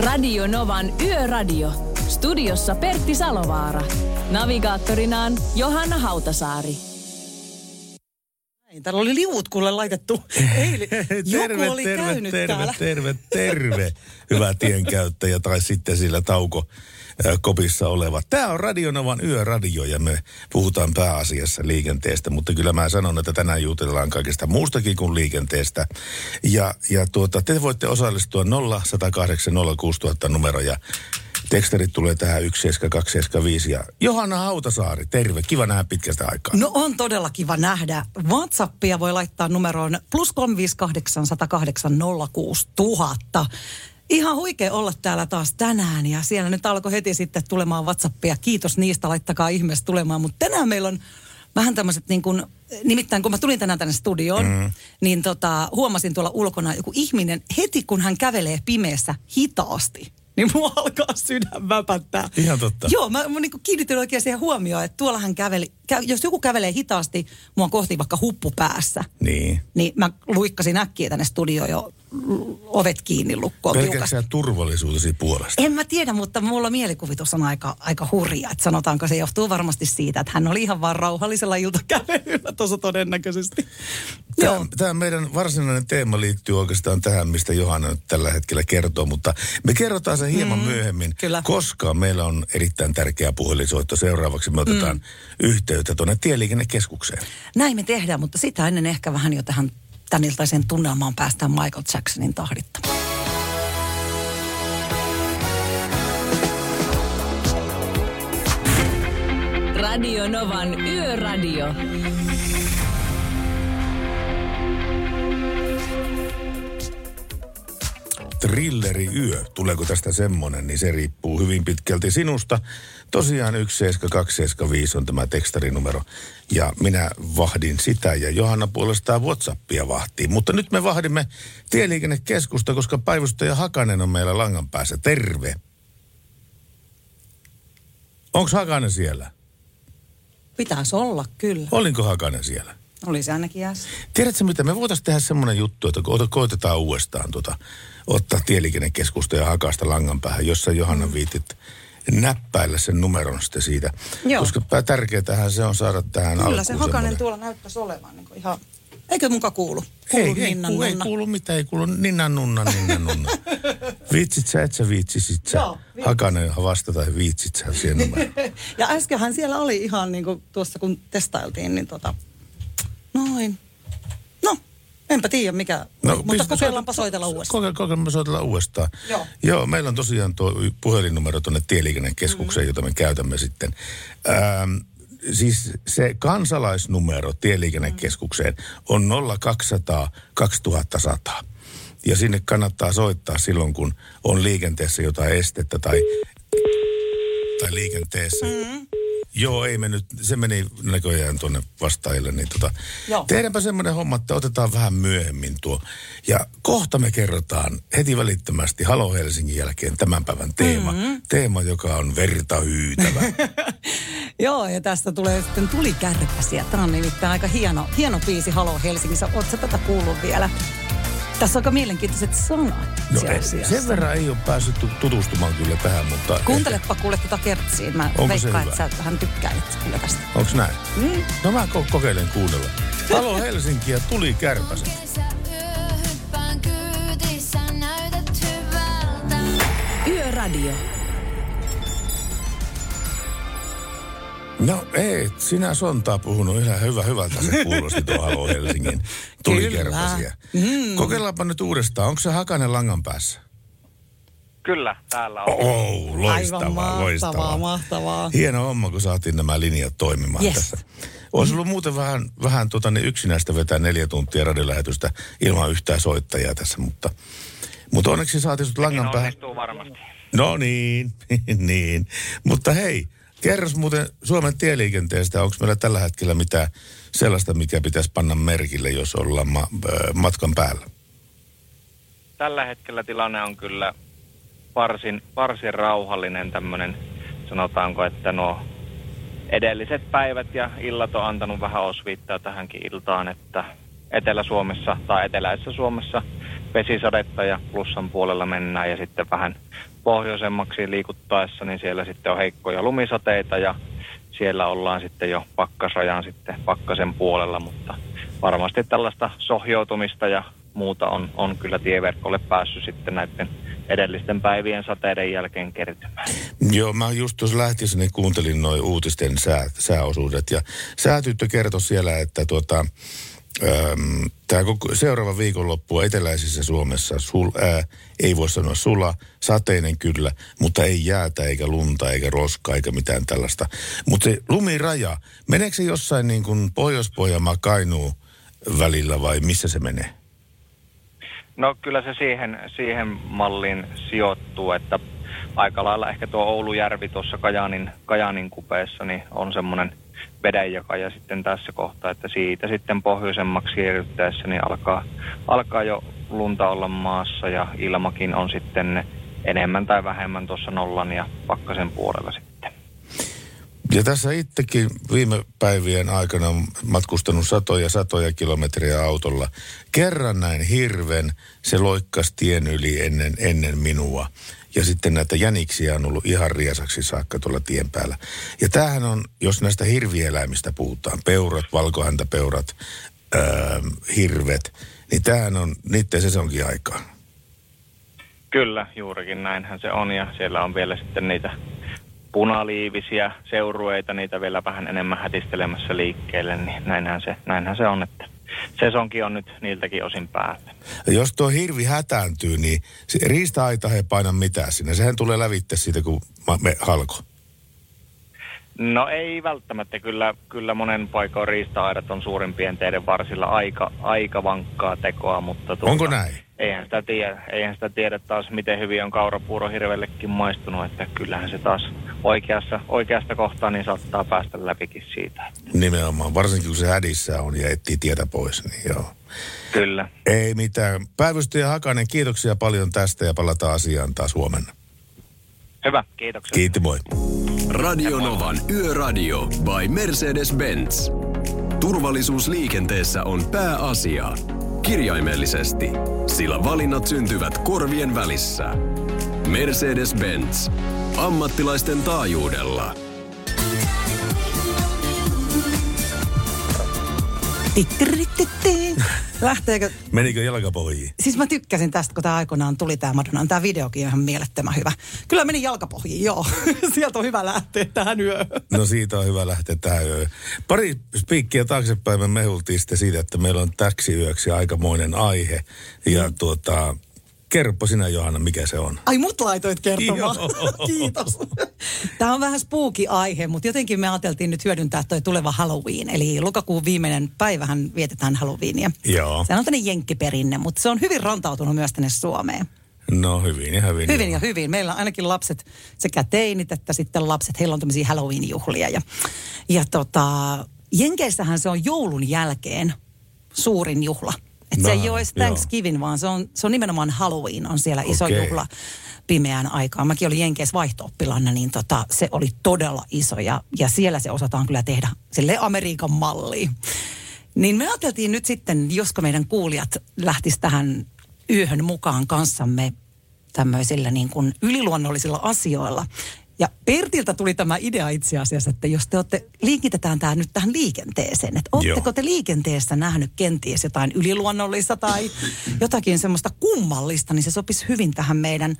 Radio Novan Yöradio. Studiossa Pertti Salovaara. Navigaattorinaan Johanna Hautasaari. Näin, Täällä oli liut kuule laitettu eilen. Joku oli terve, käynyt terve, täällä. terve, terve, hyvä tienkäyttäjä tai sitten sillä tauko kopissa oleva. Tämä on Radionovan yöradio ja me puhutaan pääasiassa liikenteestä, mutta kyllä mä sanon, että tänään jutellaan kaikesta muustakin kuin liikenteestä. Ja, ja tuota, te voitte osallistua 0 108 06000 numero ja tekstarit tulee tähän 17275 ja Johanna Hautasaari, terve, kiva nähdä pitkästä aikaa. No on todella kiva nähdä. Whatsappia voi laittaa numeroon plus 358 108 06000. Ihan huikea olla täällä taas tänään ja siellä nyt alkoi heti sitten tulemaan Whatsappia. Kiitos niistä, laittakaa ihmeessä tulemaan. Mutta tänään meillä on vähän tämmöiset niin kuin, nimittäin kun mä tulin tänään tänne studioon, mm. niin tota, huomasin tuolla ulkona joku ihminen heti kun hän kävelee pimeässä hitaasti. Niin mua alkaa sydän väpättää. Ihan totta. Joo, mä, mä niin kiinnitin oikein siihen huomioon, että tuolla hän käveli, kä, jos joku kävelee hitaasti mua kohti vaikka huppu päässä, Niin. niin mä luikkasin äkkiä tänne studioon jo ovet kiinni lukkoon sä turvallisuutesi puolesta? En mä tiedä, mutta mulla mielikuvitus on aika, aika hurja. Että sanotaanko se johtuu varmasti siitä, että hän oli ihan vaan rauhallisella iltakävelyllä tuossa todennäköisesti. Joo. Tämä, tämä meidän varsinainen teema liittyy oikeastaan tähän, mistä Johanna nyt tällä hetkellä kertoo, mutta me kerrotaan se hieman mm, myöhemmin, kyllä. koska meillä on erittäin tärkeä puhelinsoitto. Seuraavaksi me otetaan mm. yhteyttä tuonne tieliikennekeskukseen. Näin me tehdään, mutta sitä ennen ehkä vähän jo tähän tän iltaiseen tunnelmaan päästään Michael Jacksonin tahdittamaan. Radio Novan Yöradio. Trilleri yö, tuleeko tästä semmonen, niin se riippuu hyvin pitkälti sinusta. Tosiaan 17275 on tämä tekstarinumero ja minä vahdin sitä ja Johanna puolestaan Whatsappia vahtii. Mutta nyt me vahdimme tieliikennekeskusta, koska päivystäjä Hakanen on meillä langan päässä. Terve. Onko Hakanen siellä? Pitäisi olla, kyllä. Olinko Hakanen siellä? Oli se ainakin äsken. Tiedätkö mitä, me voitaisiin tehdä semmoinen juttu, että ko- koitetaan uudestaan tuota, ottaa tieliikennekeskusta ja hakasta langan päähän, jos sä Johanna viitit näppäillä sen numeron sitten siitä. Joo. Koska tärkeätähän se on saada tähän Kyllä alkuun se Hakanen semmoinen- tuolla näyttäisi olevan niin ihan... Eikö muka kuulu? Kuulu Ei, ei, kuulu, ei kuulu mitään, ei kuulu ninnan nunna, ninnan nunna. viitsit sä, et sä viitsisit sä. Joo, viitsin. Hakanen vastata, viitsit sä siihen numeroon. Ja äskenhän siellä oli ihan niin kuin tuossa kun testailtiin, niin tota, noin. No, enpä tiedä mikä, no, mutta pistä- kokeillaanpa soitella uudestaan. Kokeilla, kokeilla soitella uudestaan. Joo. Joo, meillä on tosiaan tuo puhelinnumero tuonne tieliikennekeskukseen, mm-hmm. jota me käytämme sitten. Ähm, siis se kansalaisnumero tieliikennekeskukseen on 0200 2100. Ja sinne kannattaa soittaa silloin, kun on liikenteessä jotain estettä tai, tai liikenteessä. Mm-hmm. Joo, ei mennyt. Se meni näköjään tuonne vastaajille. Niin tota, Joo. tehdäänpä semmoinen homma, että otetaan vähän myöhemmin tuo. Ja kohta me kerrotaan heti välittömästi Halo Helsingin jälkeen tämän päivän teema. Mm-hmm. Teema, joka on verta hyytävä. Joo, ja tästä tulee sitten tuli kärpäsiä. Tämä on nimittäin aika hieno, hieno biisi Halo Helsingissä. Oletko tätä kuullut vielä? Tässä on aika mielenkiintoiset sanat. No ei, sen verran ei ole päässyt tu- tutustumaan kyllä tähän, mutta... Kuuntelepa kuule tuota kertsiä. Mä Onko veikkaan, että sä vähän tykkäilet kyllä tästä. Onko näin? Mm. No mä ko- kokeilen kuunnella. Halo Helsinki ja tuli kärpäset. Yöradio. No ei, sinä sontaa puhunut ihan hyvä, hyvältä se kuulosti tuo Halo Helsingin tuli Kyllä. kärpäsiä. Mm. Kokeillaanpa nyt uudestaan. Onko se Hakanen langan päässä? Kyllä, täällä on. Oh, loistavaa, Aivan mahtavaa, loistavaa. mahtavaa. Hieno homma, kun saatiin nämä linjat toimimaan Yes. tässä. Olisi ollut muuten vähän, vähän tota, niin yksinäistä vetää neljä tuntia radiolähetystä ilman yhtään soittajaa tässä, mutta, mutta onneksi saatiin sut langan päähän. varmasti. No niin, niin. Mutta hei, kerros muuten Suomen tieliikenteestä, onko meillä tällä hetkellä mitään sellaista, mikä pitäisi panna merkille, jos ollaan ma- matkan päällä? Tällä hetkellä tilanne on kyllä varsin, varsin rauhallinen tämmöinen, sanotaanko, että nuo edelliset päivät ja illat on antanut vähän osviittaa tähänkin iltaan, että Etelä-Suomessa tai Eteläisessä Suomessa vesisadetta ja plussan puolella mennään ja sitten vähän pohjoisemmaksi liikuttaessa, niin siellä sitten on heikkoja lumisateita ja siellä ollaan sitten jo pakkasrajan sitten pakkasen puolella, mutta varmasti tällaista sohjoutumista ja muuta on, on kyllä tieverkolle päässyt sitten näiden edellisten päivien sateiden jälkeen kertymään. Joo, mä just tuossa lähtiessäni kuuntelin noin uutisten sää, sääosuudet ja säätyttö kertoi siellä, että tuota, tämä seuraava viikonloppu on eteläisessä Suomessa, sul, ää, ei voi sanoa sula, sateinen kyllä, mutta ei jäätä eikä lunta eikä roskaa eikä mitään tällaista. Mutta se lumiraja, meneekö se jossain niin kuin Pohjois-Pohjanmaa Kainuu välillä vai missä se menee? No kyllä se siihen, siihen malliin sijoittuu, että aika lailla ehkä tuo Oulujärvi tuossa Kajaanin, Kajaanin kupeessa niin on semmoinen vedenjakaja sitten tässä kohtaa, että siitä sitten pohjoisemmaksi siirryttäessä niin alkaa, alkaa jo lunta olla maassa ja ilmakin on sitten enemmän tai vähemmän tuossa nollan ja pakkasen puolella sitten. Ja tässä itsekin viime päivien aikana on matkustanut satoja satoja kilometriä autolla. Kerran näin hirven, se loikkas tien yli ennen, ennen minua. Ja sitten näitä jäniksiä on ollut ihan riesaksi saakka tuolla tien päällä. Ja tämähän on, jos näistä hirvieläimistä puhutaan, peurat, valkohäntäpeurat, ää, hirvet, niin tämähän on niiden sesonkin aikaa. Kyllä, juurikin näinhän se on ja siellä on vielä sitten niitä punaliivisiä seurueita, niitä vielä vähän enemmän hätistelemässä liikkeelle, niin näinhän se, näinhän se on, että sesonkin on nyt niiltäkin osin päällä. Jos tuo hirvi hätääntyy, niin riista-aita ei paina mitään sinne. Sehän tulee lävitte siitä, kun me halko. No ei välttämättä, kyllä, kyllä monen paikoin riista-aidat on suurimpien teiden varsilla aika, aika vankkaa tekoa, mutta tuota, Onko näin? Eihän sitä, tiedä, eihän sitä tiedä taas, miten hyvin on kaurapuuro hirvellekin maistunut, että kyllähän se taas oikeassa, oikeasta kohtaa niin saattaa päästä läpikin siitä. Nimenomaan, varsinkin kun se hädissä on ja etsii tietä pois, niin joo. Kyllä. Ei mitään. Päivystäjä Hakanen, kiitoksia paljon tästä ja palataan asiaan taas huomenna. Hyvä, kiitoksia. Kiitti, moi. Radio Novan Yöradio by Mercedes-Benz. Turvallisuus liikenteessä on pääasia. Kirjaimellisesti, sillä valinnat syntyvät korvien välissä. Mercedes-Benz. Ammattilaisten taajuudella. Lähteekö? Menikö jalkapohjiin? Siis mä tykkäsin tästä, kun tämä aikoinaan tuli tämä Madonnan. Tämä videokin on ihan mielettömän hyvä. Kyllä meni jalkapohjiin, joo. Sieltä on hyvä lähteä tähän yöhön. No siitä on hyvä lähteä tähän yöhön. Pari spiikkiä taaksepäin me mehultiin sitten siitä, että meillä on täksi yöksi aikamoinen aihe. Ja mm. tuota, kerropa sinä Johanna, mikä se on. Ai mut laitoit kertomaan. Kiitos. Tämä on vähän spooky aihe, mutta jotenkin me ajateltiin nyt hyödyntää toi tuleva Halloween. Eli lokakuun viimeinen päivähän vietetään Halloweenia. Joo. Se on tämmöinen jenkkiperinne, mutta se on hyvin rantautunut myös tänne Suomeen. No hyvin ja hyvin. Hyvin joo. ja hyvin. Meillä on ainakin lapset, sekä teinit että sitten lapset, heillä on tämmöisiä Halloween-juhlia. Ja, ja tota, Jenkeissähän se on joulun jälkeen suurin juhla. Et se ei ole edes joo. Thanksgiving, vaan se on, se on nimenomaan Halloween, on siellä iso Okei. juhla pimeään aikaan. Mäkin olin Jenkeissä vaihto niin tota, se oli todella iso ja, ja siellä se osataan kyllä tehdä sille Amerikan malliin. Niin me ajateltiin nyt sitten, josko meidän kuulijat lähtis tähän yöhön mukaan kanssamme tämmöisillä niin kuin yliluonnollisilla asioilla. Ja Pertiltä tuli tämä idea itse asiassa, että jos te olette, linkitetään tämä nyt tähän liikenteeseen. Että oletteko te liikenteessä nähnyt kenties jotain yliluonnollista tai jotakin semmoista kummallista, niin se sopisi hyvin tähän meidän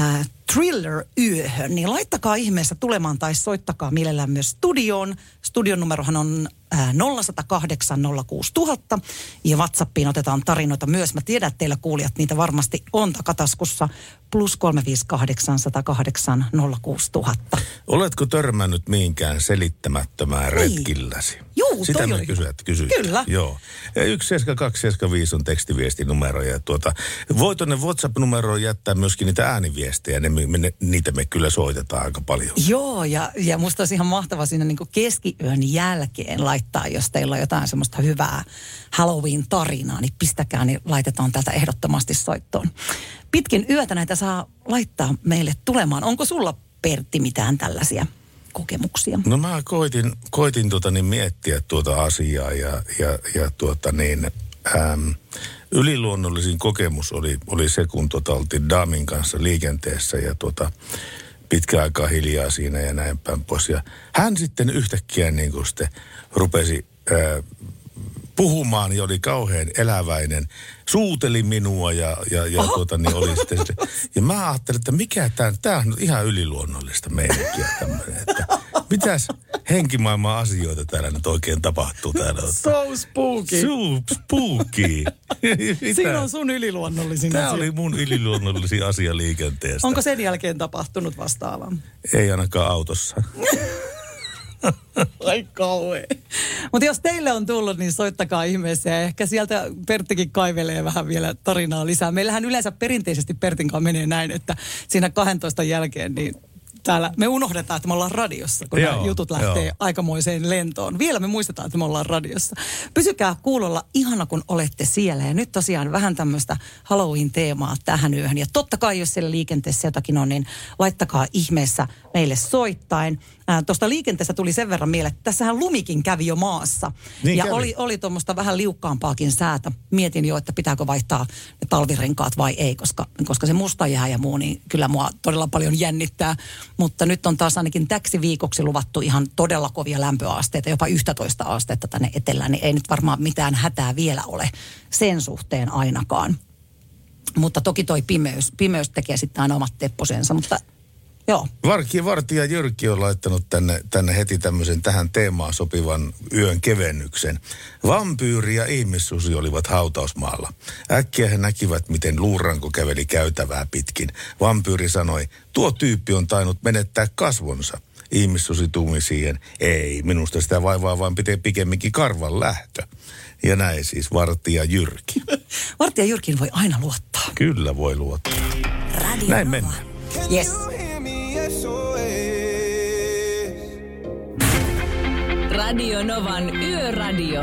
äh, thriller-yöhön. Niin laittakaa ihmeessä tulemaan tai soittakaa mielellään myös studioon. Studion numerohan on 0108 06000 ja WhatsAppiin otetaan tarinoita myös. Mä tiedän, että teillä kuulijat niitä varmasti on takataskussa. Plus 358 108 06000. Oletko törmännyt mihinkään selittämättömään retkilläsi? Juu, Sitä me hyvä. kysyt, kysyt. Kyllä. Joo. Ja 17275 on tekstiviestinumero ja tuota, voi tuonne WhatsApp-numeroon jättää myöskin niitä ääniviestejä, ne, me, ne, niitä me kyllä soitetaan aika paljon. Joo, ja, ja musta olisi ihan mahtava siinä niin keskiyön jälkeen laittaa, jos teillä on jotain semmoista hyvää Halloween-tarinaa, niin pistäkää, niin laitetaan tätä ehdottomasti soittoon. Pitkin yötä näitä saa laittaa meille tulemaan. Onko sulla, Pertti, mitään tällaisia kokemuksia? No mä koitin, koitin tuota niin miettiä tuota asiaa ja, ja, ja tuota niin, Ähm, yliluonnollisin kokemus oli, oli se, kun tota, oltiin Damin kanssa liikenteessä ja tota, pitkä aikaa hiljaa siinä ja näin päin pois. Ja hän sitten yhtäkkiä niin kuin sitten rupesi ää, puhumaan ja oli kauhean eläväinen. Suuteli minua ja, ja, ja tuota, niin oli sitten, sitten. Ja mä ajattelin, että mikä tämä, tämä on ihan yliluonnollista meininkiä tämmöinen. Että mitäs henkimaailman asioita täällä nyt oikein tapahtuu täällä? So spooky. So spooky. Siinä on sun yliluonnollisin Tämä asia. oli mun yliluonnollisin asia liikenteestä. Onko sen jälkeen tapahtunut vastaavaa? Ei ainakaan autossa. Ai kauhe. Mutta jos teille on tullut, niin soittakaa ihmeessä ja ehkä sieltä Perttikin kaivelee vähän vielä tarinaa lisää. Meillähän yleensä perinteisesti Pertin kanssa menee näin, että siinä 12 jälkeen niin täällä me unohdetaan, että me ollaan radiossa, kun Joo, nämä jutut lähtee joo. aikamoiseen lentoon. Vielä me muistetaan, että me ollaan radiossa. Pysykää kuulolla ihana, kun olette siellä. Ja nyt tosiaan vähän tämmöistä Halloween-teemaa tähän yöhön. Ja totta kai, jos siellä liikenteessä jotakin on, niin laittakaa ihmeessä meille soittain. Tuosta liikenteestä tuli sen verran mieleen, että tässähän lumikin kävi jo maassa. Niin ja kävi. oli, oli tuommoista vähän liukkaampaakin säätä. Mietin jo, että pitääkö vaihtaa ne talvirenkaat vai ei, koska, koska se musta jää ja muu, niin kyllä mua todella paljon jännittää. Mutta nyt on taas ainakin täksi viikoksi luvattu ihan todella kovia lämpöasteita, jopa 11 astetta tänne etelään, niin ei nyt varmaan mitään hätää vielä ole sen suhteen ainakaan. Mutta toki toi pimeys, pimeys tekee sitten aina omat tepposensa, mutta joo. Varki, vartija Jyrki on laittanut tänne, tänne heti tämmöisen tähän teemaan sopivan yön kevennyksen. Vampyyri ja ihmissusi olivat hautausmaalla. Äkkiä he näkivät, miten luuranko käveli käytävää pitkin. Vampyyri sanoi, tuo tyyppi on tainnut menettää kasvonsa. Ihmissusi tuumi siihen, ei, minusta sitä vaivaa vaan pitää pikemminkin karvan lähtö. Ja näin siis vartija Jyrki. Vartija Jyrkin voi aina luottaa. Kyllä voi luottaa. Radio Näin mennään. Yes. Radio Novan Yöradio.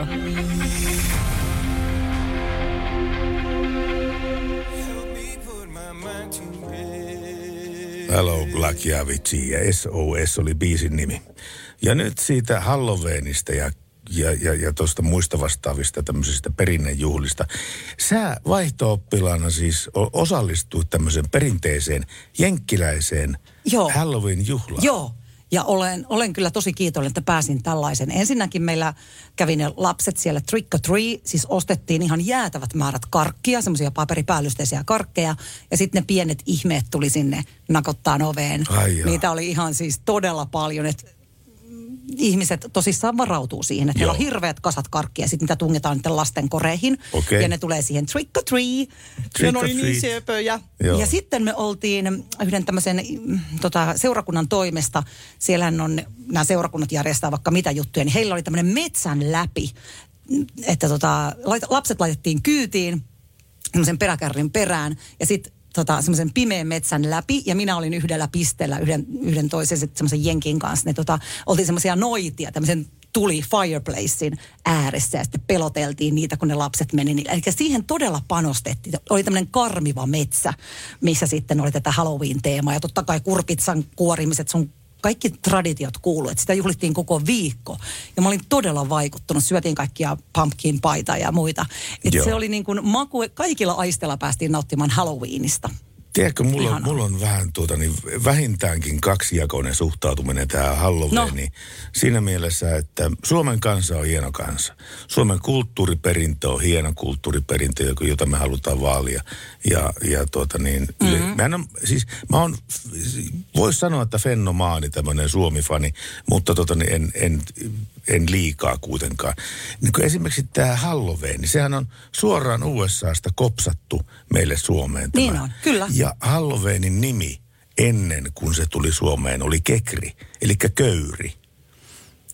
Hello Black Javitsi ja SOS oli biisin nimi. Ja nyt siitä Halloweenista ja, ja, ja, ja tuosta muista vastaavista tämmöisistä perinnejuhlista. Sä vaihto-oppilaana siis osallistuit tämmöiseen perinteiseen jenkkiläiseen Joo. Halloween-juhlaan. Joo. Ja olen, olen kyllä tosi kiitollinen, että pääsin tällaisen. Ensinnäkin meillä kävi ne lapset siellä Trick or Treat, siis ostettiin ihan jäätävät määrät karkkia, semmoisia paperipäällysteisiä karkkeja. Ja sitten ne pienet ihmeet tuli sinne nakottaa oveen. Ai jaa. Niitä oli ihan siis todella paljon, että ihmiset tosissaan varautuu siihen, että meillä on Joo. hirveät kasat karkkia, sitten niitä tungetaan niiden lasten koreihin. Okei. Ja ne tulee siihen trick or treat. Trick Ja ne or oli niin söpöjä. Joo. Ja sitten me oltiin yhden tämmöisen mm, tota, seurakunnan toimesta, siellähän on, nämä seurakunnat järjestää vaikka mitä juttuja, niin heillä oli tämmöinen metsän läpi, että tota, lapset laitettiin kyytiin, semmoisen peräkärrin perään ja sitten tota, semmoisen pimeän metsän läpi ja minä olin yhdellä pisteellä yhden, yhden toisen semmoisen jenkin kanssa. Ne tota, oltiin semmoisia noitia, tämmöisen tuli fireplacein ääressä ja sitten peloteltiin niitä, kun ne lapset meni. Eli siihen todella panostettiin. Oli tämmöinen karmiva metsä, missä sitten oli tätä Halloween-teemaa ja totta kai kurpitsan kuorimiset, sun kaikki traditiot kuuluu, että sitä juhlittiin koko viikko. Ja mä olin todella vaikuttunut, syötiin kaikkia pumpkin paita ja muita. Joo. se oli niin kuin maku, kaikilla aisteilla päästiin nauttimaan Halloweenista. Tiedätkö, mulla, on, mulla on vähän tuota, niin vähintäänkin kaksijakoinen suhtautuminen tähän Halloweeniin. No. Siinä mielessä, että Suomen kansa on hieno kansa. Suomen kulttuuriperintö on hieno kulttuuriperintö, jota me halutaan vaalia. Ja, ja tuota niin, mm-hmm. mehän on, siis mä oon, voisi sanoa, että fenomaani, tämmöinen Suomi-fani, mutta tota niin, en, en, en liikaa kuitenkaan. Niin kuin esimerkiksi tämä Halloween, niin sehän on suoraan USAsta kopsattu meille Suomeen. tämä. Niin on, kyllä. Ja Halloweenin nimi ennen kuin se tuli Suomeen oli kekri, eli köyri.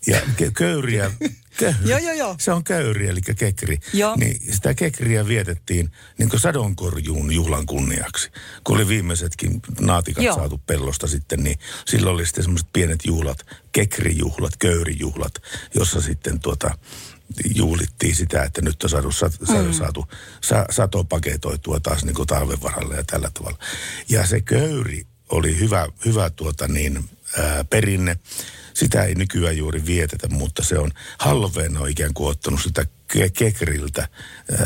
Ja köyriä, köyri, Joo, joo, joo. se on köyri, eli kekri. Joo. Niin sitä kekriä vietettiin niin kuin sadonkorjuun juhlan kunniaksi. Kun oli viimeisetkin naatikat Joo. saatu pellosta sitten, niin silloin oli sitten semmoiset pienet juhlat, kekrijuhlat, köyrijuhlat, jossa sitten tuota, juhlittiin sitä, että nyt on saatu, sat, mm. saatu sa, sato paketoitua taas niin kuin talven varalle ja tällä tavalla. Ja se köyri oli hyvä, hyvä tuota niin, ää, perinne. Sitä ei nykyään juuri vietetä, mutta se on, Halloween on ikään kuin ottanut sitä Ke- Kekriltä äh,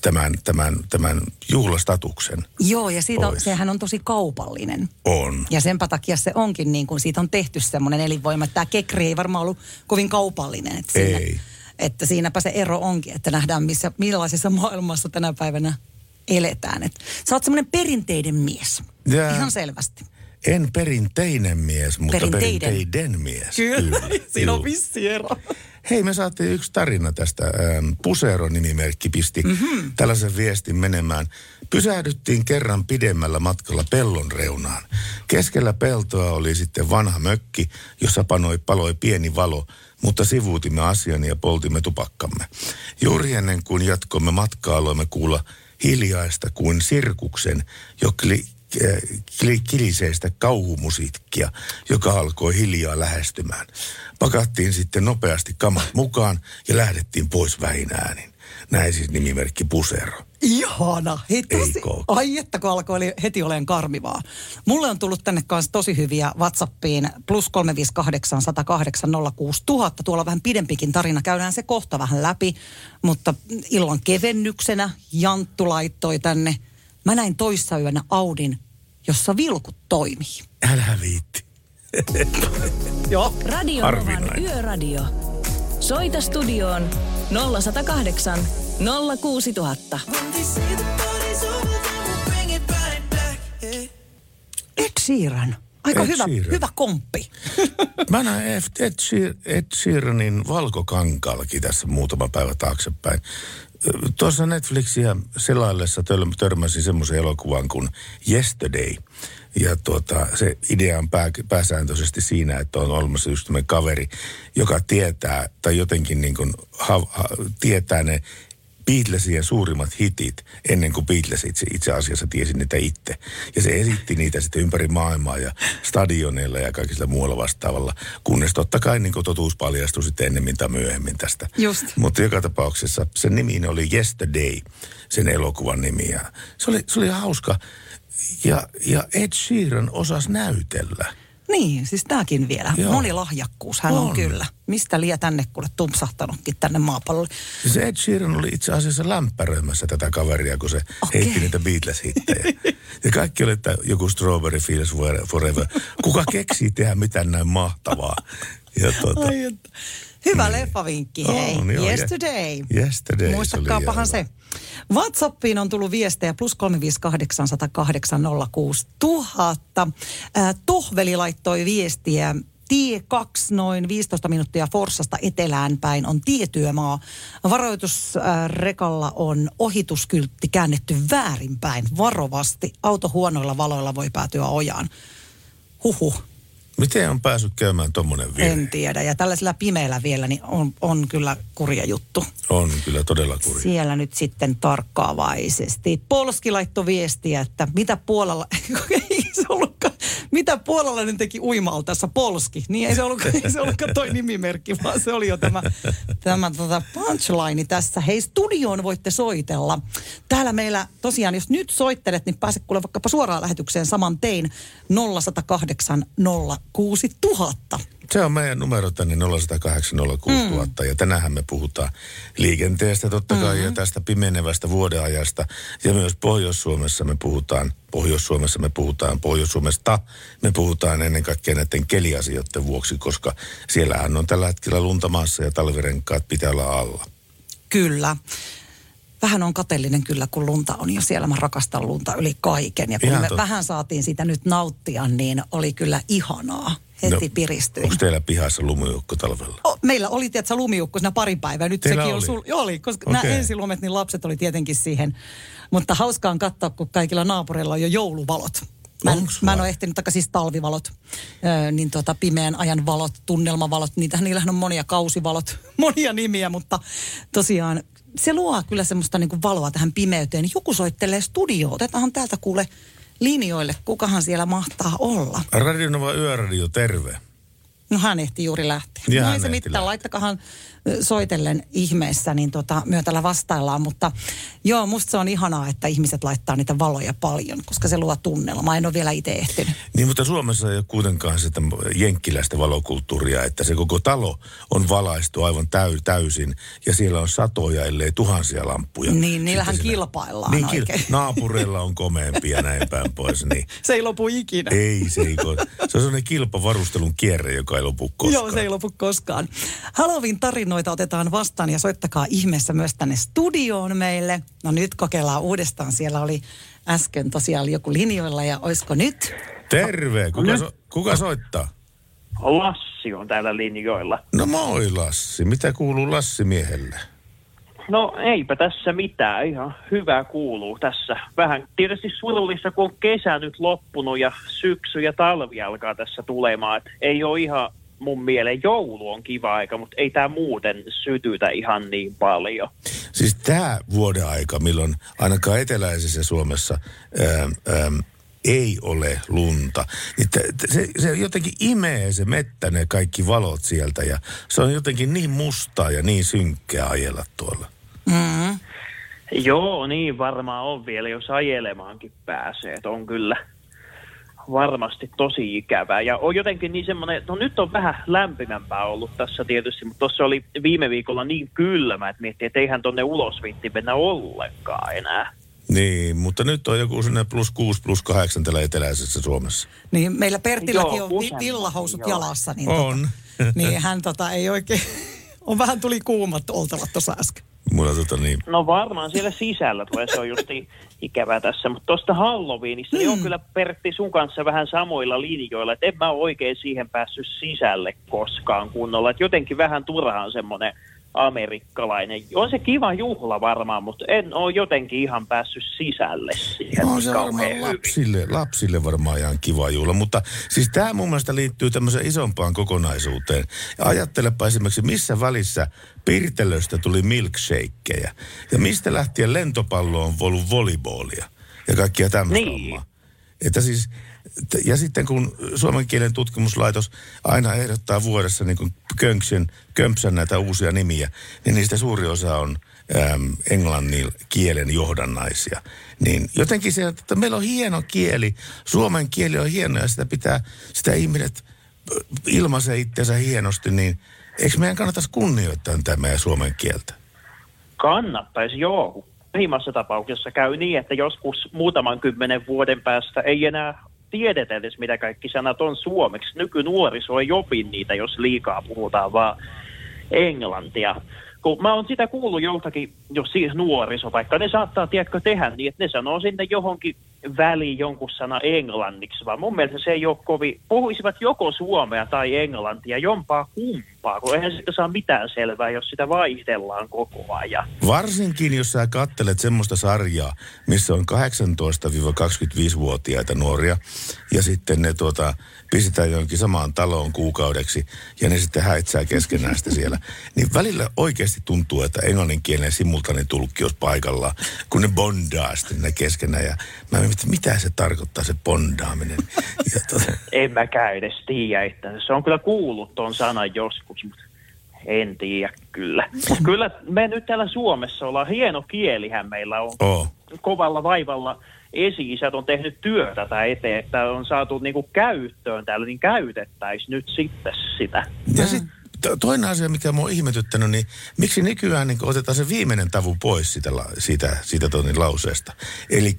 tämän, tämän, tämän juhlastatuksen. Joo, ja siitä on, sehän on tosi kaupallinen. On. Ja senpä takia se onkin niin kuin siitä on tehty semmoinen elinvoima. että Tämä kekri ei varmaan ollut kovin kaupallinen. Että siinä, Ei. Että siinäpä se ero onkin, että nähdään missä, millaisessa maailmassa tänä päivänä eletään. Et sä oot semmoinen perinteiden mies. Jaa. Ihan selvästi. En perinteinen mies, mutta Perinteiden. perinteiden, mies. Siinä on vissi ero. Hei, me saatiin yksi tarina tästä. Ähm, Pusero-nimimerkki pisti Mhm. mm-hmm. tällaisen viestin menemään. Pysähdyttiin kerran pidemmällä matkalla pellon reunaan. Keskellä peltoa oli sitten vanha mökki, jossa panoi, paloi pieni valo, mutta sivuutimme asian ja poltimme tupakkamme. Juuri ennen kuin jatkoimme matkaa, aloimme kuulla hiljaista kuin sirkuksen, jo kli, äh, kli- kiliseistä kauhumusiikkia, joka alkoi hiljaa lähestymään. Pakattiin sitten nopeasti kamat mukaan ja lähdettiin pois vähin äänin. Näin siis nimimerkki Pusero. Ihana. Hei, tosi, ai että kun alkoi heti olen karmivaa. Mulle on tullut tänne kanssa tosi hyviä WhatsAppiin plus 358 108 06000. Tuolla on vähän pidempikin tarina. Käydään se kohta vähän läpi. Mutta illan kevennyksenä Janttu laittoi tänne. Mä näin toissa yönä Audin, jossa vilkut toimii. Älä viitti. Joo. Radio Novan. Yöradio. Soita studioon 0108 06000. Ed Sheeran. Aika Ed hyvä, Sheeran. hyvä komppi. Mä näin Ed, Ed, Sheer, Ed Sheeranin valkokankaallakin tässä muutama päivä taaksepäin. Tuossa Netflixiä selaillessa törmäsin semmoisen elokuvan kuin Yesterday. Ja tuota, se idea on pää, pääsääntöisesti siinä, että on olemassa just kaveri, joka tietää tai jotenkin niin kuin ha, ha, tietää ne Beatlesien suurimmat hitit ennen kuin Beatles itse, itse asiassa tiesi niitä itse. Ja se esitti niitä sitten ympäri maailmaa ja stadioneilla ja kaikilla muualla vastaavalla. Kunnes totta kai niin totuus paljastui sitten ennemmin tai myöhemmin tästä. Just. Mutta joka tapauksessa sen nimi oli Yesterday, sen elokuvan nimi. Ja se, oli, se oli hauska. Ja, ja Ed Sheeran osasi näytellä. Niin, siis tämäkin vielä. Joo. Monilahjakkuus hän on. on kyllä. Mistä liian tänne kuule tumpsahtanutkin tänne maapallolle. Se Ed Sheeran oli itse asiassa lämpäröimässä tätä kaveria, kun se okay. heitti niitä Beatles-hittejä. ja kaikki oli, että joku Strawberry Fields Forever. Kuka keksii tehdä mitään näin mahtavaa? Ja tuota, Ai, että. Hyvä leffavinkki, hei. On, joo, Yesterday. Yesterday, Muistakaapahan se. WhatsAppiin on tullut viestejä plus 358 108 06000. Äh, Tohveli laittoi viestiä. Tie 2 noin 15 minuuttia Forssasta etelään päin on tietyömaa. Varoitusrekalla on ohituskyltti käännetty väärinpäin. Varovasti. Auto huonoilla valoilla voi päätyä ojaan. Huhhuh. Miten on päässyt käymään tuommoinen virhe? En tiedä. Ja tällaisella pimeällä vielä niin on, on kyllä kurja juttu. On kyllä todella kuri. Siellä nyt sitten tarkkaavaisesti. Polski laittoi viestiä, että mitä puolella, ei se ollutkaan, mitä puolella nyt teki uimaltassa Polski. Niin ei se ollutkaan, ei se ollutkaan toi nimimerkki, vaan se oli jo tämä, tämä tota punchline tässä. Hei, studioon voitte soitella. Täällä meillä tosiaan, jos nyt soittelet, niin pääset kuule vaikkapa suoraan lähetykseen saman tein 0108 06000. Se on meidän numero tänne 0806000 mm. ja tänäänhän me puhutaan liikenteestä totta kai mm-hmm. ja tästä pimenevästä vuodeajasta. Ja myös Pohjois-Suomessa me puhutaan, Pohjois-Suomessa me puhutaan, Pohjois-Suomesta me puhutaan ennen kaikkea näiden keliasioiden vuoksi, koska siellähän on tällä hetkellä lunta maassa ja talvirenkaat pitää olla alla. Kyllä. Vähän on kateellinen kyllä, kun lunta on jo siellä. Mä rakastan lunta yli kaiken. Ja kun Ihan me totta. vähän saatiin sitä nyt nauttia, niin oli kyllä ihanaa. Heti no, piristyin. Onko teillä pihassa lumiukko talvella? O, meillä oli, tiedätkö, lumiukko siinä pari päivää. Nyt Teillä sekin oli? sul... Oli, koska okay. Nämä ensilumet, niin lapset oli tietenkin siihen. Mutta hauskaa on katsoa, kun kaikilla naapureilla on jo jouluvalot. Mä en, mä en ole ehtinyt, taikka siis talvivalot, öö, niin tota pimeän ajan valot, tunnelmavalot, niitä, niillähän on monia kausivalot, monia nimiä, mutta tosiaan se luo kyllä semmoista niin kuin valoa tähän pimeyteen. Joku soittelee studioon, otetaanhan täältä kuule linjoille, kukahan siellä mahtaa olla. Radionova Yöradio, terve. No hän ehti juuri lähteä. Ja no ei se mitään, lähteä. laittakahan soitellen ihmeessä, niin tota, myö täällä vastaillaan. Mutta joo, musta se on ihanaa, että ihmiset laittaa niitä valoja paljon, koska se luo tunnelmaa. En ole vielä itse ehtinyt. Niin, mutta Suomessa ei ole kuitenkaan sitä jenkkiläistä valokulttuuria, että se koko talo on valaistu aivan täy, täysin ja siellä on satoja, ellei tuhansia lamppuja. Niin, niillähän Sitten kilpaillaan niin, oikein. Naapureilla on komeampia ja näin päin pois, niin Se ei lopu ikinä. ei se ei ko- Se on sellainen kilpavarustelun kierre, joka ei lopu koskaan. Joo, se ei lopu koskaan. Halloween tarinoita otetaan vastaan ja soittakaa ihmeessä myös tänne studioon meille. No nyt kokeillaan uudestaan. Siellä oli äsken tosiaan joku linjoilla ja oisko nyt? Terve, kuka, so, kuka soittaa? Lassi on täällä linjoilla. No moi Lassi, mitä kuuluu Lassi miehelle? No eipä tässä mitään, ihan hyvää kuuluu tässä. Vähän tietysti surullista, kun on kesä nyt loppunut ja syksy ja talvi alkaa tässä tulemaan. Et ei ole ihan mun mielen joulu on kiva aika, mutta ei tämä muuten sytytä ihan niin paljon. Siis tämä vuoden aika, milloin ainakaan eteläisessä Suomessa ää, ää, ei ole lunta, niin t- t- se, se jotenkin imee se mettä ne kaikki valot sieltä ja se on jotenkin niin mustaa ja niin synkkää ajella tuolla. Joo, niin varmaan on vielä, jos ajelemaankin pääsee. On kyllä varmasti tosi ikävää. Ja on jotenkin niin semmoinen, no nyt on vähän lämpimämpää ollut tässä tietysti, mutta tuossa oli viime viikolla niin kylmä, että miettii, että eihän tonne ulos vitti mennä ollenkaan enää. Niin, mutta nyt on joku sinne plus 6, plus 8 täällä eteläisessä Suomessa. Niin meillä Pertilläkin Joo, on useammin, villahousut joo. jalassa. Niin, On. Tota, niin hän tota, ei oikein, on vähän tuli kuumat oltavat tuossa äsken. Mulla tota niin, No varmaan siellä sisällä tulee, se on just ikävää tässä. Mutta tuosta Halloweenista, niin on kyllä Pertti sun kanssa vähän samoilla linjoilla, että en mä ole oikein siihen päässyt sisälle koskaan kunnolla. Et jotenkin vähän turhaan semmoinen amerikkalainen. On se kiva juhla varmaan, mutta en ole jotenkin ihan päässyt sisälle siihen. on se varmaan lapsille, lapsille varmaan ihan kiva juhla, mutta siis tämä mun mielestä liittyy tämmöiseen isompaan kokonaisuuteen. Ja ajattelepa esimerkiksi, missä välissä Pirtelöstä tuli milkshakeja ja mistä lähtien lentopallo on ollut volleyballia ja kaikkia tämmöistä Niin. hommaa. Että siis, ja sitten kun Suomen kielen tutkimuslaitos aina ehdottaa vuodessa niin kuin Könksön, Kömpsän näitä uusia nimiä, niin niistä suuri osa on äm, englannin kielen johdannaisia. Niin jotenkin se, että meillä on hieno kieli, suomen kieli on hieno ja sitä pitää, sitä ihmiset ilmaisee itseensä hienosti, niin eikö meidän kannattaisi kunnioittaa tätä meidän suomen kieltä? Kannattaisi, joo. Pahimmassa tapauksessa käy niin, että joskus muutaman kymmenen vuoden päästä ei enää tiedetä edes, mitä kaikki sanat on suomeksi. Nykynuoriso ei opi niitä, jos liikaa puhutaan vaan englantia. Kun mä oon sitä kuullut joltakin, jos siis nuoriso, vaikka ne saattaa, tiedätkö, tehdä niin, että ne sanoo sinne johonkin väliin jonkun sana englanniksi, vaan mun mielestä se ei ole kovin, puhuisivat joko suomea tai englantia, jompaa kumpaa, kun eihän sitä saa mitään selvää, jos sitä vaihdellaan koko ajan. Varsinkin, jos sä kattelet semmoista sarjaa, missä on 18-25-vuotiaita nuoria, ja sitten ne tuota, pistetään johonkin samaan taloon kuukaudeksi, ja ne sitten häitsää keskenään sitä siellä. Niin välillä oikeasti tuntuu, että englanninkielinen simultaanitulkki olisi paikallaan, kun ne bondaa sitten ne keskenään. Ja mä mietin, mitä se tarkoittaa, se bondaaminen. Ja tuota, En mäkään edes tiedä, että se on kyllä kuullut ton sanan joskus, mutta en tiedä kyllä. Mut kyllä me nyt täällä Suomessa ollaan, hieno kielihän meillä on. oh. Kovalla vaivalla esi-isät on tehnyt työtä tätä eteen, että on saatu niinku käyttöön täällä, niin käytettäisiin nyt sitten sitä. Ja sitten toinen asia, mikä mua on ihmetyttänyt, niin miksi nykyään niin otetaan se viimeinen tavu pois siitä, siitä, siitä tonin lauseesta. Eli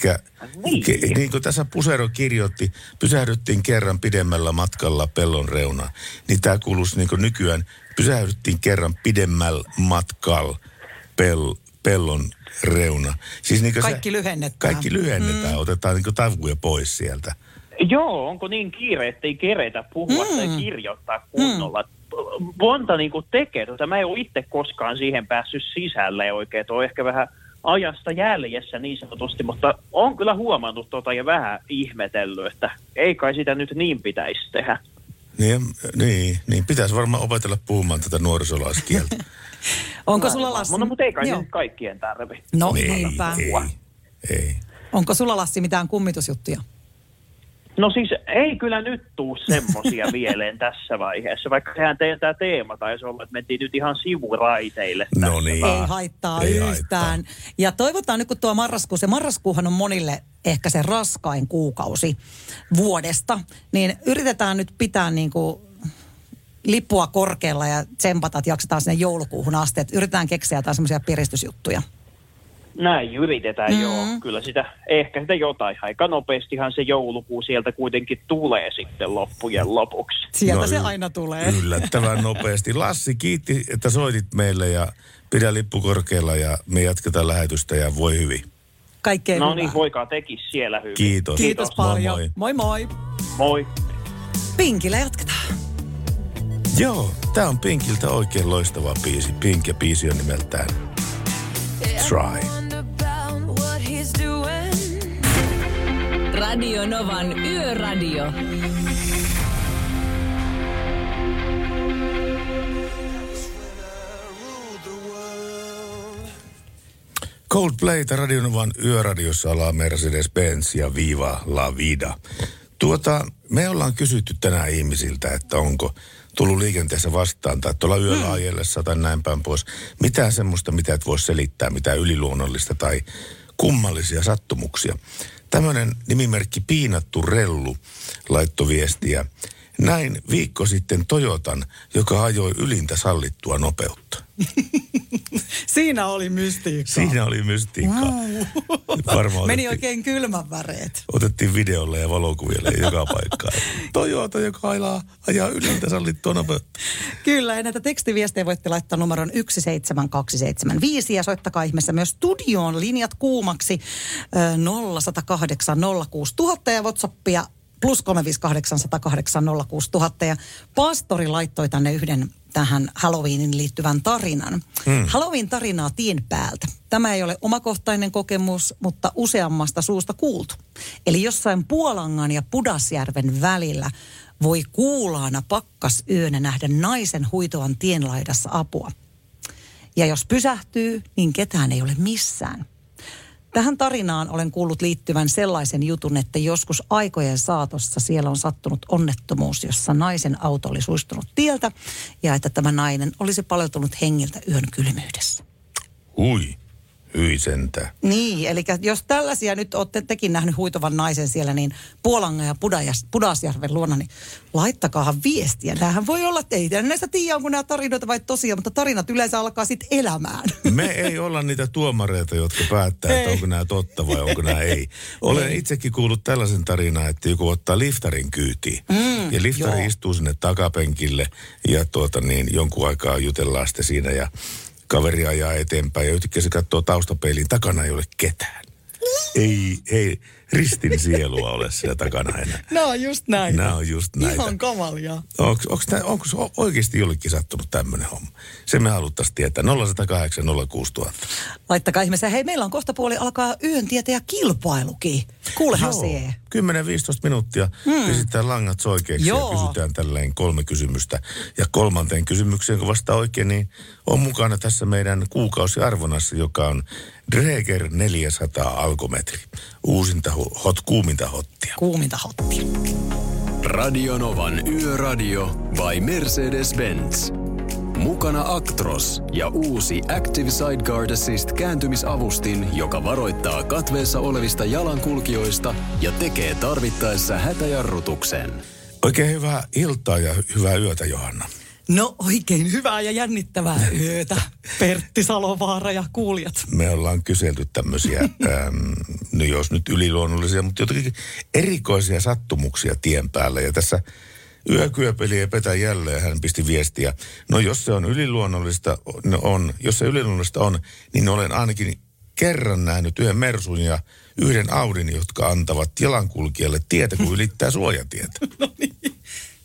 Niin. ke, niin kuin tässä Pusero kirjoitti, pysähdyttiin kerran pidemmällä matkalla pellon reunaan. Niin tämä kuuluisi niin kuin nykyään, pysähdyttiin kerran pidemmällä matkalla pel, pellon reuna. Siis niin Kaikki se, lyhennetään. Kaikki lyhennetään, mm. otetaan niin tavuja pois sieltä. Joo, onko niin kiire, että ei keretä puhua mm. tai kirjoittaa kunnolla. Mm. Monta niin kuin tekee tuota. Mä en ole itse koskaan siihen päässyt sisälle oikein. Tuo on ehkä vähän ajasta jäljessä niin sanotusti, mutta on kyllä huomannut tota ja vähän ihmetellyt, että ei kai sitä nyt niin pitäisi tehdä. Niin, niin, niin pitäisi varmaan opetella puhumaan tätä nuorisolaiskieltä. Onko sulla Lassi? No, mutta ei kai Joo. kaikkien tarvi. No ei, niinpä. ei, ei. Onko sulla Lassi mitään kummitusjuttuja? No siis ei kyllä nyt tuu semmosia mieleen tässä vaiheessa, vaikka sehän teidän tämä teema taisi olla, että mentiin nyt ihan sivuraiteille. No niin. Ei haittaa Ei ei haittaa. yhtään. Ja toivotaan nyt, kun tuo marraskuu, se marraskuuhan on monille ehkä se raskain kuukausi vuodesta, niin yritetään nyt pitää niin kuin lippua korkealla ja tsempata, että jaksetaan sinne joulukuuhun asti. Että yritetään keksiä jotain semmoisia piristysjuttuja. Näin yritetään, Mm. mm. joo. Kyllä sitä, ehkä sitä jotain. Aika nopeastihan se joulukuu sieltä kuitenkin tulee sitten loppujen lopuksi. Sieltä No se aina tulee. Yllättävän nopeasti. Lassi, kiitti, että soitit meille ja pidä lippu korkealla ja me jatketaan lähetystä ja voi hyvin. Kaikkea No hyvää. niin, voikaa tekis siellä hyvin. Kiitos. Kiitos paljon. Moi Moi moi. Moi. Pinkillä jatketaan. Joo, tää on Pinkiltä oikein loistava biisi. Pink ja biisi on nimeltään Try. Radio Novan Yöradio. Coldplayta Radionovan yöradiossa alaa Mercedes-Benz ja Viva La Vida. Tuota, me ollaan kysytty tänään ihmisiltä, että onko tullut liikenteessä vastaan tai tuolla yöllä ajellessa tai näin päin pois. Mitään semmoista, mitä et voi selittää, mitä yliluonnollista tai kummallisia sattumuksia. Tämmöinen nimimerkki Piinattu Rellu laittoi viestiä. Näin viikko sitten Toyotan, joka ajoi ylintä sallittua nopeutta. Siinä oli mystiikkaa. Siinä oli mystiikkaa. Varmaan Meni otettiin- oikein kylmän väreet. Otettiin videolle ja valokuville joka paikkaan. Toyota, joka ajaa, ajaa ylintä sallittua nopeutta. Kyllä, ja näitä tekstiviestejä voitte laittaa numeron 17275 ja soittakaa ihmeessä myös studioon linjat kuumaksi ö, 0108 06000 ja Whatsappia plus 358 108 06000 ja pastori laittoi tänne yhden tähän Halloweenin liittyvän tarinan. Hmm. Halloween-tarinaa tien päältä. Tämä ei ole omakohtainen kokemus, mutta useammasta suusta kuultu. Eli jossain Puolangan ja Pudasjärven välillä voi kuulaana pakkasyönä nähdä naisen huitoan tienlaidassa apua. Ja jos pysähtyy, niin ketään ei ole missään. Tähän tarinaan olen kuullut liittyvän sellaisen jutun, että joskus aikojen saatossa siellä on sattunut onnettomuus, jossa naisen auto oli suistunut tieltä ja että tämä nainen olisi paleltunut hengiltä yön kylmyydessä. Hui, hyi sentään. Niin, eli jos tällaisia nyt olette tekin nähnyt huitovan naisen siellä, niin Puolangan ja Pudajas, Pudasjärven luona, niin laittakaahan viestiä. Nämähän voi olla, että ei näistä tiedä, onko nämä tarinoita vai tosiaan, mutta tarinat yleensä alkaa sitten elämään. Me ei olla niitä tuomareita, jotka päättää, että onko nämä totta vai onko nämä ei. Olen itsekin kuullut tällaisen tarinan, että joku ottaa liftarin kyytiin. Mm, ja liftari joo. istuu sinne takapenkille ja tuota niin, jonkun aikaa jutellaan sitten siinä ja kaveri ajaa eteenpäin ja yhtäkkiä se katsoo taustapeiliin, takana ei ole ketään. Ei, ei ristin sielua ole siellä takana enää. On just näin. Nämä on just näitä. Ihan kamalia. Onko, onko, se oikeasti jollekin sattunut tämmöinen homma? Se me haluttaisiin tietää. 0108 06000. Laittakaa ihmeessä. Hei, meillä on kohta puoli alkaa yön tietäjä kilpailukin. Kuulehan Joo, sie. 10-15 minuuttia hmm. pistetään langat soikeiksi Joo. ja kysytään tälleen kolme kysymystä. Ja kolmanteen kysymykseen, kun vastaa oikein, niin on mukana tässä meidän kuukausiarvonassa, joka on Dreger 400 alkometri. Uusinta hot, kuuminta hottia. Kuuminta hottia. Radionovan Yöradio by Mercedes-Benz. Mukana Actros ja uusi Active Sideguard Assist kääntymisavustin, joka varoittaa katveessa olevista jalankulkijoista ja tekee tarvittaessa hätäjarrutuksen. Oikein hyvää iltaa ja hyvää yötä, Johanna. No oikein hyvää ja jännittävää yötä. Pertti Salovaara ja kuulijat. me ollaan kyselty tämmöisiä, äm, no jos nyt yliluonnollisia, mutta jotenkin erikoisia sattumuksia tien päällä. Ja tässä yökyöpeli ei petä jälleen, hän pisti viestiä. No jos se on yliluonnollista, no on, jos se yliluonnollista on, niin olen ainakin kerran nähnyt yhden Mersun ja yhden Audin, jotka antavat jalankulkijalle tietä, kun ylittää suojatietä. No niin.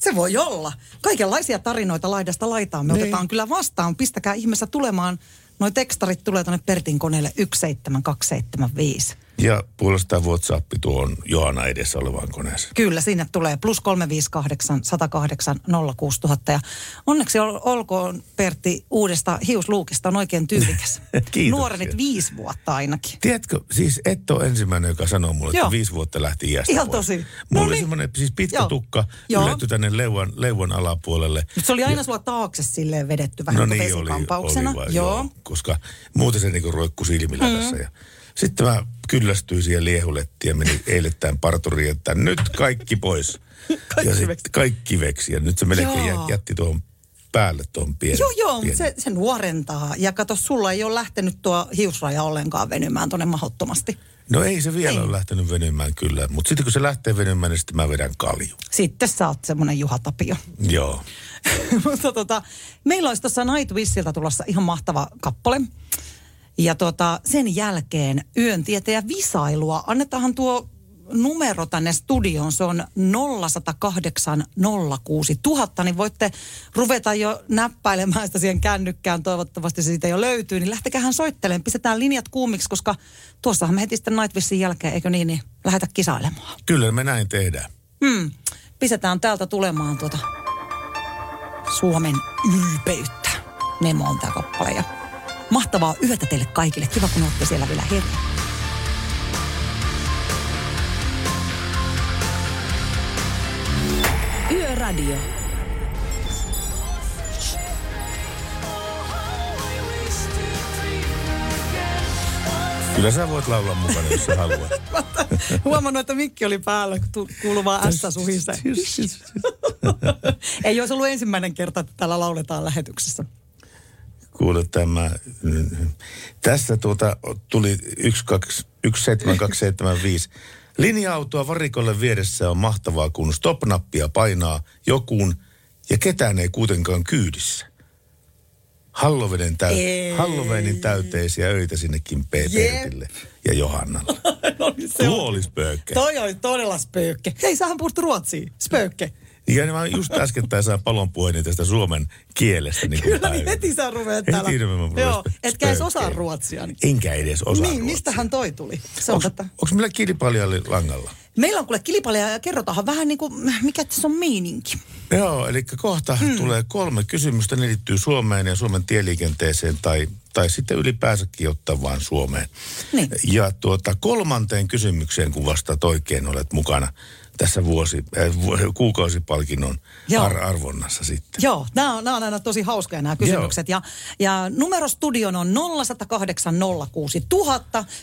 Se voi olla. Kaikenlaisia tarinoita laidasta laitaan. Me Niin. otetaan kyllä vastaan. Pistäkää ihmeessä tulemaan. Noi tekstarit tulee tuonne Pertin koneelle 17275. Ja puolestaan WhatsApp tuo on Johanna edessä olevaan koneeseen. Kyllä, sinne tulee plus 358 108 06000. Ja onneksi ol, olkoon Pertti uudesta hiusluukista on oikein tyylikäs. Kiitoksia. Nuorenit viisi vuotta ainakin. Tiedätkö, siis et ole ensimmäinen, joka sanoo mulle, että Joo. viisi vuotta lähti iästä Ihan pois. tosi. Mulla No oli niin. semmoinen siis pitkä Joo. tukka, Joo. yletty tänne leuan, leuan alapuolelle. Mutta se oli aina sulla taakse silleen vedetty vähän no niin niin, kuin oli, oli vaan, joo. koska muuten se niinku roikkui silmillä mm. tässä. Ja sitten mä kyllästyin siihen liehulettiin ja menin eilettäin parturiin, että nyt kaikki pois. Kaikki ja veksi. kaikki veksi. Ja nyt se melkein Joo. jä- jätti tuohon päälle tuon pienen. Joo, joo, pienen. se, se nuorentaa. Ja kato, sulla ei ole lähtenyt tuo hiusraja ollenkaan venymään tuonne mahdottomasti. No ei se vielä Ei. ole lähtenyt venymään kyllä, mutta sitten kun se lähtee venymään, niin sitten mä vedän kalju. Sitten sä oot semmoinen Juha Tapio. Joo. Mutta tota, meillä olisi tuossa Nightwissilta tulossa ihan mahtava kappale. Ja tota, sen jälkeen yön tieteen visailua. Annetaan tuo numero tänne studioon. Se on 0108 06 000, niin voitte ruveta jo näppäilemään sitä siihen kännykkään. Toivottavasti se siitä jo löytyy. Niin lähtekähän soittelemaan. Pistetään linjat kuumiksi, koska tuossahan me heti sitten Nightwissin jälkeen, eikö niin, niin lähdetä kisailemaan. Kyllä me näin tehdään. Hmm. Pistetään täältä tulemaan tuota Suomen ylpeyttä. Nemo on tää kappale. Ja mahtavaa yötä teille kaikille. Kiva, kun olette siellä vielä herää. Yöradio. Kyllä sä voit laulaa mukana, jos sä haluat. Huomannut, että mikki oli päällä, kun kuuluu vaan ässä. Ei olisi ollut ensimmäinen kerta, että täällä lauletaan lähetyksessä. Kuule tämä. Tässä tuota tuli 17275. Linja-autoa varikolle vieressä on mahtavaa, kun stop-nappia painaa jokuun ja ketään ei kuitenkaan kyydissä. Halloveden täy-. Halloweenin täyteisiä öitä sinnekin P. Jep. Pertille ja Johannalle. no, niin se Tuo on. olisi pöykkä. Toi oli todella spöökke. Hei, sähän puhut ruotsia. Spöökke. Ja mä just äskettäin sain palonpuheni tästä suomen kielestä. Niin Kyllä, niin heti sä ruveat Heti täällä. mä rupean Joo, etkä edes osaa ruotsia. Niin, Enkä edes osaa niin ruotsia. mistähän toi tuli? Se on onks meillä kilpailijalle langalla? Meillä on kuule kilpailija ja kerrotaanhan vähän niin kuin, mikä tässä on meininki. Joo, eli kohta hmm. tulee kolme kysymystä. Ne liittyy Suomeen ja Suomen tieliikenteeseen tai, tai sitten ylipäänsäkin ottaa vaan Suomeen. Niin. Ja tuota, kolmanteen kysymykseen, kun vastaat oikein, olet mukana tässä vuosi, äh, kuukausipalkinnon Joo. ar- arvonnassa sitten. Joo, nämä on, nämä on aina tosi hauskoja nämä kysymykset. Ja, ja numerostudion on 0108 06 000.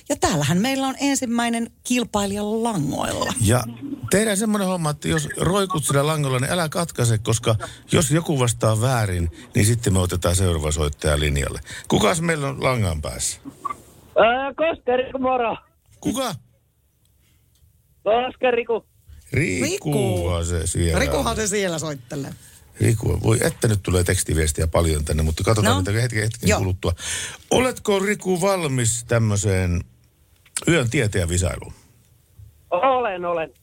Ja täällähän meillä on ensimmäinen kilpailija langoilla. Ja tehdään semmoinen homma, että jos roikut sillä langolla, niin älä katkaise, koska jos joku vastaa väärin, niin sitten me otetaan seuraava soittaja linjalle. Kukas meillä on langan päässä? Ää, Koskari, moro. Kuka? Koskari, kun... Rikuhan se siellä Rikuhan se siellä soittelee. Riku, voi että nyt tulee tekstiviestiä paljon tänne, mutta katsotaan No. no. mitä hetken, hetken Joo. kuluttua. Oletko Riku valmis tämmöiseen yön tieteen visailuun? Olen, olen.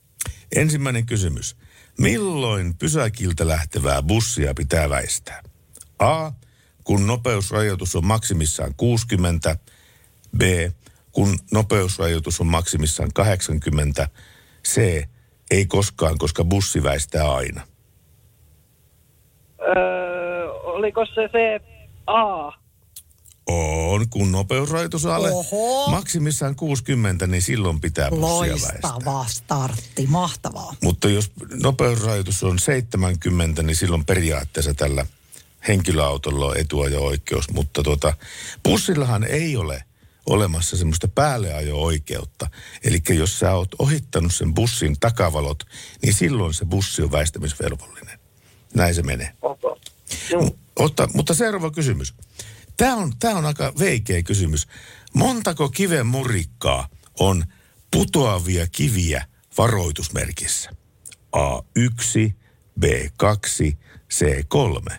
Ensimmäinen kysymys. Milloin pysäkiltä lähtevää bussia pitää väistää? A. Kun nopeusrajoitus on maksimissaan 60. B. Kun nopeusrajoitus on maksimissaan 80. C. Ei koskaan, koska bussi väistää aina. Öö, oliko se se A? On, kun nopeusrajoitus on alle Oho. maksimissaan 60, niin silloin pitää bussia väistää. Loistava startti, mahtavaa. Mutta jos nopeusrajoitus on 70, niin silloin periaatteessa tällä henkilöautolla on etuajo-oikeus. Mutta tuota, bussillahan ei ole olemassa semmoista päälleajo-oikeutta. Eli jos sä oot ohittanut sen bussin takavalot, niin silloin se bussi on väistämisvelvollinen. Näin se menee. Joo. Otta, mutta seuraava kysymys. Tämä on, tämä on aika veikeä kysymys. Montako kiven murikkaa on putoavia kiviä varoitusmerkissä? A1, B2, C3.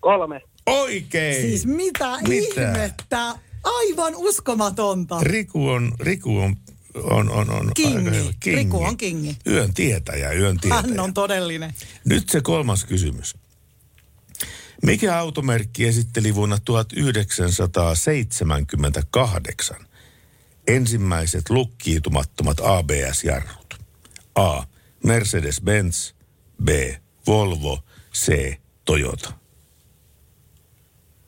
Kolme. Oikein! Siis mitä, Mitä? ihmettä? Aivan uskomatonta. Riku on, Riku on, on, on, on Kingi. aika hyvä. Riku on kingi. Yön tietäjä, yön tietäjä. Hän on todellinen. Nyt se kolmas kysymys. Mikä automerkki esitteli vuonna 1978 ensimmäiset lukkiutumattomat ABS-jarrut? A. Mercedes-Benz. B. Volvo. C. Toyota.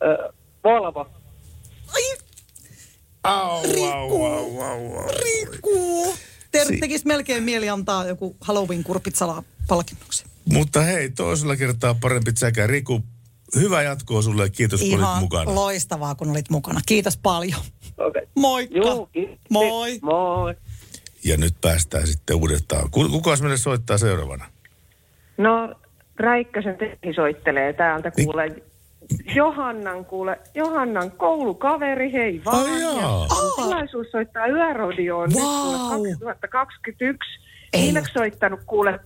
Ö, Volvo. Au, au, au, au, au. Riku. Ter- Si- tekisi melkein mieli antaa joku Halloween-kurpitsala palkinnoksi. Mutta hei, toisella kertaa parempi säkä. Riku, hyvää jatkoa sulle ja kiitos kun olit Ihan mukana. loistavaa, kun olit mukana. Kiitos paljon. Okei. Okay. Moikka. Juu, kiitos. Moi. Moi. Ja nyt päästään sitten uudestaan. Ku- Kukas meille soittaa seuraavana? No, Räikkösen Terhi soittelee täältä, Niin. Johannan, kuule, Johannan koulukaveri, hei vaan. Jaa. Ja on tilaisuus soittaa yöradioon Vau. nyt kuule 2021. Ei Viimeksi soittanut kuule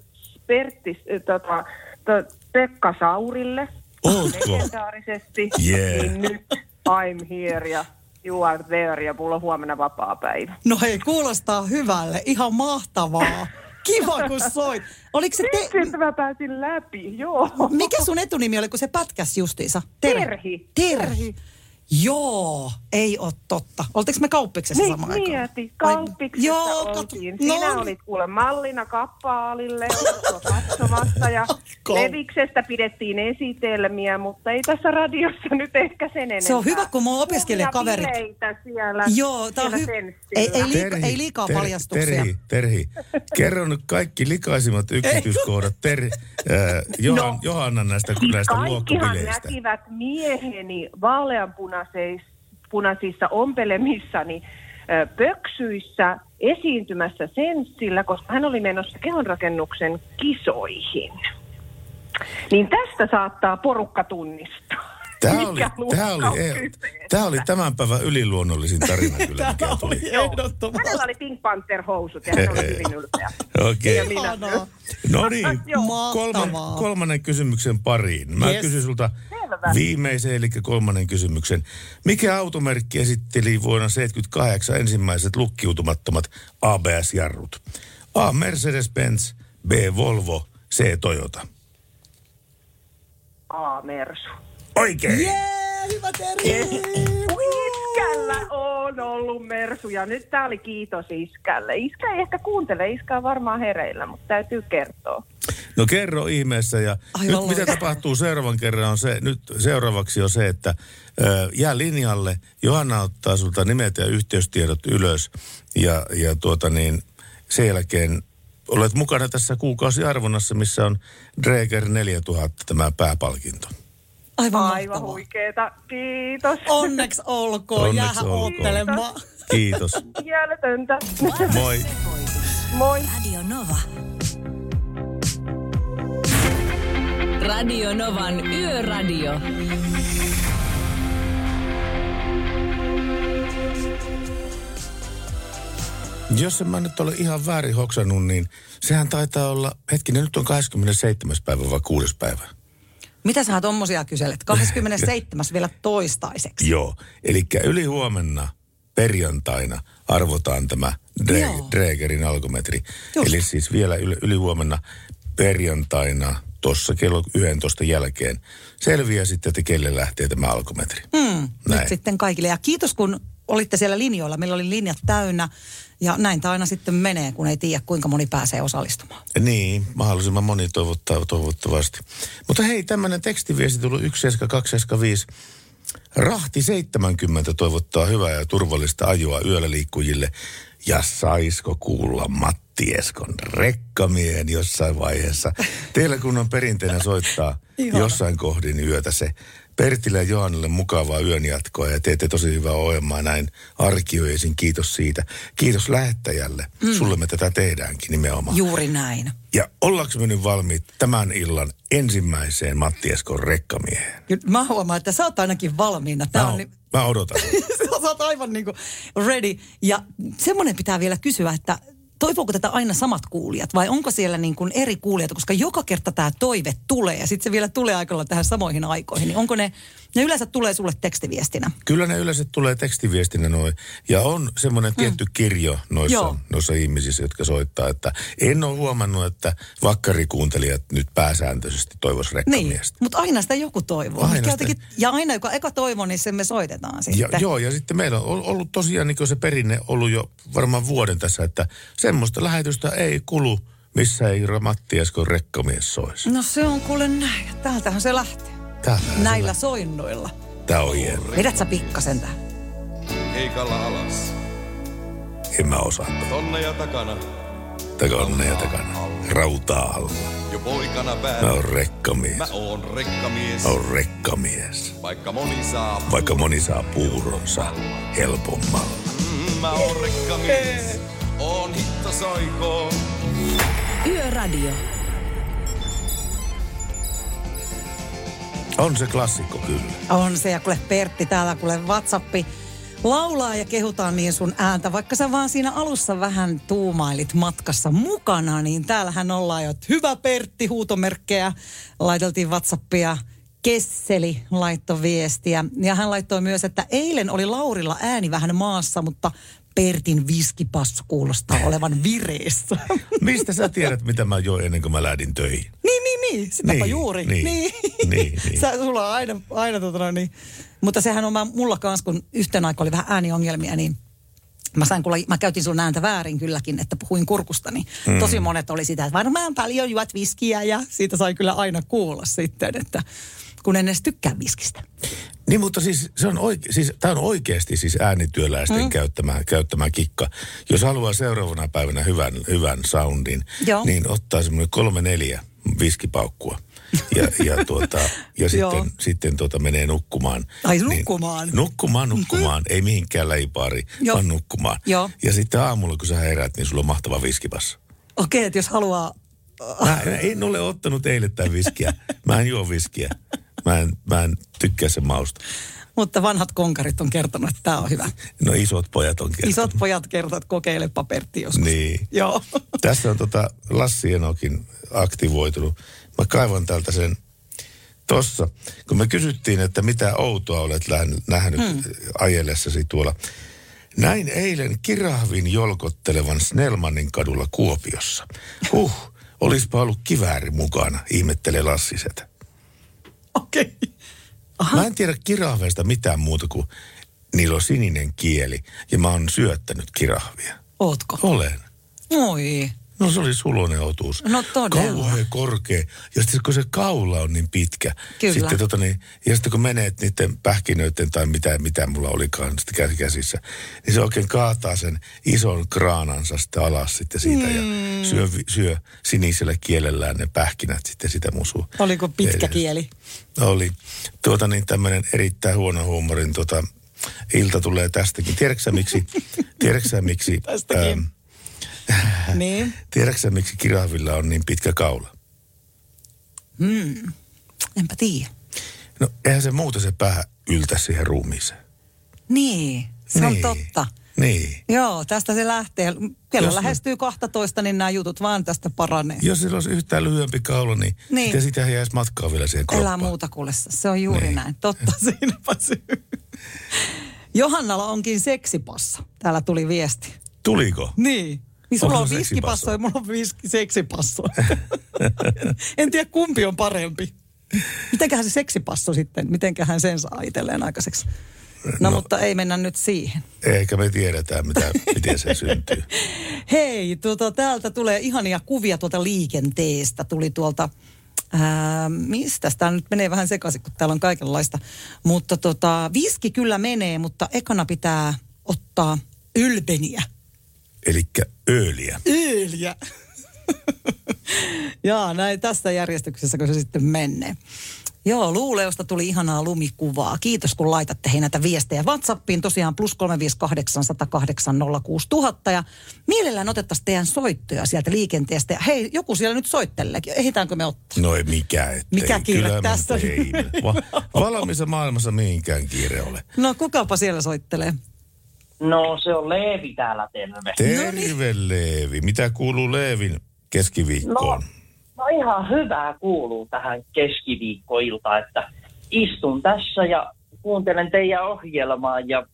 Pertti, äh, tota, to, Pekka Saurille. Ootko? Legendaarisesti. Yeah. Niin nyt I'm here ja you are there ja mulla on huomenna vapaa päivä. No hei, kuulostaa hyvälle. Ihan mahtavaa. Kiva, kun soit. Oliko se te... Sitten mä pääsin läpi, joo. Mikä sun etunimi oli, kun se pätkäs justiinsa? Terhi. Terhi. Joo, ei ole totta. Oltiinko me kauppiksessa Niin, samaan aikaan? mieti, kauppiksessa Joo, oltiin. No Sinä niin. olit kuule mallina kappaalille, katsomassa ja Kau- Leviksestä pidettiin esitelmiä, mutta ei tässä radiossa nyt ehkä sen enempää. Se on hyvä, kun mun opiskelijakaverit- siellä, Joo, tää on siellä hy... ei, ei, liika, ei liikaa Ter- paljastuksia. Terhi, Terhi, kerro nyt kaikki likaisimmat yksityiskohdat Ter, äh, Johan, No. Johanna näistä, Siis näistä kaikkihan luokkabileistä. näkivät mieheni vaaleanpunaisissa ompelemissani ö, pöksyissä esiintymässä senssillä, koska hän oli menossa kehonrakennuksen kisoihin. Niin tästä saattaa porukka tunnistaa. Tämä oli, tämä, on oli, kyseessä. tämä oli tämän päivän yliluonnollisin tarina kyllä, mikä tuli. Ehdottomasti. Hänellä oli Pink Panther housut ja hän oli hyvin ylpeä. Okei. Ja minä. No niin, kolman, kolmannen kysymyksen pariin. Mä Yes. kysyn sulta Selvä. viimeisen, eli kolmannen kysymyksen. Mikä automerkki esitteli vuonna 78 ensimmäiset lukkiutumattomat ABS-jarrut? A. Mercedes-Benz, B. Volvo, C. Toyota. A. Mersu. Oikein! Jee, hyvä Terhi. Iskällä on ollut Mersu ja nyt tää oli kiitos Iskälle. Iskä ei ehkä kuuntele, Iskä on varmaan hereillä, mutta täytyy kertoa. No kerro ihmeessä ja Aivan nyt mitä tapahtuu seuraavan kerran on se, nyt seuraavaksi on se, että ö, jää linjalle, Johanna ottaa sulta nimet ja yhteystiedot ylös ja, ja tuota niin, sen jälkeen olet mukana tässä kuukausiarvonnassa, missä on Dreger 4000 tämä pääpalkinto. Aivan, Aivan mahtavaa. huikeeta, kiitos. Onneksi olkoon. Onneksi Jäähän olkoon. oottelemaan. Kiitos. Järjetöntä. Moi. Moi. Radio Nova. Radio Novan Yöradio. Jos en mä nyt ole ihan väärin hoksannut, niin sehän taitaa olla, hetkinen, nyt on 27. päivä vai 6. päivä. Mitä sä tommosia kyselet? 27. vielä toistaiseksi. Joo, eli yli huomenna perjantaina arvotaan tämä. Dregerin alkometri. Just. Eli siis vielä yli, yli huomenna perjantaina tuossa kello 11 jälkeen selviää sitten, että kelle lähtee tämä alkometri. Mm, Näin. nyt sitten kaikille. Ja kiitos, kun olitte siellä linjoilla. Meillä oli linjat täynnä. Ja näin tämä aina sitten menee, kun ei tiedä, kuinka moni pääsee osallistumaan. Niin, mahdollisimman moni toivottaa, toivottavasti. Mutta hei, tämmöinen tekstiviesti tullut 17275. Rahti 70 toivottaa hyvää ja turvallista ajoa yöllä liikkujille. Ja saisko kuulla Matti Eskon rekkamiehen jossain vaiheessa? Teillä kun on perinteinen soittaa jossain kohdin yötä se. Pertille ja Johannille mukavaa yön jatkoa ja teette tosi hyvää ohjelmaa näin arkioisin. Kiitos siitä. Kiitos lähettäjälle. Mm. Sulle me tätä tehdäänkin nimenomaan. Juuri näin. Ja ollaanko me nyt valmiit tämän illan ensimmäiseen Matti Eskon rekkamieheen? Mä huomaan, että sä oot ainakin valmiina. Tää Mä, on o- niin, mä odotan. sä oot aivan niin kuin ready. Ja semmoinen pitää vielä kysyä, että toivooko tätä aina samat kuulijat vai onko siellä niin kuin eri kuulijat, koska joka kerta tämä toive tulee ja sitten se vielä tulee aika lailla tähän samoihin aikoihin. Niin onko ne Ne yleensä tulee sulle tekstiviestinä. Kyllä ne yleensä tulee tekstiviestinä noin. Ja on semmoinen tietty kirjo noissa, Joo. noissa ihmisissä, jotka soittaa, että en ole huomannut, että vakkarikuuntelijat nyt pääsääntöisesti toivois Niin, rekkamiestä. mutta aina sitä joku toivoo. Aina sitä- jotenkin, ja aina joka eka toivoo, niin sen me soitetaan Ja, sitten. joo, ja sitten meillä on ol- ollut tosiaan niin se perinne ollut jo varmaan vuoden tässä, että semmoista lähetystä ei kulu, missä ei Matti Esko rekkamies soisi. No se on kuule näin. Täältähän se lähtee. Täällä Näillä soinnuilla. Tämä on hieno. Vedät sä pikkasen tähän? Keikalla alas, En mä osaa. tonne ja takana, Takana ja takana. Rautaa alla. jo poikana Mä päällä. oon rekkamies. Mä oon rekkamies, Mä oon rekkamies. vaikka moni saa. Vaikka moni saa puuronsa helpommalla. Mm, Mä oon rekkamies, oon hitto soikoon. Yöradio. On se klassikko kyllä. On se, ja kuule Pertti täällä, kuule Whatsappi laulaa ja kehutaan niin sun ääntä. Vaikka sä vaan siinä alussa vähän tuumailit matkassa mukana, niin täällähän ollaan jo, että hyvä Pertti, huutomerkkejä. Laiteltiin Whatsappia. Kesseli laittoi viestiä. Ja hän laittoi myös, että eilen oli Laurilla ääni vähän maassa, mutta Pertin viskipassu kuulostaa olevan vireessä. Mistä sä tiedät, mitä mä join ennen kuin mä lähdin töihin? Niin, niin. Sitäpä Niin, juuri. niin, niin. niin, niin. Sä, sulla on aina, aina tota niin. Mutta sehän on mä, mulla kanssa, kun yhteen aikaan oli vähän ääniongelmia, niin Mä, sain kuulla, mä käytin sun ääntä väärin kylläkin, että puhuin kurkusta, niin mm. tosi monet oli sitä, että varmaan paljon juot viskiä ja siitä sai kyllä aina kuulla sitten, että kun en edes tykkää viskistä. Niin, mutta siis, se on oike, siis tämä on oikeasti siis äänityöläisten mm. käyttämä, käyttämä kikka. Jos haluaa seuraavana päivänä hyvän, hyvän soundin, Joo. niin ottaa semmoinen kolme neljä viskipaukkua. Ja, ja, tuota, ja sitten, sitten tuota menee nukkumaan. Ai, nukkumaan? Niin, nukkumaan, nukkumaan. Ei mihinkään leipaari, Joo. vaan nukkumaan. Joo. Ja sitten aamulla, kun sä herät, niin sulla on mahtava viskipassa. Okei, että jos haluaa, Mä en ole ottanut eilettäin viskiä. Mä en juo viskiä. Mä en, mä en tykkää sen mausta. mutta vanhat konkarit on kertonut, että tämä on hyvä. No isot pojat on kertonut. Isot pojat kertovat, että kokeilepa Pertti joskus. Niin. Joo. Tässä on tota Lassi Enokin aktivoitunut. Mä kaivan täältä sen tossa. Kun me kysyttiin, että mitä outoa olet nähnyt hmm. ajellessasi tuolla. Näin eilen kirahvin jolkottelevan Snellmanin kadulla Kuopiossa. Huh, olispa ollut kivääri mukana, ihmettelee Lassiset. Okei. Mä en tiedä kirahveista mitään muuta kuin niillä on sininen kieli ja mä oon syöttänyt kirahvia. Ootko? Olen. Oi. No se oli sulonen otus. No todella. Kauhean korkea. Ja sitten kun se kaula on niin pitkä. Kyllä. Sitten tota niin, ja sitten kun menet niiden pähkinöiden tai mitä, mitä mulla olikaan sitten käsi- käsissä, niin se oikein kaataa sen ison kraanansa sitten alas sitten siitä Mm. ja syö, syö sinisellä kielellään ne pähkinät sitten sitä musua. Oliko pitkä Edes. kieli? Oli. Tuota niin tämmöinen erittäin huono huumorin tota, ilta tulee tästäkin. Tiedätkö miksi? tiedätkö miksi? Tästäkin. niin. Tiedätkö miksi kirahvilla on niin pitkä kaula? Hmm. Enpä tiedä. No eihän se muuta se pää yltä siihen ruumiiseen. Niin, se on Niin. totta. Niin. Joo, tästä se lähtee. Kello Jos- lähestyy 12, niin nämä jutut vaan tästä paranee. Jos sillä olisi yhtään lyhyempi kaula, niin, Niin. niin. sitä, jäisi matkaa vielä siihen Elää kroppaan. muuta kuulessa. Se on juuri Niin. näin. Totta, siinäpä syy. Johannalla onkin seksipassa. Täällä tuli viesti. Tuliko? Niin. Niin sulla on se viskipasso ja mulla on viski, seksipasso. en tiedä kumpi on parempi. Mitenköhän se seksipasso sitten, mitenköhän sen saa itselleen aikaiseksi? No, no mutta ei mennä nyt siihen. Eikä me tiedetä, mitä, miten se syntyy. Hei, tuota, täältä tulee ihania kuvia tuolta liikenteestä. Tuli tuolta, ää, mistä tämä nyt menee vähän sekaisin, kun täällä on kaikenlaista. Mutta tota, viski kyllä menee, mutta ekana pitää ottaa ylpeniä. Eli ööliä. Öljä. Jaa, näin tässä järjestyksessä, kun se sitten menee. Joo, Luuleosta tuli ihanaa lumikuvaa. Kiitos, kun laitatte hei näitä viestejä WhatsAppiin. Tosiaan plus 358 108 06000. Ja mielellään otettaisiin teidän soittoja sieltä liikenteestä. Hei, joku siellä nyt soittelee. Ehditäänkö me ottaa? No ei mikä ettei. Mikä kiire Kyllä, tässä ei. Va- valmiissa maailmassa mihinkään kiire ole. No, kukapa siellä soittelee? No se on Leevi täällä terve. Terve Leevi. Mitä kuuluu Leevin keskiviikkoon? No, no ihan hyvää kuuluu tähän keskiviikkoilta, että istun tässä ja kuuntelen teidän ohjelmaa ja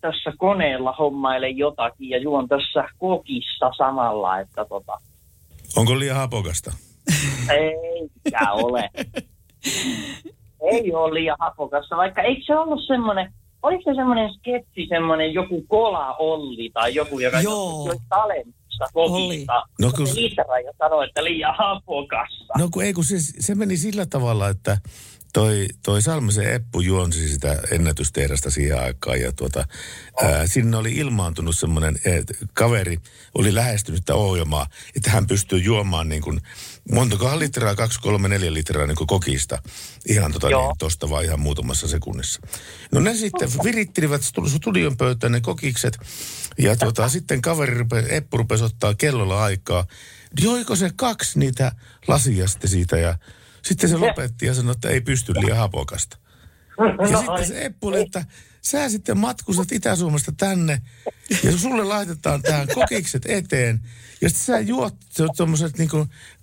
tässä koneella hommailen jotakin ja juon tässä kokista samalla, että tota, Onko liian hapokasta? eikä ole. Ei ole liian hapokasta, vaikka eikö se ollut semmoinen, oliko se semmoinen sketsi, semmoinen joku kola Olli tai joku, joka Joo. joi talentista kokista. No kun-. Liitara ja sanoi, että liian hapokasta. No kun ei, kun se, se meni sillä tavalla, että toi, toi Salmisen Eppu juonsi sitä ennätystehdasta siihen aikaan ja tuota, ää, sinne oli ilmaantunut semmoinen kaveri, oli lähestynyt sitä ohjelmaa, että hän pystyy juomaan niin kuin, montakohan litraa, kaksi, kolme, neljä litraa niin kokista. Ihan tota Joo. niin, tosta vaan ihan muutamassa sekunnissa. No ne sitten virittelivät stu- studion pöytään ne kokikset ja tuota, sitten kaveri rupe, Eppu rupesi ottaa kellolla aikaa. Joiko se kaksi niitä lasia sitten siitä ja sitten se lopetti ja sanoi, että ei pysty liian hapokasta. Ja No, sitten se Eppu oli, että sä sitten matkustat Itä-Suomesta tänne ja sulle laitetaan tähän kokikset eteen. Ja sitten sä juot tuommoiset niin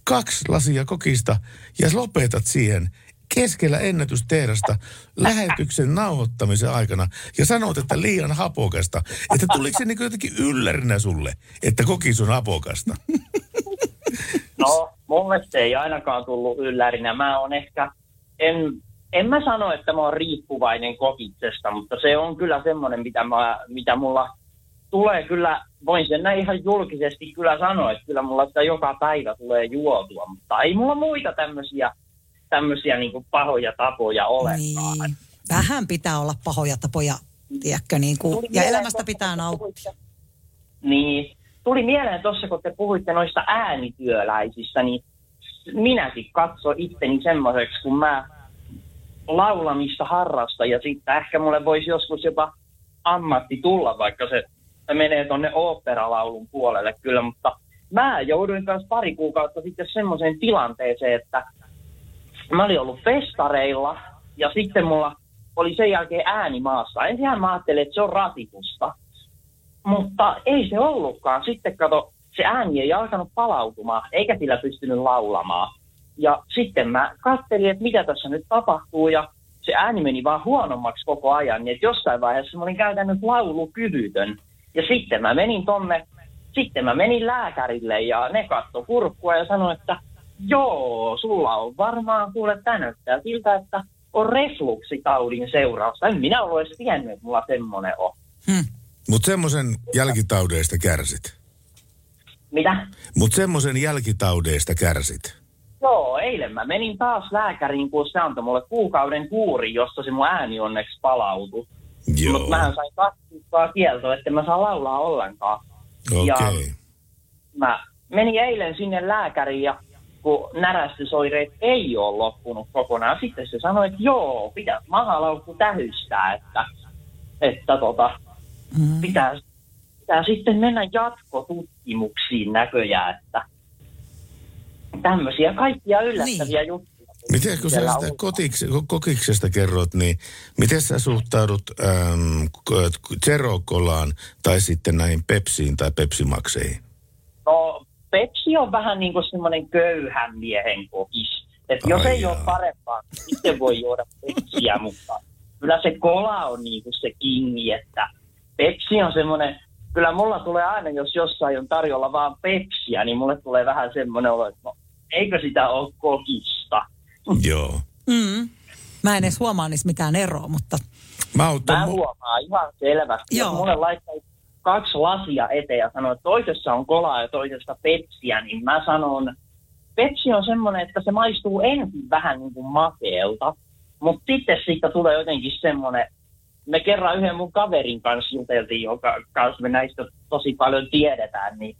kaksi lasia kokista ja lopetat siihen keskellä ennätystehdasta lähetyksen nauhoittamisen aikana ja sanot, että liian hapokasta. Että tuliko se niin jotenkin yllärinä sulle, että kokis on hapokasta? No, mulle se ei ainakaan tullut yllärinä. Mä oon ehkä, en, en mä sano, että mä oon riippuvainen kokitsesta, mutta se on kyllä semmoinen, mitä, mä, mitä mulla tulee kyllä, voin sen näin ihan julkisesti kyllä sanoa, että kyllä mulla sitä joka päivä tulee juotua, mutta ei mulla muita tämmöisiä tämmöisiä niin pahoja tapoja olekaan. Niin. Vähän pitää olla pahoja tapoja, tiedätkö, niin kuin, Tuli ja elämästä pitää nauttia. Niin. Tuli mieleen tuossa, kun te puhuitte noista äänityöläisistä, niin minäkin katso itteni semmoiseksi, kun mä laulamista harrastan ja sitten ehkä mulle voisi joskus jopa ammatti tulla, vaikka se, menee tonne oopperalaulun puolelle kyllä, mutta mä jouduin kanssa pari kuukautta sitten semmoiseen tilanteeseen, että mä olin ollut festareilla ja sitten mulla oli sen jälkeen ääni maassa. Ensinhän mä ajattelin, että se on rasitusta. Mutta ei se ollutkaan. Sitten kato, se ääni ei alkanut palautumaan, eikä sillä pystynyt laulamaan. Ja sitten mä katselin, että mitä tässä nyt tapahtuu, ja se ääni meni vaan huonommaksi koko ajan. Niin että jossain vaiheessa mä olin käytännössä laulukyvytön. Ja sitten mä menin tonne, sitten mä menin lääkärille, ja ne katto kurkkua ja sanoi, että joo, sulla on varmaan kuule tää näyttää siltä, että on refluksitaudin seurausta. En minä ole edes tiennyt, että mulla semmoinen on. Mutta semmoisen jälkitaudeista kärsit. Mitä? Mutta semmoisen jälkitaudeista kärsit. Joo, eilen mä menin taas lääkäriin, kun se antoi mulle kuukauden kuuri, josta se mun ääni onneksi palautui. Joo. Mutta mähän sain kaksi kieltoa, että mä saa laulaa ollenkaan. Okei. Ja Okay. mä menin eilen sinne lääkäriin ja kun närästysoireet ei ole loppunut kokonaan, sitten se sanoi, että joo, pitää mahalaukku tähystää, että, että tota, Mm. pitää, pitää sitten mennä jatkotutkimuksiin näköjään, että tämmöisiä kaikkia yllättäviä niin. juttuja. Miten kun sä sitä kotiks, kokiksesta kerrot, niin miten sä suhtaudut äm, Zerokolaan tai sitten näihin Pepsiin tai Pepsimakseihin? No, Pepsi on vähän niin kuin semmoinen köyhän miehen kokis. Että jos Ai ei ole jaa. parempaa, niin sitten voi juoda Pepsiä, mutta kyllä se kola on niin kuin se kingi, että Pepsi on semmoinen, kyllä mulla tulee aina, jos jossain on tarjolla vaan Pepsiä, niin mulle tulee vähän semmoinen olo, että no, eikö sitä ole kokista? Joo. Mm. Mä en edes huomaa niissä mitään eroa, mutta Mä Mä huomaan ihan selvästi. Joo. Jos mulle laittaa kaksi lasia eteen ja sanoo, että toisessa on kolaa ja toisessa pepsiä, niin mä sanon, Pepsi on semmoinen, että se maistuu ensin vähän niin kuin makeelta, mutta sitten siitä tulee jotenkin semmoinen, me kerran yhden mun kaverin kanssa juteltiin, joka kanssa me näistä tosi paljon tiedetään, niin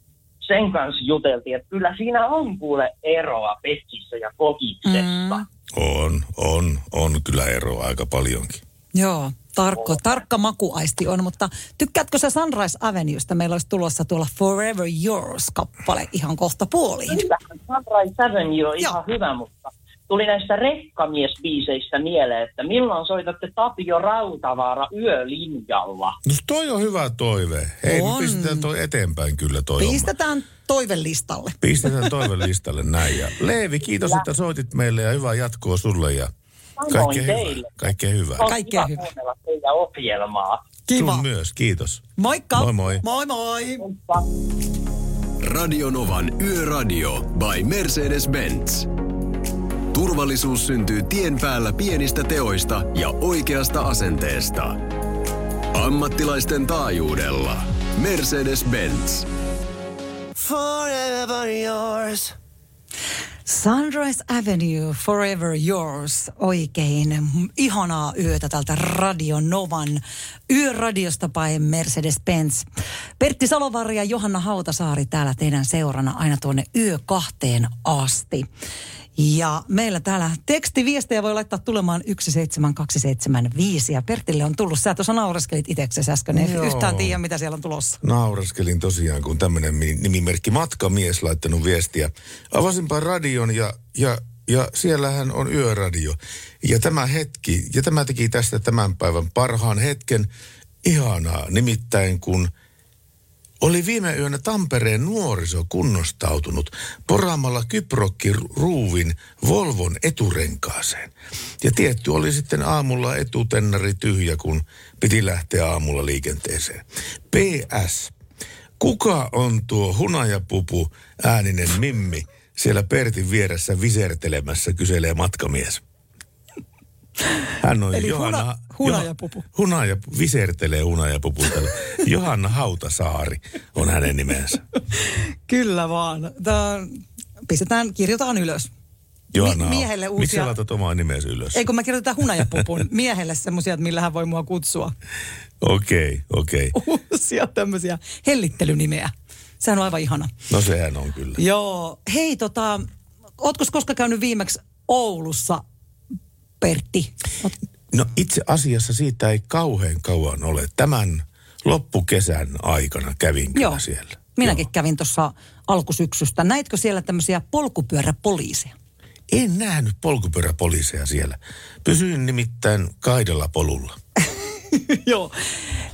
sen kanssa juteltiin, että kyllä siinä on kuule eroa Pepsissä ja kokiksessa. Mm. On, on, on kyllä eroa aika paljonkin. joo, tarkko, tarkka makuaisti on. Mutta tykkäätkö sä Sunrise Avenuesta? Meillä olisi tulossa tuolla Forever Yours-kappale ihan kohta puoliin. Kyllähän Sunrise Avenue on ihan Joo. hyvä, mutta tuli näistä rekkamiesbiiseistä mieleen, että milloin soitatte Tapio Rautavaara yölinjalla? No toi on hyvä toive. Hei, me On. pistetään toi eteenpäin kyllä toi homma. Pistetään toivelistalle. Pistetään toivelistalle näin. Ja Leevi, kiitos, että soitit meille ja hyvää jatkoa sulle. Ja Kaikkea hyvää. Kaikkea hyvää. On Kaikkea hyvää. teidän ohjelmaa. Kiva. Sun myös, kiitos. Moikka. Moi moi. Moi moi. Radionovan Yöradio by Mercedes-Benz. Turvallisuus syntyy tien päällä pienistä teoista ja oikeasta asenteesta. Ammattilaisten taajuudella. Mercedes-Benz. Forever yours. Sunrise Avenue, Forever Yours. Oikein ihanaa yötä tältä Radio Novan yöradiosta by Mercedes-Benz. Pertti Salovaari ja Johanna Hautasaari täällä teidän seurana aina tuonne yö kahteen asti. Ja meillä täällä tekstiviestejä voi laittaa tulemaan 17275 ja Pertille on tullut, sä tuossa naureskelit itseksesi äsken, ei yhtään tiedä mitä siellä on tulossa. Nauraskelin tosiaan, kun tämmöinen nimimerkki Matkamies laittanut viestiä. Avasinpa radion ja, ja, ja siellähän on yöradio. Ja tämä hetki, ja tämä teki tästä tämän päivän parhaan hetken ihanaa. Nimittäin kun oli viime yönä Tampereen nuoriso kunnostautunut poraamalla kyprokki ruuvin Volvon eturenkaaseen. Ja tietty oli sitten aamulla etutennari tyhjä, kun piti lähteä aamulla liikenteeseen. PS. Kuka on tuo hunajapupu ääninen mimmi siellä Pertin vieressä visertelemässä, kyselee matkamies. Hän on Eli Johanna... huna- hunajapupu. Hunaja, visertelee hunajapupu. täällä. Johanna Hautasaari on hänen nimensä. Kyllä vaan. Tää, pistetään, kirjoitetaan ylös. Johanna, Mi- miehelle Miksi uusia- sä laitat omaa nimesi ylös? Ei kun mä kirjoitan hunajapupun miehelle semmosia, että millä hän voi mua kutsua. Okei, okei. Uusia tämmöisiä hellittelynimiä. Sehän on aivan ihana. No sehän on kyllä. Joo. Hei tota, ootko koska käynyt viimeksi Oulussa, Pertti? Oot, No itse asiassa siitä ei kauhean kauan ole. Tämän loppukesän aikana kävin kyllä Joo. siellä. Minäkin kävin tuossa alkusyksystä. Näitkö siellä tämmöisiä polkupyöräpoliiseja? En nähnyt polkupyöräpoliiseja siellä. Pysyin nimittäin kaidella polulla. Joo.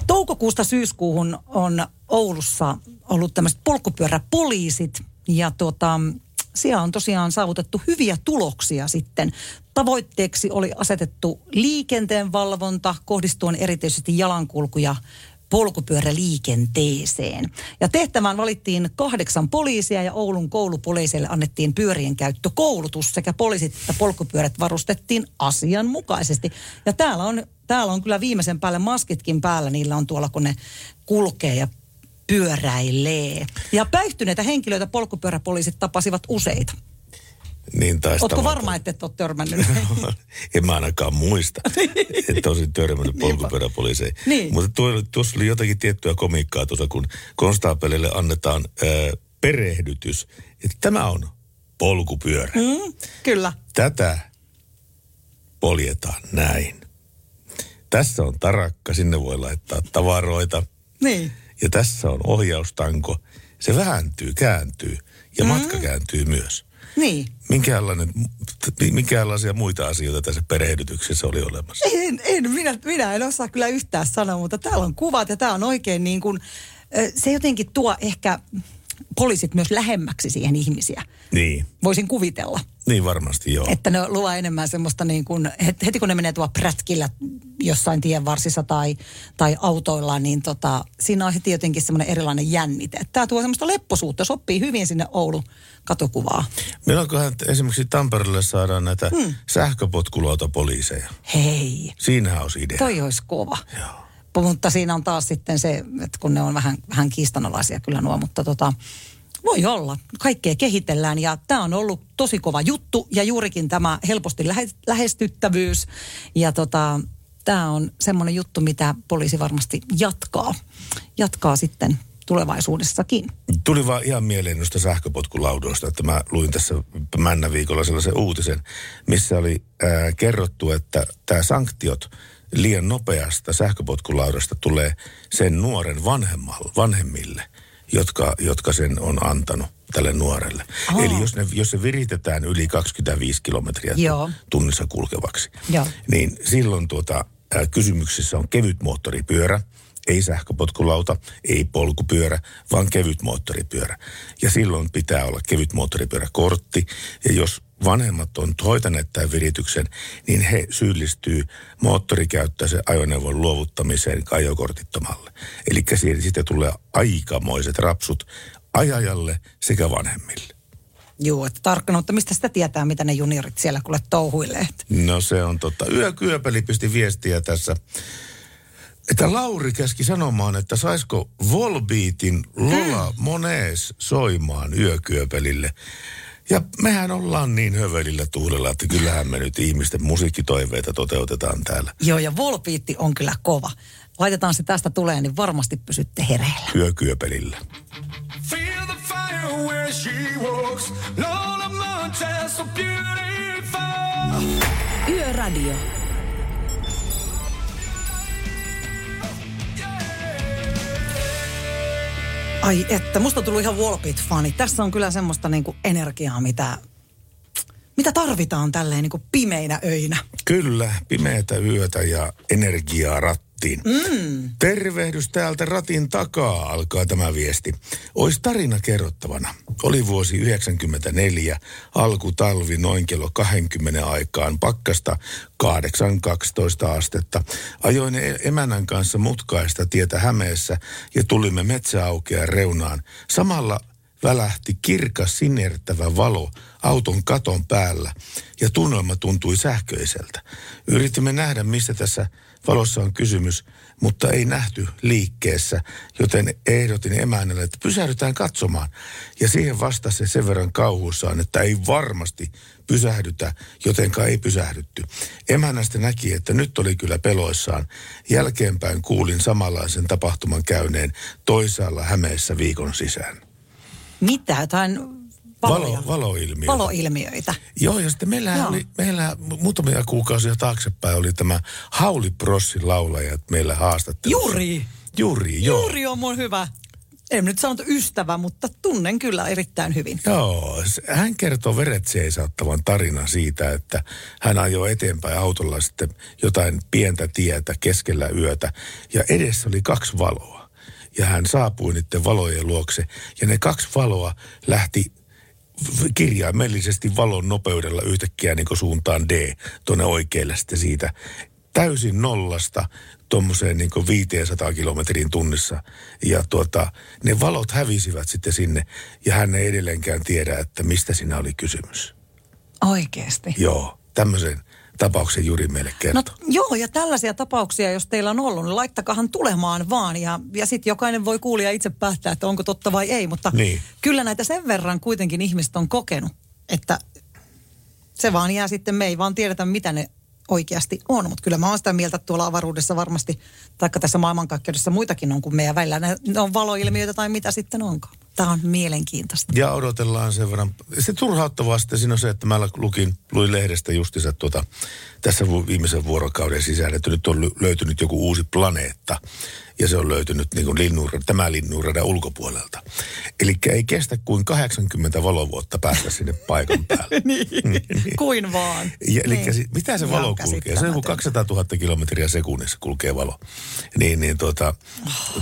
Toukokuusta syyskuuhun on Oulussa ollut tämmöiset polkupyöräpoliisit ja tuota, siellä on tosiaan saavutettu hyviä tuloksia sitten. Tavoitteeksi oli asetettu liikenteen valvonta kohdistuen erityisesti jalankulku- ja polkupyöräliikenteeseen. Ja tehtävään valittiin kahdeksan poliisia ja Oulun koulupoliisille annettiin pyörien käyttökoulutus sekä poliisit että polkupyörät varustettiin asianmukaisesti. Ja täällä on, täällä on kyllä viimeisen päälle maskitkin päällä, niillä on tuolla kun ne kulkee ja pyöräilee. Ja päihtyneitä henkilöitä polkupyöräpoliisit tapasivat useita. Niin taisi Ootko varma, että et ole törmännyt? en mä ainakaan muista, että olisin törmännyt polkupyöräpoliiseihin. Niin. Mutta tuo, tuossa oli jotakin tiettyä komiikkaa tuossa, kun konstaapelille annetaan ää, perehdytys, että tämä on polkupyörä. Mm, kyllä. Tätä poljetaan näin. Tässä on tarakka, sinne voi laittaa tavaroita. Niin. Ja tässä on ohjaustanko. Se vääntyy, kääntyy ja Mm. matka kääntyy myös. Niin. Minkälainen, minkälaisia muita asioita tässä perehdytyksessä oli olemassa? En, en minä, minä en osaa kyllä yhtään sanoa, mutta täällä on kuvat ja tämä on oikein niin kuin, se jotenkin tuo ehkä poliisit myös lähemmäksi siihen ihmisiä. Niin, Voisin kuvitella, niin varmasti joo. että ne luo enemmän semmoista niin kuin, het- heti kun ne menee tuolla prätkillä jossain tien varsissa tai, tai autoilla, niin tota, siinä on heti jotenkin semmoinen erilainen jännite. Tämä tuo semmoista lepposuutta, sopii hyvin sinne Oulun katukuvaa. Milloinkohan esimerkiksi Tampereelle saadaan näitä Hmm. sähköpotkulautapoliiseja? Hei, Siinähän olisi idea. toi olisi kova. Joo. Mutta siinä on taas sitten se, että kun ne on vähän, vähän kiistanalaisia kyllä nuo, mutta tota, voi olla. Kaikkea kehitellään ja tämä on ollut tosi kova juttu ja juurikin tämä helposti lähe, lähestyttävyys. Ja tota, tämä on semmoinen juttu, mitä poliisi varmasti jatkaa, jatkaa sitten tulevaisuudessakin. Tuli vaan ihan mieleen noista sähköpotkulaudoista, että mä luin tässä männä viikolla sellaisen uutisen, missä oli ää, kerrottu, että tämä sanktiot liian nopeasta sähköpotkulaudasta tulee sen nuoren vanhemmalle, vanhemmille, jotka, jotka sen on antanut tälle nuorelle. Aa. Eli jos, ne, jos se viritetään yli 25 kilometriä Joo. tunnissa kulkevaksi, Joo. niin silloin tuota, ää, kysymyksessä on kevyt moottoripyörä, ei sähköpotkulauta, ei polkupyörä, vaan kevyt moottoripyörä. Ja silloin pitää olla kevyt moottoripyöräkortti. Ja jos vanhemmat on hoitaneet tämän virityksen, niin he syyllistyy moottorikäyttöisen ajoneuvon luovuttamiseen ajokortittomalle. Eli siitä tulee aikamoiset rapsut ajajalle sekä vanhemmille. Joo, että tarkkana, mutta mistä sitä tietää, mitä ne juniorit siellä kuule touhuilee? No se on totta. Yökyöpeli pisti viestiä tässä, että Lauri käski sanomaan, että saisiko Volbeatin Lola Mones soimaan yökyöpelille. Ja mehän ollaan niin hövelillä tuulella, että kyllähän me nyt ihmisten musiikkitoiveita toteutetaan täällä. Joo, ja Volpiitti on kyllä kova. Laitetaan se tästä tulee, niin varmasti pysytte hereillä. Yökyöpelillä. Feel the fire where she walks. Lola Montez, so beautiful. Yöradio. Ai että, musta tullut ihan Wallbeat-fani. Tässä on kyllä semmoista niinku energiaa, mitä, mitä tarvitaan tälleen niinku pimeinä öinä. Kyllä, pimeätä yötä ja energiaa rattiin. Mm. Tervehdys täältä ratin takaa, alkaa tämä viesti. Ois tarina kerrottavana. Oli vuosi 94, alkutalvi noin kello 20 aikaan, pakkasta 8-12 astetta. Ajoin e- emännän kanssa mutkaista tietä Hämeessä ja tulimme metsäaukean reunaan. Samalla välähti kirkas sinertävä valo auton katon päällä ja tunnelma tuntui sähköiseltä. Yritimme nähdä, mistä tässä valossa on kysymys, mutta ei nähty liikkeessä, joten ehdotin emännälle, että pysähdytään katsomaan. Ja siihen vastasi se sen verran kauhuissaan, että ei varmasti pysähdytä, jotenka ei pysähdytty. Emännästä näki, että nyt oli kyllä peloissaan. Jälkeenpäin kuulin samanlaisen tapahtuman käyneen toisaalla Hämeessä viikon sisään. Mitä? Jotain valoja? Valo, valoilmiö. Valoilmiöitä. Joo, ja sitten meillä oli, meillä muutamia kuukausia taaksepäin oli tämä Hauli Prossin laulaja meillä haastattelu. Juri! Juri, joo. Juuri on mun hyvä, en nyt sanota ystävä, mutta tunnen kyllä erittäin hyvin. Joo, hän kertoo veret seisauttavan tarinan siitä, että hän ajoi eteenpäin autolla sitten jotain pientä tietä keskellä yötä ja edessä oli kaksi valoa. Ja hän saapui niiden valojen luokse ja ne kaksi valoa lähti kirjaimellisesti valon nopeudella yhtäkkiä niin suuntaan D tuonne oikealle sitten siitä täysin nollasta tuommoiseen niin 500 kilometrin tunnissa. Ja tuota, ne valot hävisivät sitten sinne ja hän ei edelleenkään tiedä, että mistä siinä oli kysymys. Oikeesti. Joo, tämmöisen tapauksen Juri meille No kertoo. joo, ja tällaisia tapauksia, jos teillä on ollut, niin laittakahan tulemaan vaan. Ja, ja sitten jokainen voi kuulija itse päättää, että onko totta vai ei. Mutta Niin. kyllä näitä sen verran kuitenkin ihmiset on kokenut, että se vaan jää sitten, me ei vaan tiedetä, mitä ne oikeasti on. Mutta kyllä mä oon sitä mieltä, että tuolla avaruudessa varmasti, taikka tässä maailmankaikkeudessa muitakin on kuin meidän välillä. Ne on valoilmiöitä tai mitä sitten onkaan. Tämä on mielenkiintoista. Ja odotellaan sen verran. Se turhauttavaa sitten siinä on se, että mä lukin, luin lehdestä justiinsa tuota, tässä viimeisen vuorokauden sisään, että nyt on löytynyt joku uusi planeetta. Ja se on löytynyt niin kuin linnunra- tämä linnunradan ulkopuolelta. Eli ei kestä kuin 80 valovuotta päästä sinne paikan päälle. niin, kuin vaan. Ja, eli Niin. si- mitä se Ihan valo kulkee? Se on käsittämätöntä. 200 000 kilometriä sekunnissa kulkee valo. Niin, niin tuota,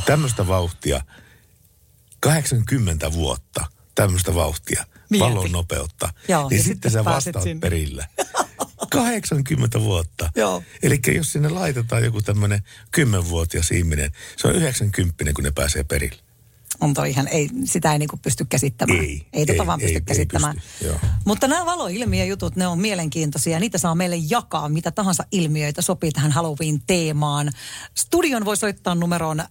tämmöistä vauhtia, 80 vuotta tämmöistä vauhtia, Mieti. valon nopeutta. Joo, niin ja sitten sitten sä vastaat sinne. perillä. 80 vuotta. Eli jos sinne laitetaan joku tämmöinen 10-vuotias ihminen, se on 90, kun ne pääsee perille. On toi ihan, ei, sitä ei niinku pysty käsittämään. Ei, ei tota ei, vaan pysty ei, ei käsittämään. pysty, joo. Mutta nämä valoilmiöjutut, ne on mielenkiintoisia. Niitä saa meille jakaa, mitä tahansa ilmiöitä sopii tähän Halloween-teemaan. Studion voi soittaa numeroon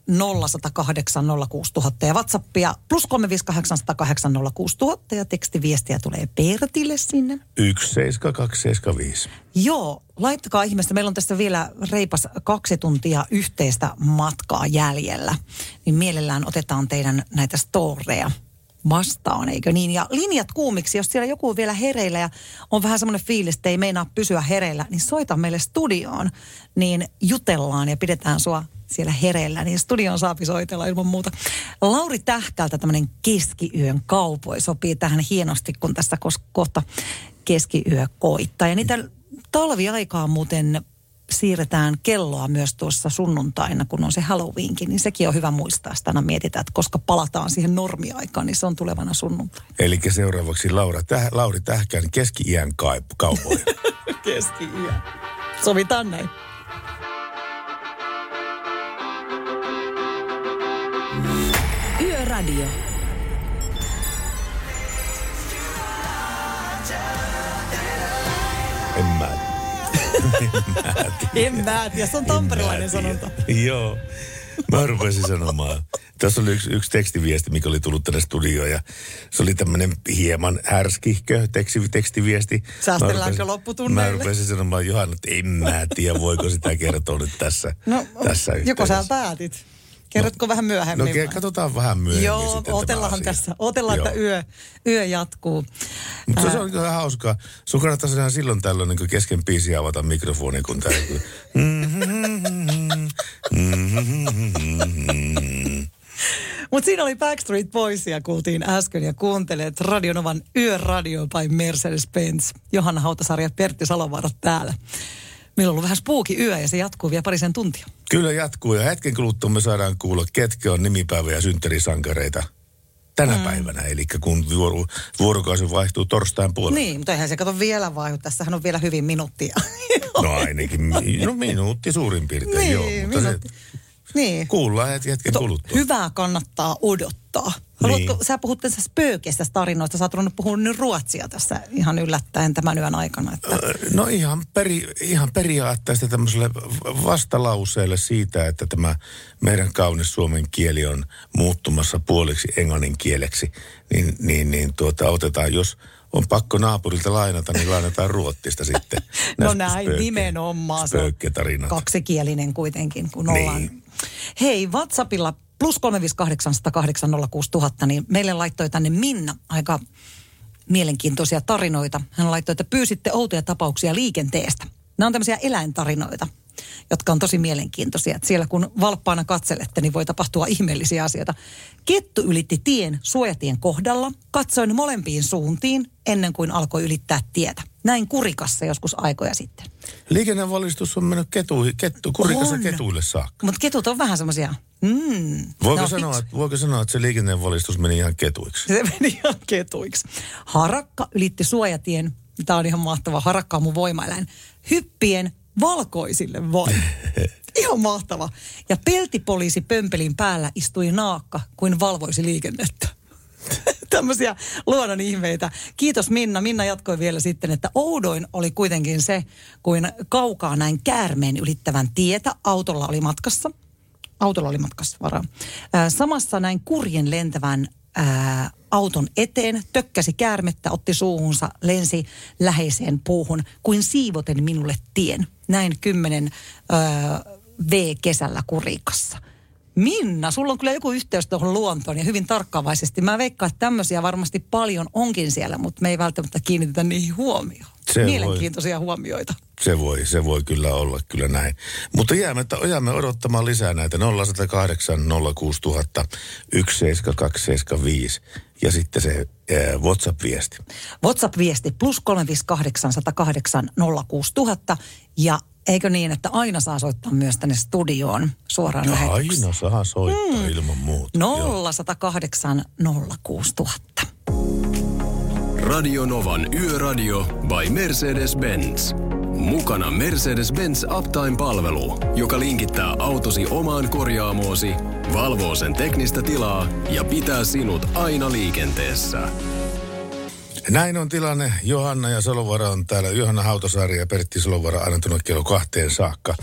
0108 06000 ja WhatsAppia plus 358 06000 ja tekstiviestiä tulee Pertille sinne. 17275. Joo, laittakaa ihmeestä. Meillä on tässä vielä reipas kaksi tuntia yhteistä matkaa jäljellä. Niin mielellään otetaan teidän näitä storeja vastaan, eikö niin? Ja linjat kuumiksi, jos siellä joku on vielä hereillä ja on vähän semmoinen fiilis, että ei meinaa pysyä hereillä, niin soita meille studioon, niin jutellaan ja pidetään sua siellä hereillä, niin studion saapi soitella ilman muuta. Lauri Tähkältä tämmöinen keskiyön kaupoi sopii tähän hienosti, kun tässä kohta keskiyö koittaa. Ja niitä talviaikaa muuten siirretään kelloa myös tuossa sunnuntaina, kun on se Halloweenkin, niin sekin on hyvä muistaa. Sitä mietitään, että koska palataan siihen normiaikaan, niin se on tulevana sunnuntaina. Eli seuraavaksi Laura Täh, Lauri Tähkän keski-iän kai- kaupoja. Keski-iän. Sovitaan näin. Yöradio. En mä tiedä, se on tamperilainen sanonta. Joo. Mä rupesin sanomaan. Tässä oli yksi, yksi tekstiviesti, mikä oli tullut tänne studioon ja se oli tämmöinen hieman härskihkö teksti, tekstiviesti. Säästelläänkö lopputunneille? Mä rupesin sanomaan Johanna, että en mä tiedä, voiko sitä kertoa nyt tässä, No, tässä joko sä yhteydessä. päätit? Kerrotko vähän No myöhemmin? ke- vai? katsotaan vähän myöhemmin Joo, sitten asia. tässä. Otellaan, että yö, yö jatkuu. Mutta se on kyllä hauskaa. Sun kannattaisi ihan silloin tällöin niin kesken biisiä avata mikrofoni, kun tää... Mutta siinä oli Backstreet Boysia, kuultiin äsken ja kuuntelet Radionovan Yöradio by Mercedes-Benz. Johanna Hautasarja ja Pertti Salovaara täällä. Meillä on ollut vähän spooky yö ja se jatkuu vielä parisen tuntia. Kyllä jatkuu ja hetken kuluttua me saadaan kuulla, ketkä on nimipäivä- ja synttärisankareita tänä mm. päivänä. Eli kun vuoro, vuorokausi vaihtuu torstain puolelle. Niin, mutta eihän se kato vielä vaihu. Tässähän on vielä hyvin minuuttia. No ainakin, no minuutti suurin piirtein, Niin, joo. Mutta minuutti. se niin. kuullaan hetken kuluttua. Hyvää kannattaa odottaa. Haluatko, Niin. sä puhut tässä spöökeistä tarinoista, sä oot ruvennut puhua nyt ruotsia tässä ihan yllättäen tämän yön aikana. Että, No ihan, peri, ihan periaatteessa tämmöiselle vastalauseelle siitä, että tämä meidän kaunis suomen kieli on muuttumassa puoliksi englannin kieleksi, niin, niin, niin tuota, otetaan, jos on pakko naapurilta lainata, niin lainataan ruottista sitten. no näin, spööke- nimenomaan. Spöökketarinat. kaksikielinen kuitenkin, kun Niin. Hei, WhatsAppilla plus 358806000, niin meille laittoi tänne Minna aika mielenkiintoisia tarinoita. Hän laittoi, että pyysitte outoja tapauksia liikenteestä. Nämä on tämmöisiä eläintarinoita, jotka on tosi mielenkiintoisia. Että siellä kun valppaana katselette, niin voi tapahtua ihmeellisiä asioita. Kettu ylitti tien suojatien kohdalla. Katsoin molempiin suuntiin ennen kuin alkoi ylittää tietä. Näin kurikassa joskus aikoja sitten. Liikennevalistus on mennyt ketu, kettu, kurikassa On. ketuille saakka. Mutta ketut on vähän semmoisia, mm, Voiko, no, sanoa, että, voiko sanoa, että se liikennevalistus meni ihan ketuiksi? Se meni ihan ketuiksi. Harakka ylitti suojatien. Tämä on ihan mahtava. Harakka on mun voimaeläin. Hyppien valkoisille vain. Ihan mahtava. Ja peltipoliisi pömpelin päällä istui naakka kuin valvoisi liikennettä. Tämmöisiä luonnon ihmeitä. Kiitos Minna. Minna jatkoi vielä sitten, että oudoin oli kuitenkin se, kuin kaukaa näin käärmeen ylittävän tietä. Autolla oli matkassa. Autolla oli matkassa varaa. Samassa näin kurjen lentävän ää, auton eteen, tökkäsi käärmettä, otti suuhunsa, lensi läheiseen puuhun, kuin siivoten minulle tien. Näin kymmenen ää, V-kesällä kurikassa. Minna, sulla on kyllä joku yhteys tuohon luontoon ja hyvin tarkkaavaisesti. Mä veikkaan, että tämmöisiä varmasti paljon onkin siellä, mutta me ei välttämättä kiinnitetä niihin huomioon. Se voi. Mielenkiintoisia huomioita. Se voi, se voi kyllä olla kyllä näin. Mutta jäämme, jäämme odottamaan lisää näitä 0108 06000 17275 ja sitten se ää, WhatsApp-viesti. WhatsApp-viesti plus 358 108 06000 ja eikö niin, että aina saa soittaa myös tänne studioon suoraan lähetykseen. Aina saa soittaa mm. ilman muuta. Joo. 0108 06000. Radio Novan Yöradio by Mercedes-Benz. Mukana Mercedes-Benz Uptime-palvelu, joka linkittää autosi omaan korjaamoosi, valvoo sen teknistä tilaa ja pitää sinut aina liikenteessä. Näin on tilanne. Johanna ja Salovara on täällä. Johanna Hautasaari ja Pertti Salovara aina tuonne kello kahteen saakka.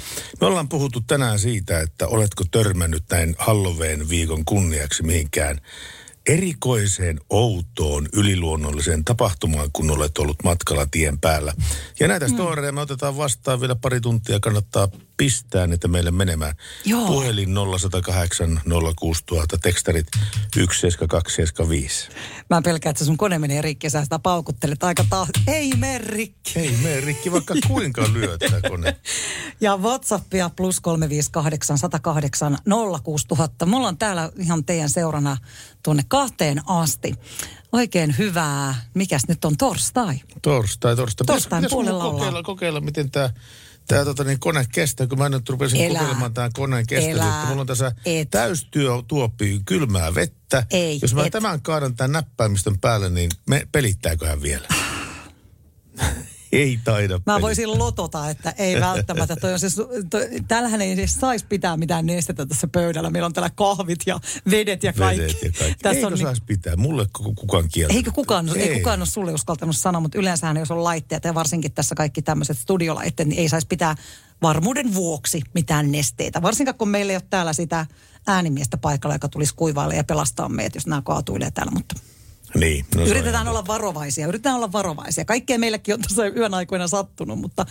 Me ollaan puhuttu tänään siitä, että oletko törmännyt näin Halloween viikon kunniaksi mihinkään erikoiseen, outoon, yliluonnolliseen tapahtumaan, kun olet ollut matkalla tien päällä. Ja näitä mm. storeja me otetaan vastaan vielä pari tuntia. Kannattaa pistää niitä meille menemään. Joo. Puhelin 0108 06000, tekstarit 17275. Mä pelkään, että sun kone menee rikki ja sä sitä paukuttelet aika taas. Ei mene rikki. Ei mene rikki, vaikka kuinka lyöt kone. Ja Whatsappia plus 358 108 06000. Mulla on täällä ihan teidän seurana tuonne kahteen asti. Oikein hyvää. Mikäs nyt on torstai? Torstai, torstai. Pitäis puolella kokeilla, kokeilla, miten tämä tämä tota, niin, kone kestää, kun mä nyt rupesin Elää. kokeilemaan tämän koneen kestävyyttä. Mulla on tässä Et. täystyötuoppi kylmää vettä. Ei, Jos mä et. tämän kaadan tämän näppäimistön päälle, niin me, pelittääköhän vielä? ei taida Mä voisin lotota, että ei välttämättä. Toi on se, su- toi, täällähän ei edes saisi pitää mitään nestettä tässä pöydällä. Meillä on täällä kahvit ja vedet ja kaikki. Vedet ja kaikki. Tässä Eikö on niin- saisi pitää? Mulle ku- kukaan kieltä. Eikö kukaan, ei. kukaan ole sulle uskaltanut sanoa, mutta yleensähän jos on laitteet ja varsinkin tässä kaikki tämmöiset studiolaitteet, niin ei saisi pitää varmuuden vuoksi mitään nesteitä. Varsinkaan kun meillä ei ole täällä sitä äänimiestä paikalla, joka tulisi kuivaille ja pelastaa meidät, jos nämä kaatuilee täällä. Mutta Niin. No yritetään olla varovaisia, yritetään olla varovaisia. Kaikkea meillekin on tässä yön aikoina sattunut, mutta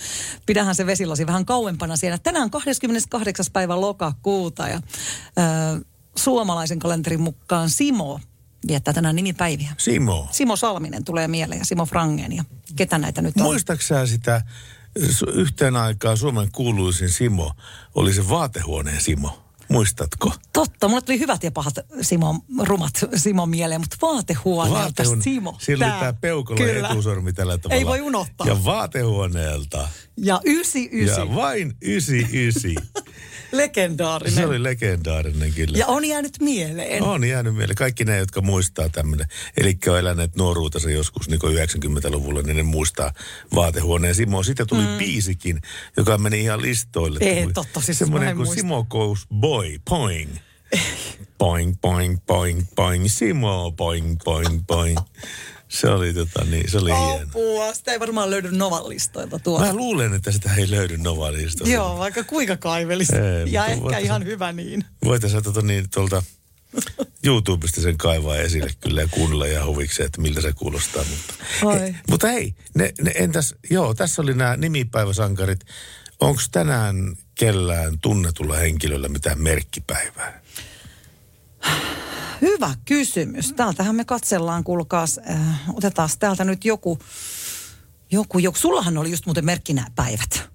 pidähän se vesilasi vähän kauempana siellä. Tänään 28. päivä lokakuuta ja ö, suomalaisen kalenterin mukaan Simo viettää tänään nimipäiviä. Simo. Simo Salminen tulee mieleen ja Simo Frangen ja ketä näitä nyt on? Muistaaksä sä sitä yhteen aikaan Suomen kuuluisin Simo oli se vaatehuoneen Simo? Muistatko? Totta, mulle tuli hyvät ja pahat Simo, rumat Simo mieleen, mutta vaatehuoneelta Vaatehuone- Simo. Sillä oli tämä peukalo Kyllä. etusormi tällä tavalla. Ei voi unohtaa. Ja vaatehuoneelta. Ja 99, Ja vain 99. legendaarinen. se oli legendaarinen kyllä. Ja on jäänyt mieleen. On jäänyt mieleen. Kaikki ne, jotka muistaa tämmöinen, eli on eläneet nuoruutensa joskus niin kuin 90-luvulla, niin ne muistaa vaatehuoneen Simo. Sitten tuli mm. biisikin, joka meni ihan listoille. Ei, Tuli totta, siis Semmoinen en kuin muista. Simo Goes Boy, poing. Poing, poing, poing, poing, Simo, poing, poing, poing. Se oli, tota, niin, se oli hieno. Apua, sitä ei varmaan löydy Novan listoilta tuolla. Mä luulen, että sitä ei löydy Novalista. Joo, vaikka kuinka kaivelis. Ei, ja ehkä ihan hyvä niin. Voitaisiin tota niin, tuolta YouTubesta sen kaivaa esille kyllä ja kuunnella ja huvikseen, että miltä se kuulostaa. Mutta. He, mutta hei, ne, ne, entäs, joo, tässä oli nämä nimipäiväsankarit. Onko tänään kellään tunnetulla henkilöllä mitään merkkipäivää? Hyvä kysymys. Täältähän me katsellaan, kuulkaas, äh, otetaan täältä nyt joku, joku, joku. Sullahan oli just muuten merkkinäpäivät.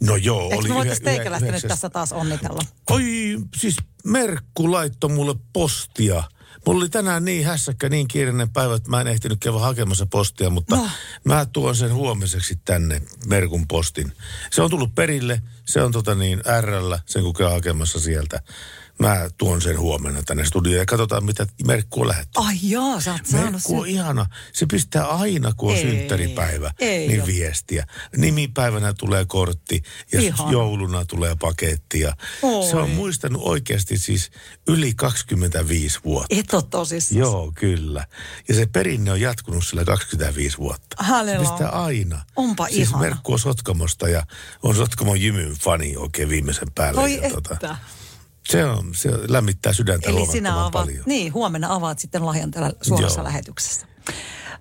No joo, Eikö oli me voitaisiin teikäläistä nyt tässä taas onnitella? Oi, siis Merkku laittoi mulle postia. Mulla oli tänään niin hässäkkä, niin kiireinen päivä, että mä en ehtinyt käydä hakemassa postia, mutta No. no. mä tuon sen huomiseksi tänne Merkun postin. Se on tullut perille, se on tota niin RL, sen kun käy hakemassa sieltä. Mä tuon sen huomenna tänne studioon ja katsotaan, mitä Merkku on lähettänyt. Ai jaa, sä oot saanut Merkku on sen. ihana. Se pistää aina, kun on Ei, synttäripäivä, ei niin oo. viestiä. Nimipäivänä tulee kortti ja jouluna tulee paketti. Ja Oi. se on muistanut oikeasti siis yli 25 vuotta. Et ole tosissaan. Joo, kyllä. Ja se perinne on jatkunut sillä 25 vuotta. Hänellä se pistää aina. Onpa siis ihana. Merkku on Sotkamosta ja on Sotkamon jymyn fani oikein viimeisen päälle. Oi ja että. Se, on, se lämmittää sydäntä Eli sinä avaat, paljon. niin huomenna avaat sitten lahjan täällä suorassa Joo. lähetyksessä.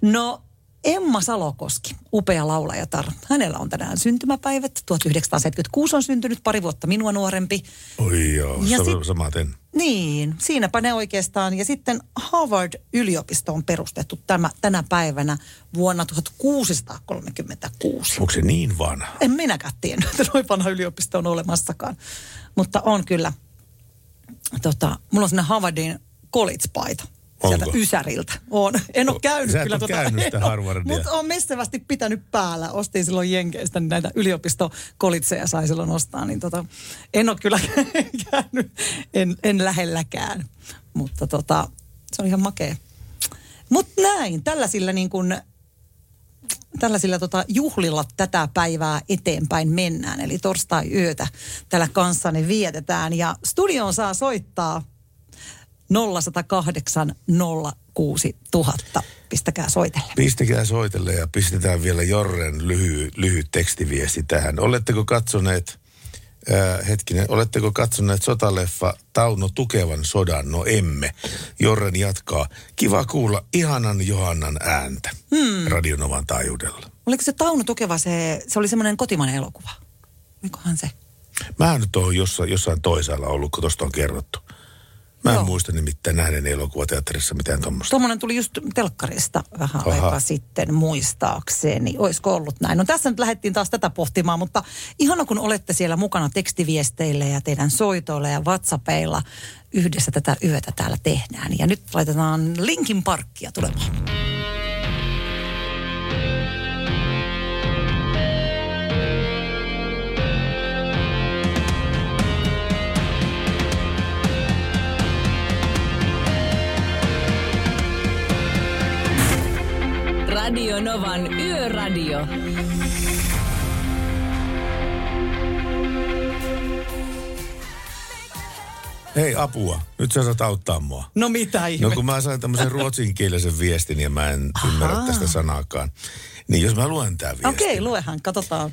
No Emma Salokoski, upea laulajatar. Hänellä on tänään syntymäpäivät. 1976 on syntynyt, pari vuotta minua nuorempi. Oi joo, ja sit- samaten. Niin, siinäpä ne oikeastaan. Ja sitten Harvard-yliopisto on perustettu tämä, tänä päivänä vuonna 1636. Onko se niin vanha? En minäkään tiennyt, että noin vanha yliopisto on olemassakaan. Mutta on kyllä, tota, mulla on sinne Harvardin college-paita. Sieltä Onko? Ysäriltä. On. En ole käynyt sä kyllä. ole käynyt sitä Harvardia. Mutta on messevästi pitänyt päällä. Ostin silloin Jenkeistä niin näitä yliopistokolitseja sai silloin ostaa. Niin tota, en ole kyllä käynyt, en, en lähelläkään. Mutta tota, se on ihan makea. Mutta näin, tällaisilla niin kuin tällaisilla tota, juhlilla tätä päivää eteenpäin mennään. Eli torstai-yötä tällä kanssani vietetään. Ja studioon saa soittaa 0108 06 000. Pistäkää soitelle. Pistäkää soitelle ja pistetään vielä Jorren lyhy, lyhyt tekstiviesti tähän. Oletteko katsoneet, äh, hetkinen, oletteko katsoneet sotaleffa Tauno Tukevan sodan? No emme. Jorren jatkaa. Kiva kuulla ihanan Johannan ääntä hmm. Radionovan taajuudella. Oliko se Tauno Tukeva, se, se oli semmoinen kotimainen elokuva? Olikohan se? Mä nyt oon jossain, jossain toisaalla ollut, kun tosta on kerrottu. Mä en Joo. muista nimittäin nähden elokuvateatterissa mitään tuommoista. Tuommoinen tuli just telkkarista vähän Aha. aikaa sitten muistaakseni. Olisiko ollut näin? No tässä nyt lähdettiin taas tätä pohtimaan, mutta ihana kun olette siellä mukana tekstiviesteillä ja teidän soitoilla ja WhatsAppeilla. Yhdessä tätä yötä täällä tehdään. Ja nyt laitetaan Linkin parkkia tulemaan. Radio Novan Yöradio. Hei apua, nyt sä saat auttaa mua. No mitä ihme? No kun mä sain tämmöisen ruotsinkielisen viestin ja mä en ymmärrä tästä sanaakaan. Niin jos mä luen tämän viestin. Okei, okay, luehan, katsotaan.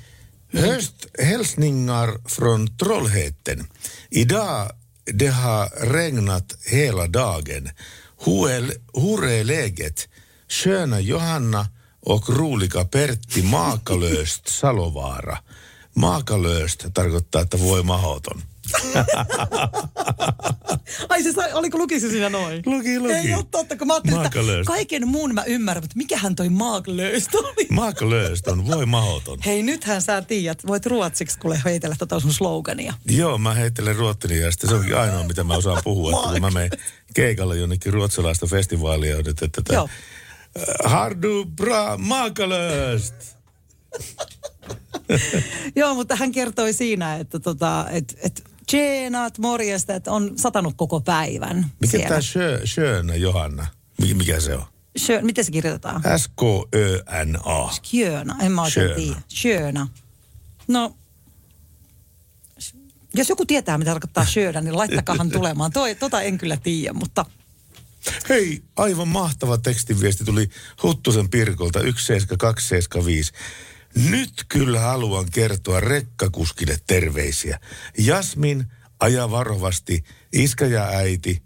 Höst hälsningar från Trollhättan. Idag det har regnat hela dagen. Hur är, hur är läget? Sköna Johanna och roliga Pertti Maakalöst Salovaara. Maakalöst tarkoittaa, että voi mahoton. Ai se sai, oliko luki se siinä noin? Luki, luki. Ei ole totta, kun mä ajattelin, että kaiken muun mä ymmärrän, mutta mikähän toi maaklööst oli? Maakalöst on voi mahoton. Hei, nythän sä tiedät, voit ruotsiksi kuule heitellä tota sun slogania. Joo, mä heittelen ruottini ja sitten se onkin ainoa, mitä mä osaan puhua. Että kun mä menen keikalle jonnekin ruotsalaista festivaalia, että, että Joo. Har du bra maakalöst? Joo, mutta hän kertoi siinä, että tota, et, et tjeenat, morjesta, että on satanut koko päivän Mikä siellä. tämä Sjö, Johanna? Mikä, mikä se on? Sjö, miten se kirjoitetaan? S-K-Ö-N-A. Sjöna, en mä oikein tiedä. No, jos joku tietää, mitä tarkoittaa sjöna, niin laittakahan tulemaan. Toi, tota en kyllä tiedä, mutta Hei, aivan mahtava tekstiviesti tuli Huttusen Pirkolta 17275. Nyt kyllä haluan kertoa rekkakuskille terveisiä. Jasmin, aja varovasti, iskä ja äiti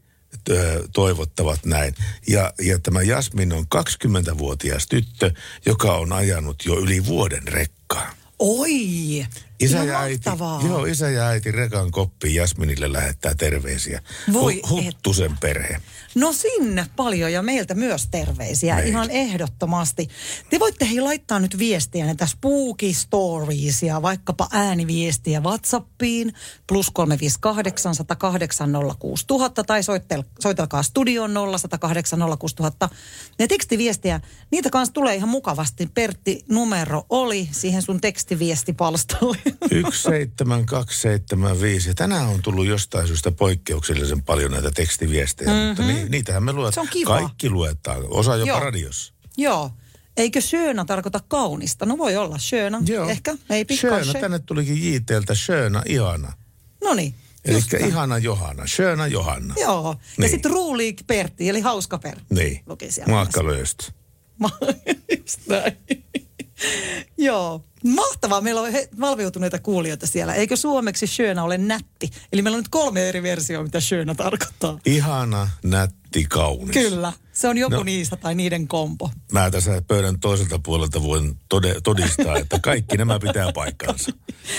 toivottavat näin. Ja, ja tämä Jasmin on 20-vuotias tyttö, joka on ajanut jo yli vuoden rekkaa. oi, Isä ihan ja, äiti, mahtavaa. joo, isä ja äiti rekan koppi Jasminille lähettää terveisiä. Voi Hu- Huttusen perhe. No sinne paljon ja meiltä myös terveisiä Meiltä. ihan ehdottomasti. Te voitte hei laittaa nyt viestiä näitä spooky stories ja vaikkapa ääniviestiä Whatsappiin plus 358 108 06000 tai soittel, soitelkaa studioon 0 108 06000. Ja tekstiviestiä, niitä kanssa tulee ihan mukavasti. Pertti, numero oli siihen sun tekstiviestipalstalle. 17275. Ja tänään on tullut jostain syystä poikkeuksellisen paljon näitä tekstiviestejä, mm-hmm. mutta ni, niitähän me luetaan. Se on kiva. Kaikki luetaan, osa jopa Joo. radiossa. Joo. Eikö sjöna tarkoita kaunista? No voi olla sjöna. Ehkä, maybe. Sjöna, tänne tulikin JTltä Sjöna, ihana. No niin. Eli ihana Johanna, Sjöna Johanna. Joo. Ja Niin. sitten Ruuliik Pertti, eli hauska Pertti. Niin, Luki siellä maakkalööst. Ma- Just näin. Joo. Mahtavaa. Meillä on he, valveutuneita kuulijoita siellä. Eikö suomeksi sjöna ole nätti? Eli meillä on nyt kolme eri versioa, mitä sjöna tarkoittaa. Ihana, nätti, kaunis. Kyllä. Se on joku No. niistä tai niiden kompo. Mä tässä pöydän toiselta puolelta voin tode, todistaa, että kaikki nämä pitää paikkansa.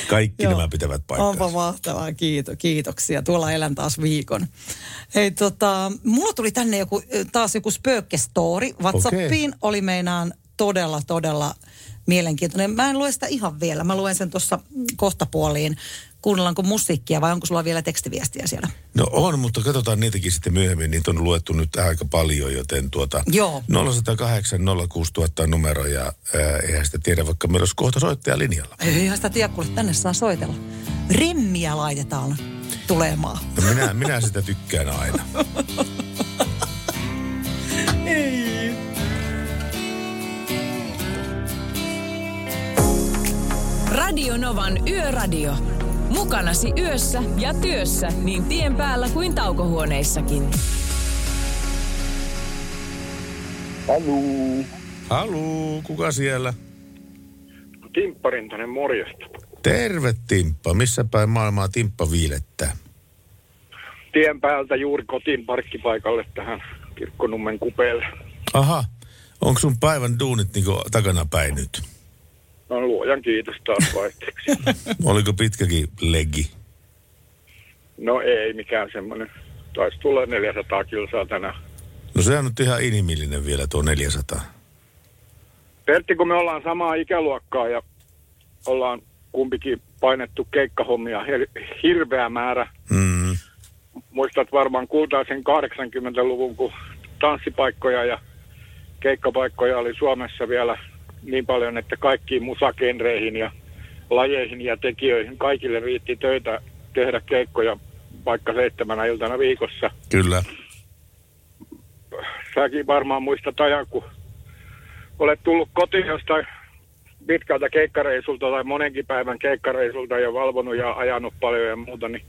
Kaikki Joo. nämä pitävät paikkansa. Onpa mahtavaa, kiito, kiitoksia. Tuolla elän taas viikon. Hei tota, mulla tuli tänne joku, taas joku spöökkestori. Whatsappiin oli meinaan todella, todella mielenkiintoinen. Mä en lue sitä ihan vielä. Mä luen sen tuossa kohtapuoliin. Kuunnellaanko musiikkia vai onko sulla vielä tekstiviestiä siellä? No on, mutta katsotaan niitäkin sitten myöhemmin. Niitä on luettu nyt aika paljon, joten tuota... Joo. 0108 06000 on numero ja ää, eihän sitä tiedä, vaikka meillä olisi kohta soittaja linjalla. Ei ihan sitä tiedä, kuule tänne saa soitella. Remmiä laitetaan tulemaan. No minä, minä sitä tykkään aina. Ei. Radio Novan Yöradio. Mukanasi yössä ja työssä niin tien päällä kuin taukohuoneissakin. Haluu. Haluu, kuka siellä? Timppa Rintanen, morjesta. Terve Timppa. Missä päin maailmaa Timppa viilettää? Tien päältä juuri kotiin parkkipaikalle tähän Kirkkonummen kupeelle. Aha, onko sun päivän duunit niinku takana päin nyt? No luojan kiitos taas vaihteeksi. Oliko pitkäkin leggi? No ei mikään semmoinen. Taisi tulla 400 kilsaa tänään. No se on nyt ihan inhimillinen vielä tuo 400. Pertti, kun me ollaan samaa ikäluokkaa ja ollaan kumpikin painettu keikkahommia hir- hirveä määrä. Mm. Muistat varmaan kultaisen 80-luvun, kun tanssipaikkoja ja keikkapaikkoja oli Suomessa vielä niin paljon, että kaikkiin musakenreihin ja lajeihin ja tekijöihin kaikille riitti töitä tehdä keikkoja vaikka seitsemänä iltana viikossa. Kyllä. Säkin varmaan muistat ajan, kun olet tullut kotiin jostain pitkältä keikkareisulta tai monenkin päivän keikkareisulta ja valvonut ja ajanut paljon ja muuta, niin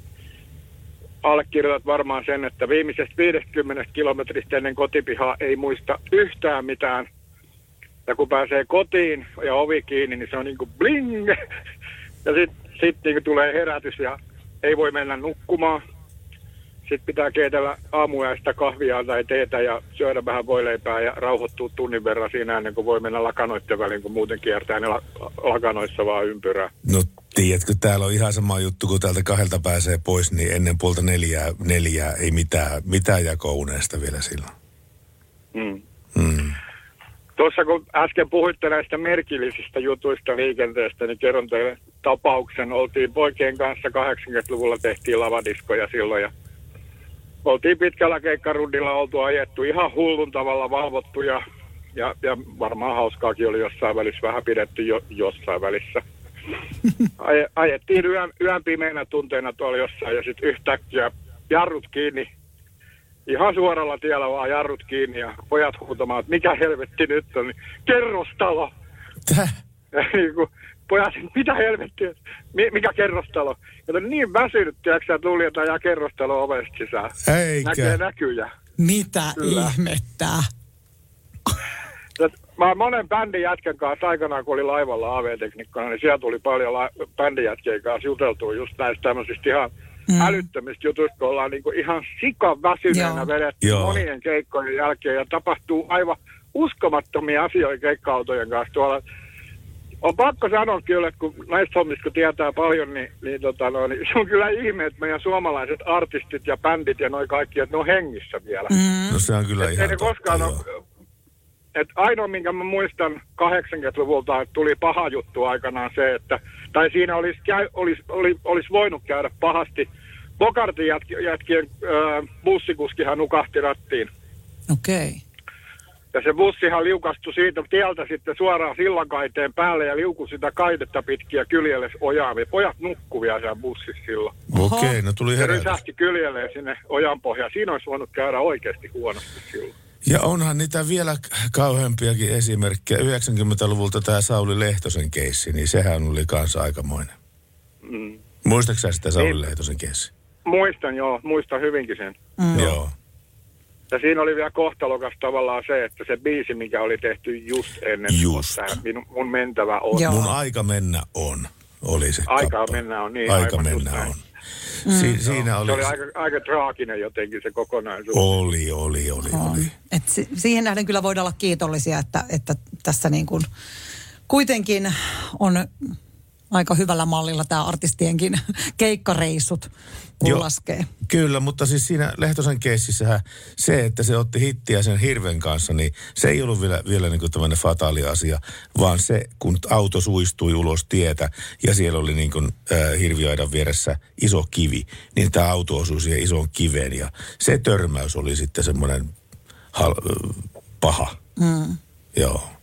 allekirjoitat varmaan sen, että viimeisestä 50 kilometristä ennen kotipihaa ei muista yhtään mitään. Ja kun pääsee kotiin ja ovi kiinni, niin se on niin kuin bling. Ja sitten sit niin tulee herätys ja ei voi mennä nukkumaan. Sitten pitää keitellä aamuaista kahvia tai teetä ja syödä vähän voileipää ja rauhoittua tunnin verran siinä ennen kuin voi mennä lakanoiden väliin, kun muuten kiertää ne la- lakanoissa vaan ympyrää. No tiedätkö, täällä on ihan sama juttu, kun täältä kahdelta pääsee pois, niin ennen puolta neljää, neljää ei mitään, mitään jakouneesta vielä silloin. Mm. Mm. Tuossa kun äsken puhuitte näistä merkillisistä jutuista liikenteestä, niin kerron teille tapauksen. Oltiin poikien kanssa 80-luvulla tehtiin lavadiskoja silloin ja oltiin pitkällä keikkarundilla oltu ajettu ihan hullun tavalla valvottu ja, ja, ja varmaan hauskaakin oli jossain välissä vähän pidetty jo, jossain välissä. Aje, ajettiin yön, yön pimeinä tunteina tuolla jossain ja sitten yhtäkkiä jarrut kiinni ihan suoralla tiellä vaan jarrut kiinni ja pojat huutamaan, että mikä helvetti nyt on, niin kerrostalo. Ja niin kuin, pojat, mitä helvettiä, Mi- mikä kerrostalo? Ja niin väsynyt, tiedätkö, että luuli, että ajaa kerrostalo ovesta sisään. Eikä. Näkee näkyjä. Mitä Kyllä. ihmettä? Mä monen bändin jätkän kanssa aikanaan, kun oli laivalla AV-teknikkona, niin siellä tuli paljon la- bändin jätkien kanssa juteltua just näistä tämmöisistä ihan mm. älyttömistä jutuista, kun ollaan niinku ihan sikan väsyneenä vedetty Joo. monien keikkojen jälkeen ja tapahtuu aivan uskomattomia asioita keikka-autojen kanssa tuolla. On pakko sanoa kyllä, että kun näistä hommista kun tietää paljon, niin, niin, tota, no, niin se on kyllä ihme, että meidän suomalaiset artistit ja bändit ja noin kaikki, että ne on hengissä vielä. Mm. No se on kyllä Et ei ihan ne totta, koskaan joo. ole, et ainoa, minkä mä muistan 80-luvulta, että tuli paha juttu aikanaan se, että, tai siinä olisi, käy, olisi, oli, olisi voinut käydä pahasti. Bokartin jätki, jätkien äh, bussikuskihan nukahti rattiin. Okei. Okay. Ja se bussihan liukastui siitä tieltä sitten suoraan sillankaiteen päälle ja liukui sitä kaitetta pitkiä kyljelle ojaan. Ja pojat nukkuvia siellä bussissa silloin. Okei, okay, no tuli Se herätys. rysähti kyljelleen sinne ojan pohjaan. Siinä olisi voinut käydä oikeasti huonosti silloin. Ja onhan niitä vielä kauheampiakin esimerkkejä. 90-luvulta tämä Sauli Lehtosen keissi, niin sehän oli kanssa aikamoinen. Mm. Muistatko sitä Sauli Niin. Lehtosen keissi? Muistan joo, muistan hyvinkin sen. Mm. Joo. Ja siinä oli vielä kohtalokas tavallaan se, että se biisi, mikä oli tehty just ennen Just. tämä minun, mun mentävä on. Joo. Mun aika mennä on, oli se Aika kappale. mennä on, niin, Aika mennä näin. On. Si- siinä oli, Se oli aika, aika traaginen jotenkin se kokonaisuus. oli, oli, oli, oli. Et si- siihen nähden kyllä voidaan olla kiitollisia, että, että tässä niin kuin kuitenkin on aika hyvällä mallilla tämä artistienkin keikkareissut, kun Joo. laskee. Kyllä, mutta siis siinä Lehtosen keississähän se, että se otti hittiä sen hirven kanssa, niin se ei ollut vielä, vielä niin kuin tämmöinen fataali asia, vaan se, kun auto suistui ulos tietä ja siellä oli niin kuin äh, hirviaidan vieressä iso kivi, niin tämä auto osui siihen isoon kiveen ja se törmäys oli sitten semmoinen hal, paha. Mm. Joo.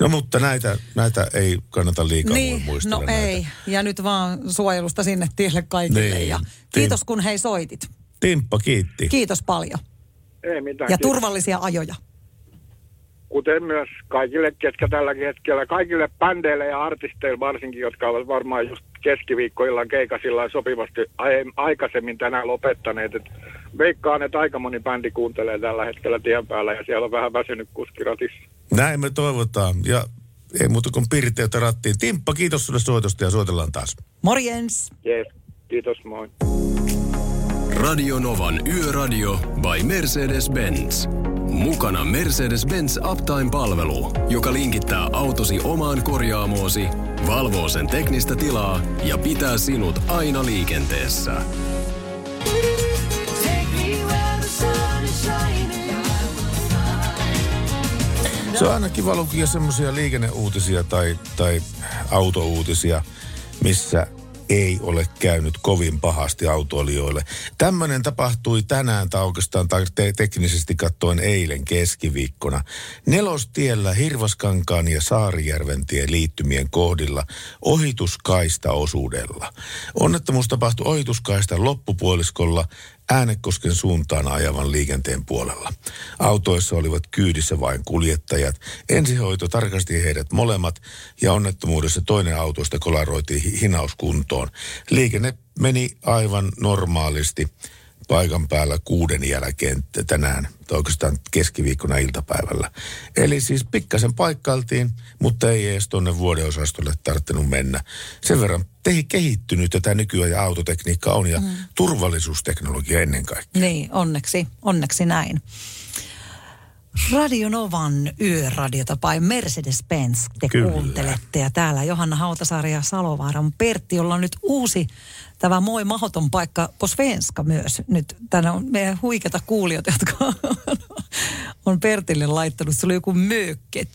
No mutta näitä, näitä ei kannata liikaa Niin, muistella. no näitä. ei. Ja nyt vaan suojelusta sinne tielle kaikille. Niin. Ja kiitos kun hei soitit. Timppa kiitti. Kiitos paljon. Ei mitään. Ja kiitos. turvallisia ajoja. Kuten myös kaikille, ketkä tälläkin hetkellä, kaikille bändeille ja artisteille varsinkin, jotka ovat varmaan just keskiviikkoillaan keikasilla sopivasti aikaisemmin tänään lopettaneet. Et veikkaan, että aika moni bändi kuuntelee tällä hetkellä tien päällä ja siellä on vähän väsynyt kuskiratissa. Näin me toivotaan. Ja ei muuta kuin pirteyttä rattiin. Timppa, kiitos sulle soitosta ja soitellaan taas. Morjens. Jees, kiitos moi. Radio Novan Yöradio by Mercedes-Benz. Mukana Mercedes-Benz Uptime-palvelu, joka linkittää autosi omaan korjaamoosi, valvoo sen teknistä tilaa ja pitää sinut aina liikenteessä. Se on aina kiva lukia semmoisia liikenneuutisia tai, tai autouutisia, missä ei ole käynyt kovin pahasti autoilijoille. Tämmöinen tapahtui tänään tai oikeastaan tai te- teknisesti katsoen eilen keskiviikkona. Nelostiellä Hirvaskankaan ja Saarijärven tien liittymien kohdilla ohituskaista osuudella. Onnettomuus tapahtui ohituskaistan loppupuoliskolla Äänekosken suuntaan ajavan liikenteen puolella. Autoissa olivat kyydissä vain kuljettajat. Ensihoito tarkasti heidät molemmat ja onnettomuudessa toinen autoista kolaroitiin hi- hinauskuntoon. Liikenne meni aivan normaalisti paikan päällä kuuden jälkeen tänään, tai oikeastaan keskiviikkona iltapäivällä. Eli siis pikkasen paikkailtiin, mutta ei edes tuonne vuodeosastolle tarttunut mennä. Sen verran tehi kehittynyt tätä nykyään autotekniikka on ja mm. turvallisuusteknologia ennen kaikkea. Niin, onneksi, onneksi näin. Radio Novan yöradiota by Mercedes-Benz te Kyllä. kuuntelette. Ja täällä Johanna Hautasaari ja Salovaaran Pertti, jolla on nyt uusi tämä moi mahoton paikka på svenska myös. Nyt tänne on meidän huikeita kuulijoita, jotka on Pertille laittanut. Se oli joku möökket.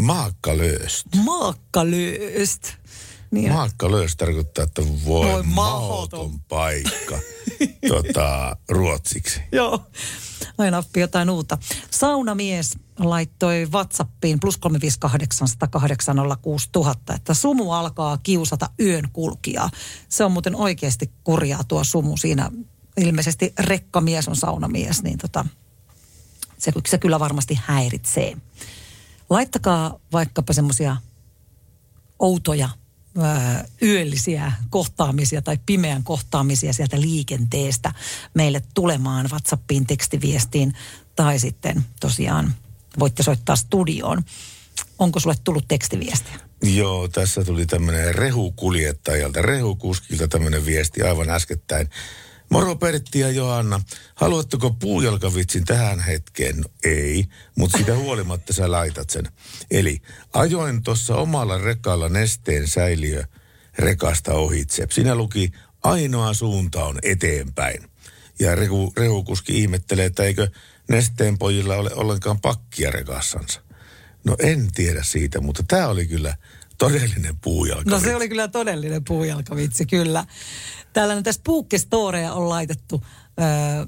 Maakkalööst. Maakkalööst. Niin, Maakkalööst tarkoittaa, että voi, Voi voi mahoton. mahoton paikka tota, ruotsiksi. Joo, aina oppii jotain uutta. Saunamies laittoi Whatsappiin plus 358 että sumu alkaa kiusata yön kulkijaa. Se on muuten oikeasti kurjaa tuo sumu siinä. Ilmeisesti rekkamies on saunamies, niin tota, se, se kyllä varmasti häiritsee. Laittakaa vaikkapa semmoisia outoja yöllisiä kohtaamisia tai pimeän kohtaamisia sieltä liikenteestä meille tulemaan WhatsAppiin tekstiviestiin tai sitten tosiaan voitte soittaa studioon. Onko sulle tullut tekstiviestiä? Joo, tässä tuli tämmöinen rehukuljettajalta, rehukuskilta tämmöinen viesti aivan äskettäin. Moro Pertti ja Johanna, haluatteko puujalkavitsin tähän hetkeen? No, ei, mutta sitä huolimatta sä laitat sen. Eli ajoin tuossa omalla rekalla nesteen säiliö rekasta ohitse. Siinä luki, ainoa suunta on eteenpäin. Ja rehu, rehukuski ihmettelee, että eikö nesteen pojilla ole ollenkaan pakkia rekassansa. No en tiedä siitä, mutta tämä oli kyllä todellinen puujalka. No se oli kyllä todellinen puujalkavitsi, kyllä. Nyt tässä puukkestoreja on laitettu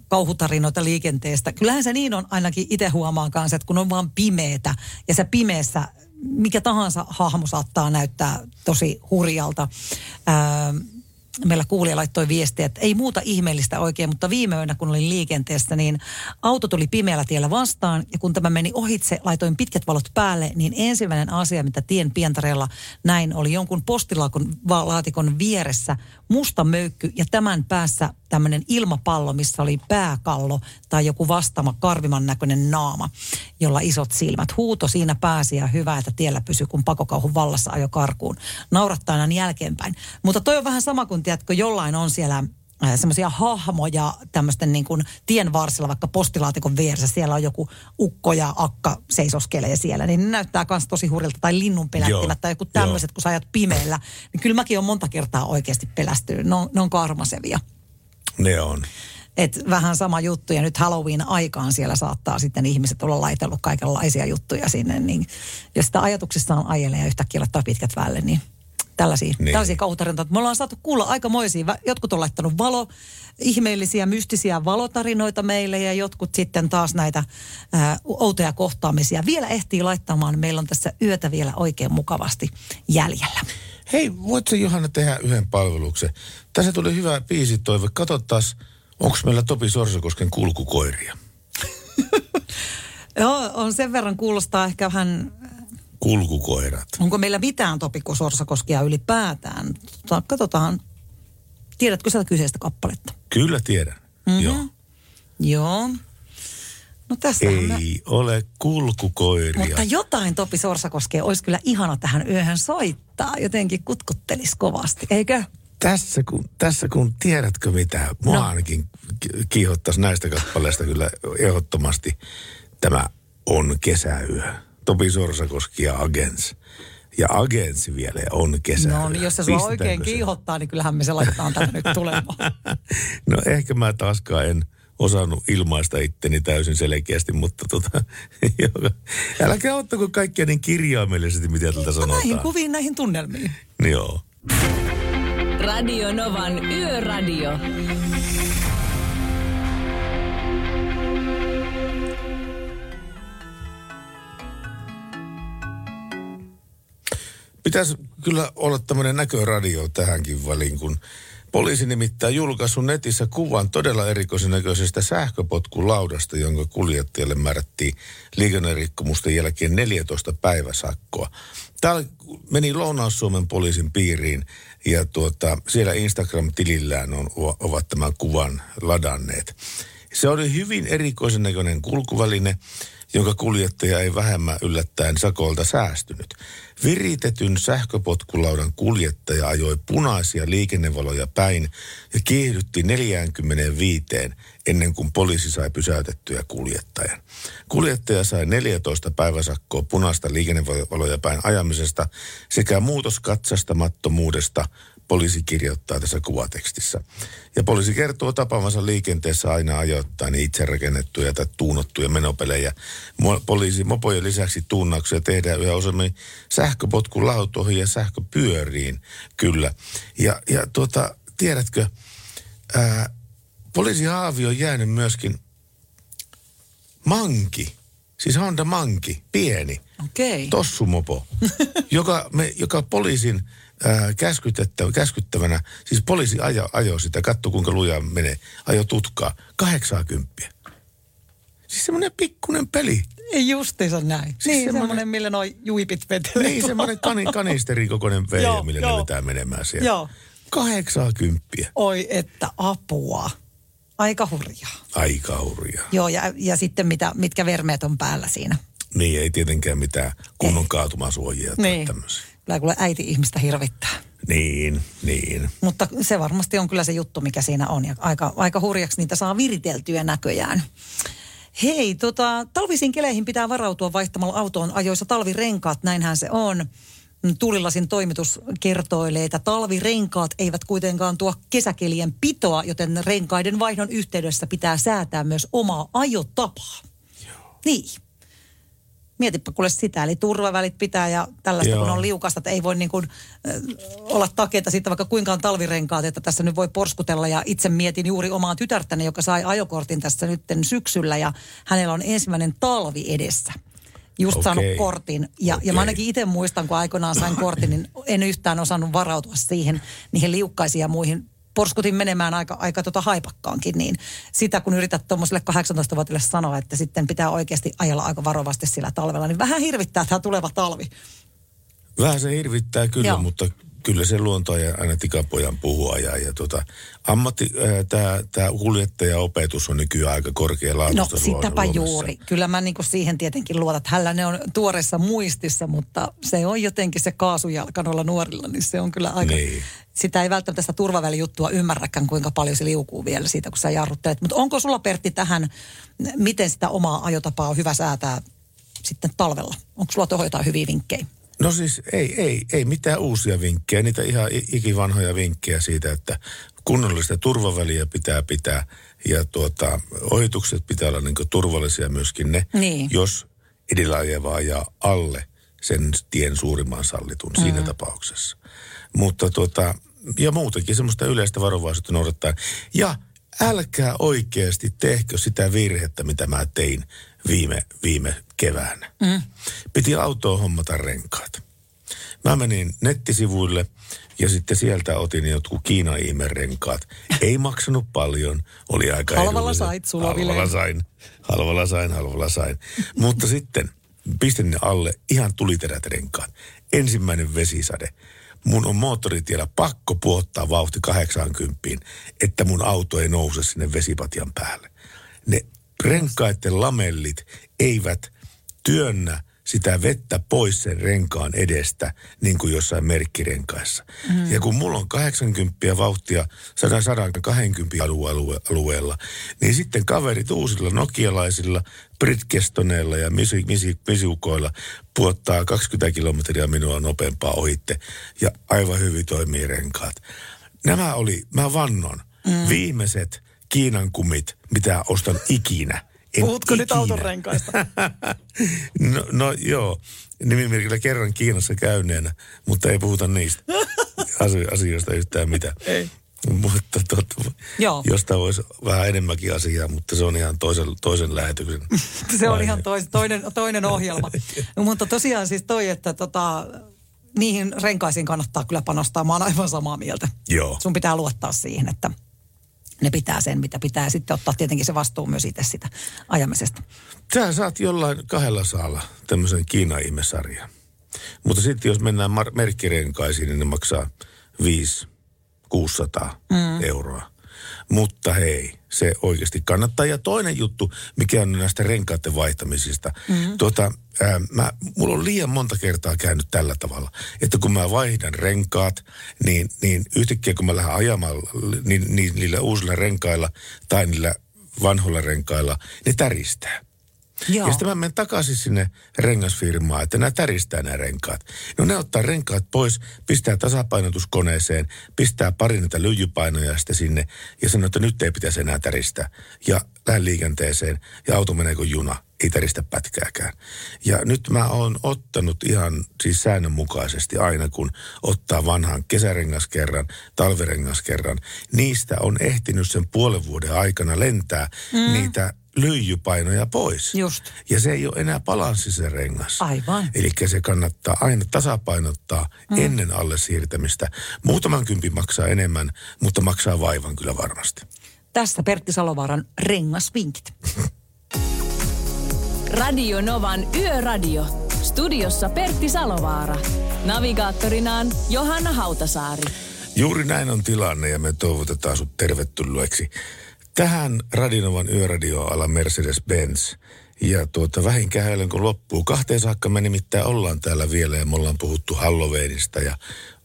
kauhutarinoita liikenteestä. Kyllähän se niin on ainakin itse huomaan kanssa, että kun on vaan pimeetä ja se pimeässä mikä tahansa hahmo saattaa näyttää tosi hurjalta. Meillä kuulija laittoi viestiä, että ei muuta ihmeellistä oikein, mutta viime yönä kun olin liikenteessä, niin auto tuli pimeällä tiellä vastaan. Ja kun tämä meni ohitse, laitoin pitkät valot päälle, niin ensimmäinen asia, mitä tien pientareella näin, oli jonkun postilaatikon vieressä musta möykky ja tämän päässä tämmöinen ilmapallo, missä oli pääkallo tai joku vastaama karviman näköinen naama, jolla isot silmät. Huuto siinä pääsi ja hyvä, että tiellä pysyi, kun pakokauhun vallassa ajo karkuun. Naurattaa aina jälkeenpäin. Mutta toi on vähän sama kuin, tiedätkö, jollain on siellä semmoisia hahmoja tämmöisten niin kuin tien varsilla, vaikka postilaatikon vieressä, siellä on joku ukko ja akka seisoskelee siellä, niin ne näyttää myös tosi hurjalta, tai linnun pelättivät, tai joku tämmöiset, kun sä ajat pimeällä, niin kyllä mäkin olen monta kertaa oikeasti pelästynyt, ne on, ne on karmasevia. Ne on. Et vähän sama juttu, ja nyt Halloween-aikaan siellä saattaa sitten ihmiset olla laitellut kaikenlaisia juttuja sinne, niin jos sitä ajatuksissaan ajelee ja yhtäkkiä laittaa pitkät välle, niin tällaisia, Niin. tällaisia kauhutarinoita. Me ollaan saatu kuulla aikamoisia. Jotkut on laittanut valo, ihmeellisiä, mystisiä valotarinoita meille ja jotkut sitten taas näitä ää, outoja kohtaamisia. Vielä ehtii laittamaan. Meillä on tässä yötä vielä oikein mukavasti jäljellä. Hei, voitko Johanna tehdä yhden palveluksen? Tässä tuli hyvä biisitoive. Kato taas, onko meillä Topi Sorsakosken kulkukoiria? Joo, on sen verran kuulostaa ehkä vähän Kulkukoirat. Onko meillä mitään Topikko Sorsakoskia ylipäätään? Tota, Katsotaan. Tiedätkö sieltä kyseistä kappaletta? Kyllä tiedän. Mhm. Joo. Joo. No me... Ei ole kulkukoiria. Mutta jotain Topi Sorsakoskea olisi kyllä ihana tähän yöhön soittaa. Jotenkin kutkuttelisi kovasti, eikö? Tässä kun, tässä kun tiedätkö mitä, mua No. ainakin ki- kiihottaisi näistä kappaleista kyllä ehdottomasti. Tämä on kesäyö. Topi Sorsakoski ja Agents. Ja Agents vielä on kesäyö. No niin, jos se sua Pistetäänkö oikein se? kiihottaa, niin kyllähän me se laitetaan tänne nyt tulemaan. No ehkä mä taaskaan en osannut ilmaista itteni täysin selkeästi, mutta tota, älkää ottako kaikkea niin kirjaimellisesti, mitä tältä No näihin sanotaan. kuviin, näihin tunnelmiin. Joo. Radio Novan Yöradio. Pitäisi kyllä olla tämmöinen näköradio tähänkin väliin, kun Poliisi nimittäin julkaissut netissä kuvan todella erikoisen näköisestä sähköpotkulaudasta, jonka kuljettajalle määrättiin liikennerikkomusten jälkeen 14 päiväsakkoa. Tämä meni Lounais-Suomen poliisin piiriin ja tuota, siellä Instagram-tilillään on, ovat tämän kuvan ladanneet. Se oli hyvin erikoisen näköinen kulkuväline, jonka kuljettaja ei vähemmän yllättäen sakolta säästynyt. Viritetyn sähköpotkulaudan kuljettaja ajoi punaisia liikennevaloja päin ja kiihdytti 45 ennen kuin poliisi sai pysäytettyä kuljettajan. Kuljettaja sai 14 päiväsakkoa punaista liikennevaloja päin ajamisesta sekä muutoskatsastamattomuudesta poliisi kirjoittaa tässä kuvatekstissä. Ja poliisi kertoo tapaavansa liikenteessä aina ajoittain itse rakennettuja tai tuunottuja menopelejä. Poliisi mopojen lisäksi tuunnauksia tehdään yhä useammin sähköpotkulautoihin ja sähköpyöriin, kyllä. Ja, ja tuota, tiedätkö, ää, poliisi Haavi on jäänyt myöskin manki, siis Honda manki, pieni, Okei. tossumopo, joka, me, joka poliisin ää, käskytettävä, käskyttävänä, siis poliisi ajo, ajo sitä, katso kuinka lujaa menee, ajo tutkaa, 80. Siis semmoinen pikkunen peli. Ei justiinsa näin. Siis niin, semmoinen, millä noi juipit vetelee. Niin, semmoinen kani, kanisterin kokoinen Joo, millä ne joo. vetää menemään siellä. Joo. 80. Oi, että apua. Aika hurjaa. Aika hurjaa. Joo, ja, ja sitten mitä, mitkä vermeet on päällä siinä. Niin, ei tietenkään mitään kunnon kaatumasuojia tai Niin. tämmöisiä. Kyllä kuule äiti ihmistä hirvittää. Niin, niin. Mutta se varmasti on kyllä se juttu, mikä siinä on. Ja aika, aika hurjaksi niitä saa viriteltyä näköjään. Hei, tota, talvisiin keleihin pitää varautua vaihtamalla autoon ajoissa talvirenkaat, näinhän se on. Tuulilasin toimitus kertoilee, että talvirenkaat eivät kuitenkaan tuo kesäkelien pitoa, joten renkaiden vaihdon yhteydessä pitää säätää myös omaa ajotapaa. Niin. Mietipä kuule sitä, eli turvavälit pitää ja tällaista Joo. kun on liukasta, että ei voi niin kuin, äh, olla takeita siitä, vaikka kuinka on talvirenkaat, että tässä nyt voi porskutella. Ja itse mietin juuri omaa tytärtäni, joka sai ajokortin tässä nytten syksyllä ja hänellä on ensimmäinen talvi edessä. Just Okei. saanut kortin. Ja, ja mä ainakin itse muistan, kun aikoinaan sain kortin, niin en yhtään osannut varautua siihen, niihin liukkaisiin ja muihin porskutin menemään aika, aika tota haipakkaankin, niin sitä kun yrität tuommoiselle 18-vuotiaille sanoa, että sitten pitää oikeasti ajella aika varovasti sillä talvella, niin vähän hirvittää tämä tuleva talvi. Vähän se hirvittää kyllä, Joo. mutta kyllä se luonto ja aina tikapojan puhua. Ja, ja tota, ammatti, tämä tää kuljettajaopetus on nykyään aika No korkealaatuista Suom- sitäpä Suomessa. juuri. Kyllä mä niinku siihen tietenkin luotan, hänellä ne on tuoreessa muistissa, mutta se on jotenkin se kaasujalka noilla nuorilla, niin se on kyllä aika... Niin. Sitä ei välttämättä sitä turvavälijuttua ymmärräkään, kuinka paljon se liukuu vielä siitä, kun sä jarruttelet. Mutta onko sulla Pertti tähän, miten sitä omaa ajotapaa on hyvä säätää sitten talvella? Onko sulla tuohon jotain hyviä vinkkejä? No siis ei, ei, ei mitään uusia vinkkejä, niitä ihan ikivanhoja vinkkejä siitä, että kunnollista turvaväliä pitää pitää ja tuota, ohitukset pitää olla niin turvallisia myöskin ne, Niin. jos edellä ajava ajaa alle sen tien suurimman sallitun mm. siinä tapauksessa. Mutta tuota, ja muutenkin semmoista yleistä varovaisuutta noudattaa. Ja älkää oikeasti tehkö sitä virhettä, mitä mä tein viime, viime keväänä. Mm. Piti autoon hommata renkaat. Mä menin nettisivuille ja sitten sieltä otin jotkut Kiina renkaat. Ei maksanut paljon, oli aika Halvalla sait, Sulaville. Halvalla sain, halvalla sain, halvalla sain. Mutta sitten pistin ne alle ihan tuliterät renkaat. Ensimmäinen vesisade. Mun on moottoritiellä pakko puottaa vauhti 80, että mun auto ei nouse sinne vesipatjan päälle. Ne renkaiden lamellit eivät työnnä sitä vettä pois sen renkaan edestä, niin kuin jossain merkkirenkaissa. Mm. Ja kun mulla on 80 vauhtia 100, 120 alue, alue, alueella, niin sitten kaverit uusilla nokialaisilla, Britkestoneilla ja misi, misi, misiukoilla puottaa 20 kilometriä minua nopeampaa ohitte. Ja aivan hyvin toimii renkaat. Nämä oli, mä vannon, mm. viimeiset Kiinan kumit, mitä ostan ikinä. En Puhutko nyt ikinä. auton renkaista? No, no joo, nimimerkillä kerran Kiinassa käyneenä, mutta ei puhuta niistä asio- asioista yhtään mitään. Ei. Mutta tot, Joo. josta voisi vähän enemmänkin asiaa, mutta se on ihan toisen, toisen lähetyksen. Se on ihan tois, toinen, toinen ohjelma. No, mutta tosiaan siis toi, että tota, niihin renkaisiin kannattaa kyllä panostaa. Mä oon aivan samaa mieltä. Joo. Sun pitää luottaa siihen, että ne pitää sen, mitä pitää. Sitten ottaa tietenkin se vastuu myös itse sitä ajamisesta. Sä saat jollain kahdella saalla tämmöisen Kiina-ihmesarjan. Mutta sitten jos mennään mar- merkkirenkaisiin, niin ne maksaa 5 600 mm. euroa. Mutta hei, se oikeasti kannattaa. Ja toinen juttu, mikä on näistä renkaiden vaihtamisista. Mm. Tuota, ää, mä, mulla on liian monta kertaa käynyt tällä tavalla, että kun mä vaihdan renkaat, niin, niin yhtäkkiä kun mä lähden ajamaan niin, niin, niillä uusilla renkailla tai niillä vanhoilla renkailla, ne täristää. Joo. Ja sitten mä menen takaisin sinne rengasfirmaan, että nämä täristää nämä renkaat. No ne ottaa renkaat pois, pistää tasapainotuskoneeseen, pistää pari niitä lyijypainoja sitten sinne ja sanoo, että nyt ei pitäisi enää täristää. Ja lähden liikenteeseen ja auto menee kuin juna, ei täristä pätkääkään. Ja nyt mä oon ottanut ihan siis säännönmukaisesti aina, kun ottaa vanhan kesärengas kerran, talvirengas kerran, niistä on ehtinyt sen puolen vuoden aikana lentää mm. niitä lyijypainoja pois. Just. Ja se ei ole enää balanssi se rengas. Aivan. Eli se kannattaa aina tasapainottaa mm. ennen alle siirtämistä. Muutaman kympi maksaa enemmän, mutta maksaa vaivan kyllä varmasti. Tässä Pertti Salovaaran rengasvinkit. Radio Novan Yöradio. Studiossa Pertti Salovaara. Navigaattorinaan Johanna Hautasaari. Juuri näin on tilanne ja me toivotetaan sut tervetulleeksi tähän Radinovan yöradioala Mercedes-Benz. Ja tuota, vähinkään eilen kun loppuu. Kahteen saakka me nimittäin ollaan täällä vielä ja me ollaan puhuttu Halloweenista ja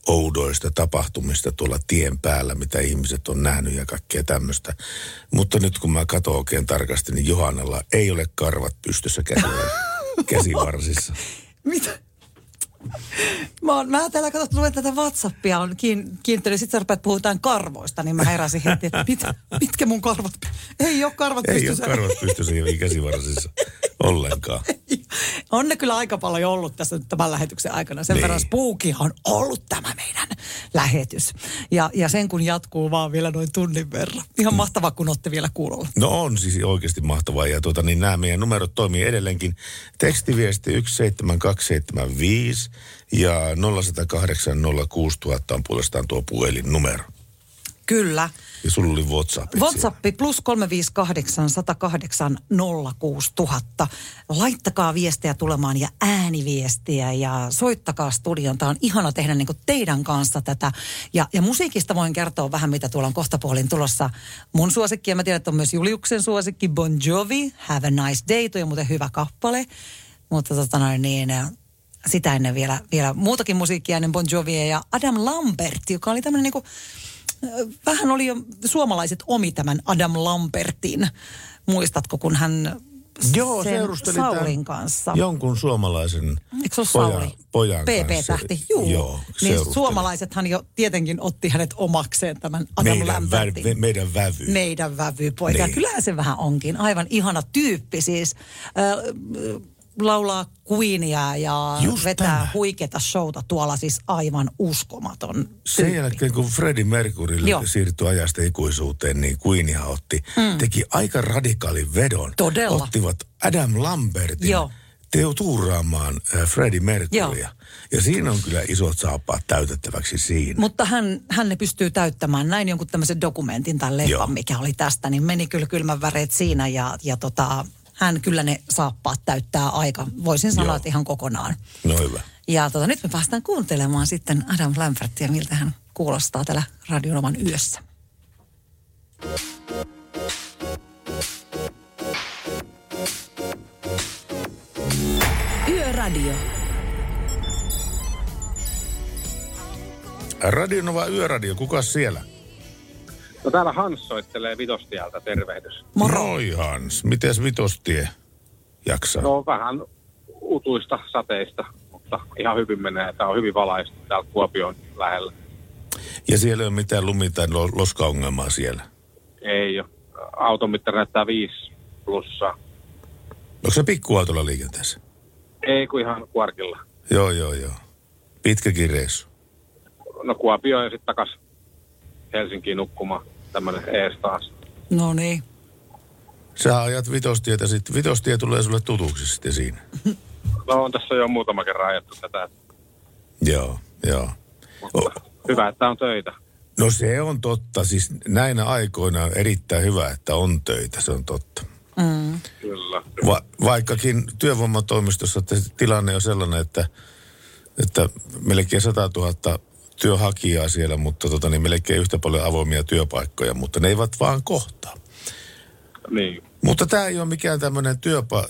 oudoista tapahtumista tuolla tien päällä, mitä ihmiset on nähnyt ja kaikkea tämmöistä. Mutta nyt kun mä katson oikein tarkasti, niin Johannalla ei ole karvat pystyssä käsi- käsivarsissa. Mitä? Mä, oon, mä täällä katsot, luen tätä Whatsappia, on kiin, kiinnittänyt. Sitten sä rupeat puhutaan karvoista, niin mä heräsin heti, että mit, mitkä mun karvat? Ei ole karvat Ei ole pystyssä. karvat pystyssä ja käsivarsissa ollenkaan. On ne kyllä aika paljon ollut tässä nyt tämän lähetyksen aikana. Sen Niin. verran spookia on ollut tämä meidän lähetys. Ja, ja sen kun jatkuu vaan vielä noin tunnin verran. Ihan Mm. mahtavaa, kun olette vielä kuulolla. No on siis oikeasti mahtavaa. Ja tuota, niin nämä meidän numerot toimii edelleenkin. Tekstiviesti 17275 ja 0108 06000 on puolestaan tuo puhelinnumero. Kyllä. Ja sulla oli WhatsApp. WhatsApp plus 358 108 06000. Laittakaa viestejä tulemaan ja ääniviestiä ja soittakaa studion. Tämä on ihana tehdä niin teidän kanssa tätä. Ja, ja musiikista voin kertoa vähän, mitä tuolla on kohtapuolin tulossa. Mun suosikki, ja mä tiedän, että on myös Juliuksen suosikki, Bon Jovi, Have a Nice Day. Toi on muuten hyvä kappale. Mutta tota noin niin, sitä ennen vielä, vielä muutakin musiikkia ennen Bon Jovia ja Adam Lambert, joka oli tämmöinen niinku, vähän oli jo suomalaiset omi tämän Adam Lambertin. Muistatko, kun hän Joo, sen seurusteli Saulin kanssa. Jonkun suomalaisen Eikö se pojan, Sauli? pojan kanssa. PP-tähti, juu. Joo, niin suomalaisethan jo tietenkin otti hänet omakseen tämän Adam meidän, vä, Lambertin. meidän vävy. Meidän vävypoika. Niin. Niin. Kyllähän se vähän onkin. Aivan ihana tyyppi siis. Äh, laulaa Queenia ja Just vetää tämä. huikeata showta tuolla siis aivan uskomaton Sen jälkeen, kun Freddie Mercury siirtyi ajasta ikuisuuteen, niin Queenia otti, mm. teki aika radikaalin vedon. Todella. Ottivat Adam Lambertin Joo. teo tuuraamaan äh, Freddie Mercurya. Joo. Ja siinä on kyllä isot saappaat täytettäväksi siinä. Mutta hän, hän ne pystyy täyttämään näin jonkun tämmöisen dokumentin tai leffan, Joo. mikä oli tästä, niin meni kyllä kylmän väreet siinä ja, ja tota, hän kyllä ne saappaat täyttää aika, voisin sanoa, Joo. että ihan kokonaan. No hyvä. Ja tota, nyt me päästään kuuntelemaan sitten Adam Lambertia, miltä hän kuulostaa täällä Radionoman yössä. Yöradio. Radionova Yöradio, kuka siellä? No täällä Hans soittelee Vitostieltä, tervehdys. Moi Hans, mites vitostie jaksaa? No vähän utuista sateista, mutta ihan hyvin menee. Tämä on hyvin valaistu täällä Kuopion lähellä. Ja siellä ei ole mitään lumi- tai lo- loskaongelmaa siellä. Ei ole. Auton mittari näyttää 5 plussaa. Onko se pikkuautolla liikenteessä? Ei kun ihan kuarkilla. Joo, joo, joo. Pitkäkin reissu. No Kuopio ja sitten takas Helsinkiin nukkumaan. Tämmönen ees taas. No niin. Sä ajat vitostietä, sitten vitostie tulee sulle tutuksi sitten siinä. No on tässä jo muutama kerran ajettu tätä. Joo, joo. Mutta hyvä, että on töitä. No se on totta. Siis näinä aikoina on erittäin hyvä, että on töitä, se on totta. Mm. Kyllä. Va- vaikkakin työvoimatoimistossa tilanne on sellainen, että, että melkein 100 000 työhakijaa siellä, mutta tota, niin melkein yhtä paljon avoimia työpaikkoja, mutta ne eivät vaan kohtaa. Niin. Mutta tämä ei ole mikään tämmöinen työpa,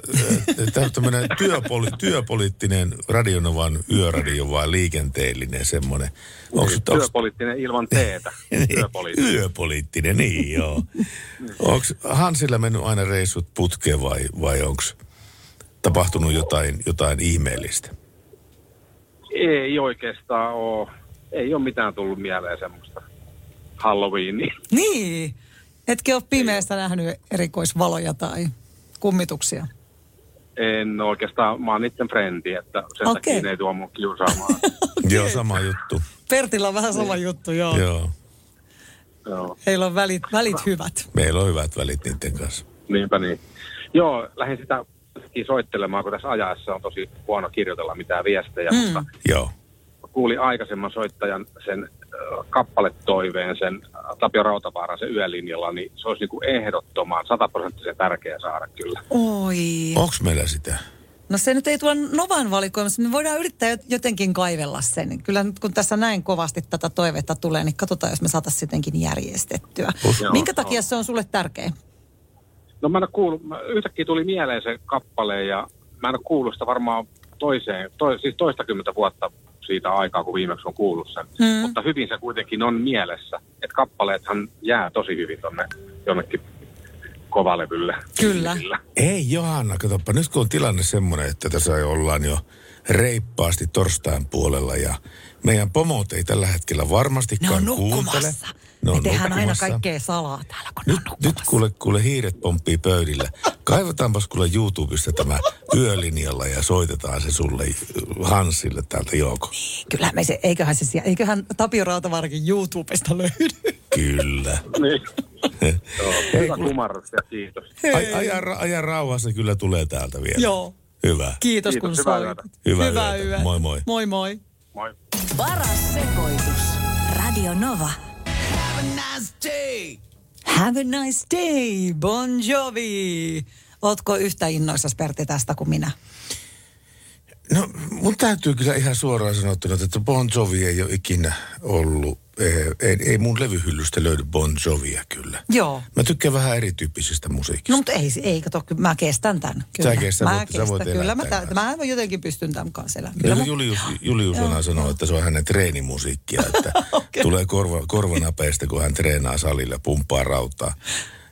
tämmönen työpoli, työpoliittinen radionovan yöradio, vaan liikenteellinen semmoinen. Onko Niin, Työpoliittinen ilman teetä. Työpoliittinen. Yöpoliittinen, niin joo. Onko Hansilla mennyt aina reissut putkeen vai, vai onko tapahtunut jotain, jotain ihmeellistä? Ei oikeastaan ole. Ei ole mitään tullut mieleen semmoista Halloweenia. Niin. Etkö ole pimeässä nähnyt erikoisvaloja tai kummituksia? En oikeastaan, mä oon niiden frendi, että sen Okei. takia ne ei tuo mun kiusaamaan. Joo, sama juttu. Pertillä on vähän sama juttu, joo. Joo. Joo, Heillä on välit, välit hyvät. Meillä on hyvät välit niiden kanssa. niinpä niin. Joo, lähdin sitä soittelemaan, kun tässä ajaessa on tosi huono kirjoitella mitään viestejä, Mm. mutta Joo. Kuulin aikaisemman soittajan sen äh, kappaletoiveen, sen äh, Tapio Rautavaaran sen yölinjalla, niin se olisi niin kuin ehdottoman sataprosenttisen tärkeä saada kyllä. Oi. Onko meillä sitä? No se nyt ei tuolla Novan valikoimassa. Me voidaan yrittää jot- jotenkin kaivella sen. Kyllä nyt kun tässä näin kovasti tätä toivetta tulee, niin katsotaan, jos me saataisiin jotenkin järjestettyä. Joo, Minkä takia se on sulle tärkeä? No mä en ole kuullut, mä, yhtäkkiä tuli mieleen se kappale ja mä en ole kuullut sitä varmaan toiseen, to, siis toistakymmentä vuotta siitä aikaa, kun viimeksi on kuullut sen. Mm. Mutta hyvin se kuitenkin on mielessä, että kappaleethan jää tosi hyvin tonne jonnekin kovalevylle. Kyllä. Ei Johanna, katsoppa, nyt kun on tilanne semmoinen, että tässä ollaan jo reippaasti torstain puolella ja meidän pomot ei tällä hetkellä varmastikaan Ne on kuuntele. Ne Me on tehdään aina nukkumassa. kaikkea salaa täällä, kun Nyt, nyt kuule, kuule hiiret pomppii pöydillä. Kaivataanpas kuule YouTubesta tämä yölinjalla ja soitetaan se sulle Hansille täältä Jouko. Kyllä me se, eiköhän se siellä, eiköhän Tapio Rautavaarakin YouTubesta löydy. Kyllä. Niin. Joo, hyvä kumarrus ja kiitos. Ai, ajan, ra- ajan rauhassa kyllä tulee täältä vielä. Joo. Hyvä. Kiitos, Kiitos, kun hyvää soitit. yötä. Hyvää Hyvää yötä. yötä. Moi moi. Moi moi. Moi. Paras sekoitus. Radio Nova. Have a nice day, Bon Jovi. Ootko yhtä innoissasi Pertti tästä kuin minä? No, mun täytyy kyllä ihan suoraan sanottuna, että Bon Jovi ei ole ikinä ollut, ei, ei, ei mun levyhyllystä löydy Bon Jovia kyllä. Joo. Mä tykkään vähän erityyppisestä musiikista. No mutta ei, ei kato, kyllä mä kestän tämän. Kyllä. Sä kestät, mä voit- sä voit kyllä. Mä, tämän tä, mä jotenkin pystyn tämän kanssa elämään. Kyllä mun- Julius, Julius Ona sanoo, että se on hänen treenimusiikkia, että Okei. tulee korva, korvanapeista, kun hän treenaa salilla, pumppaa rautaa.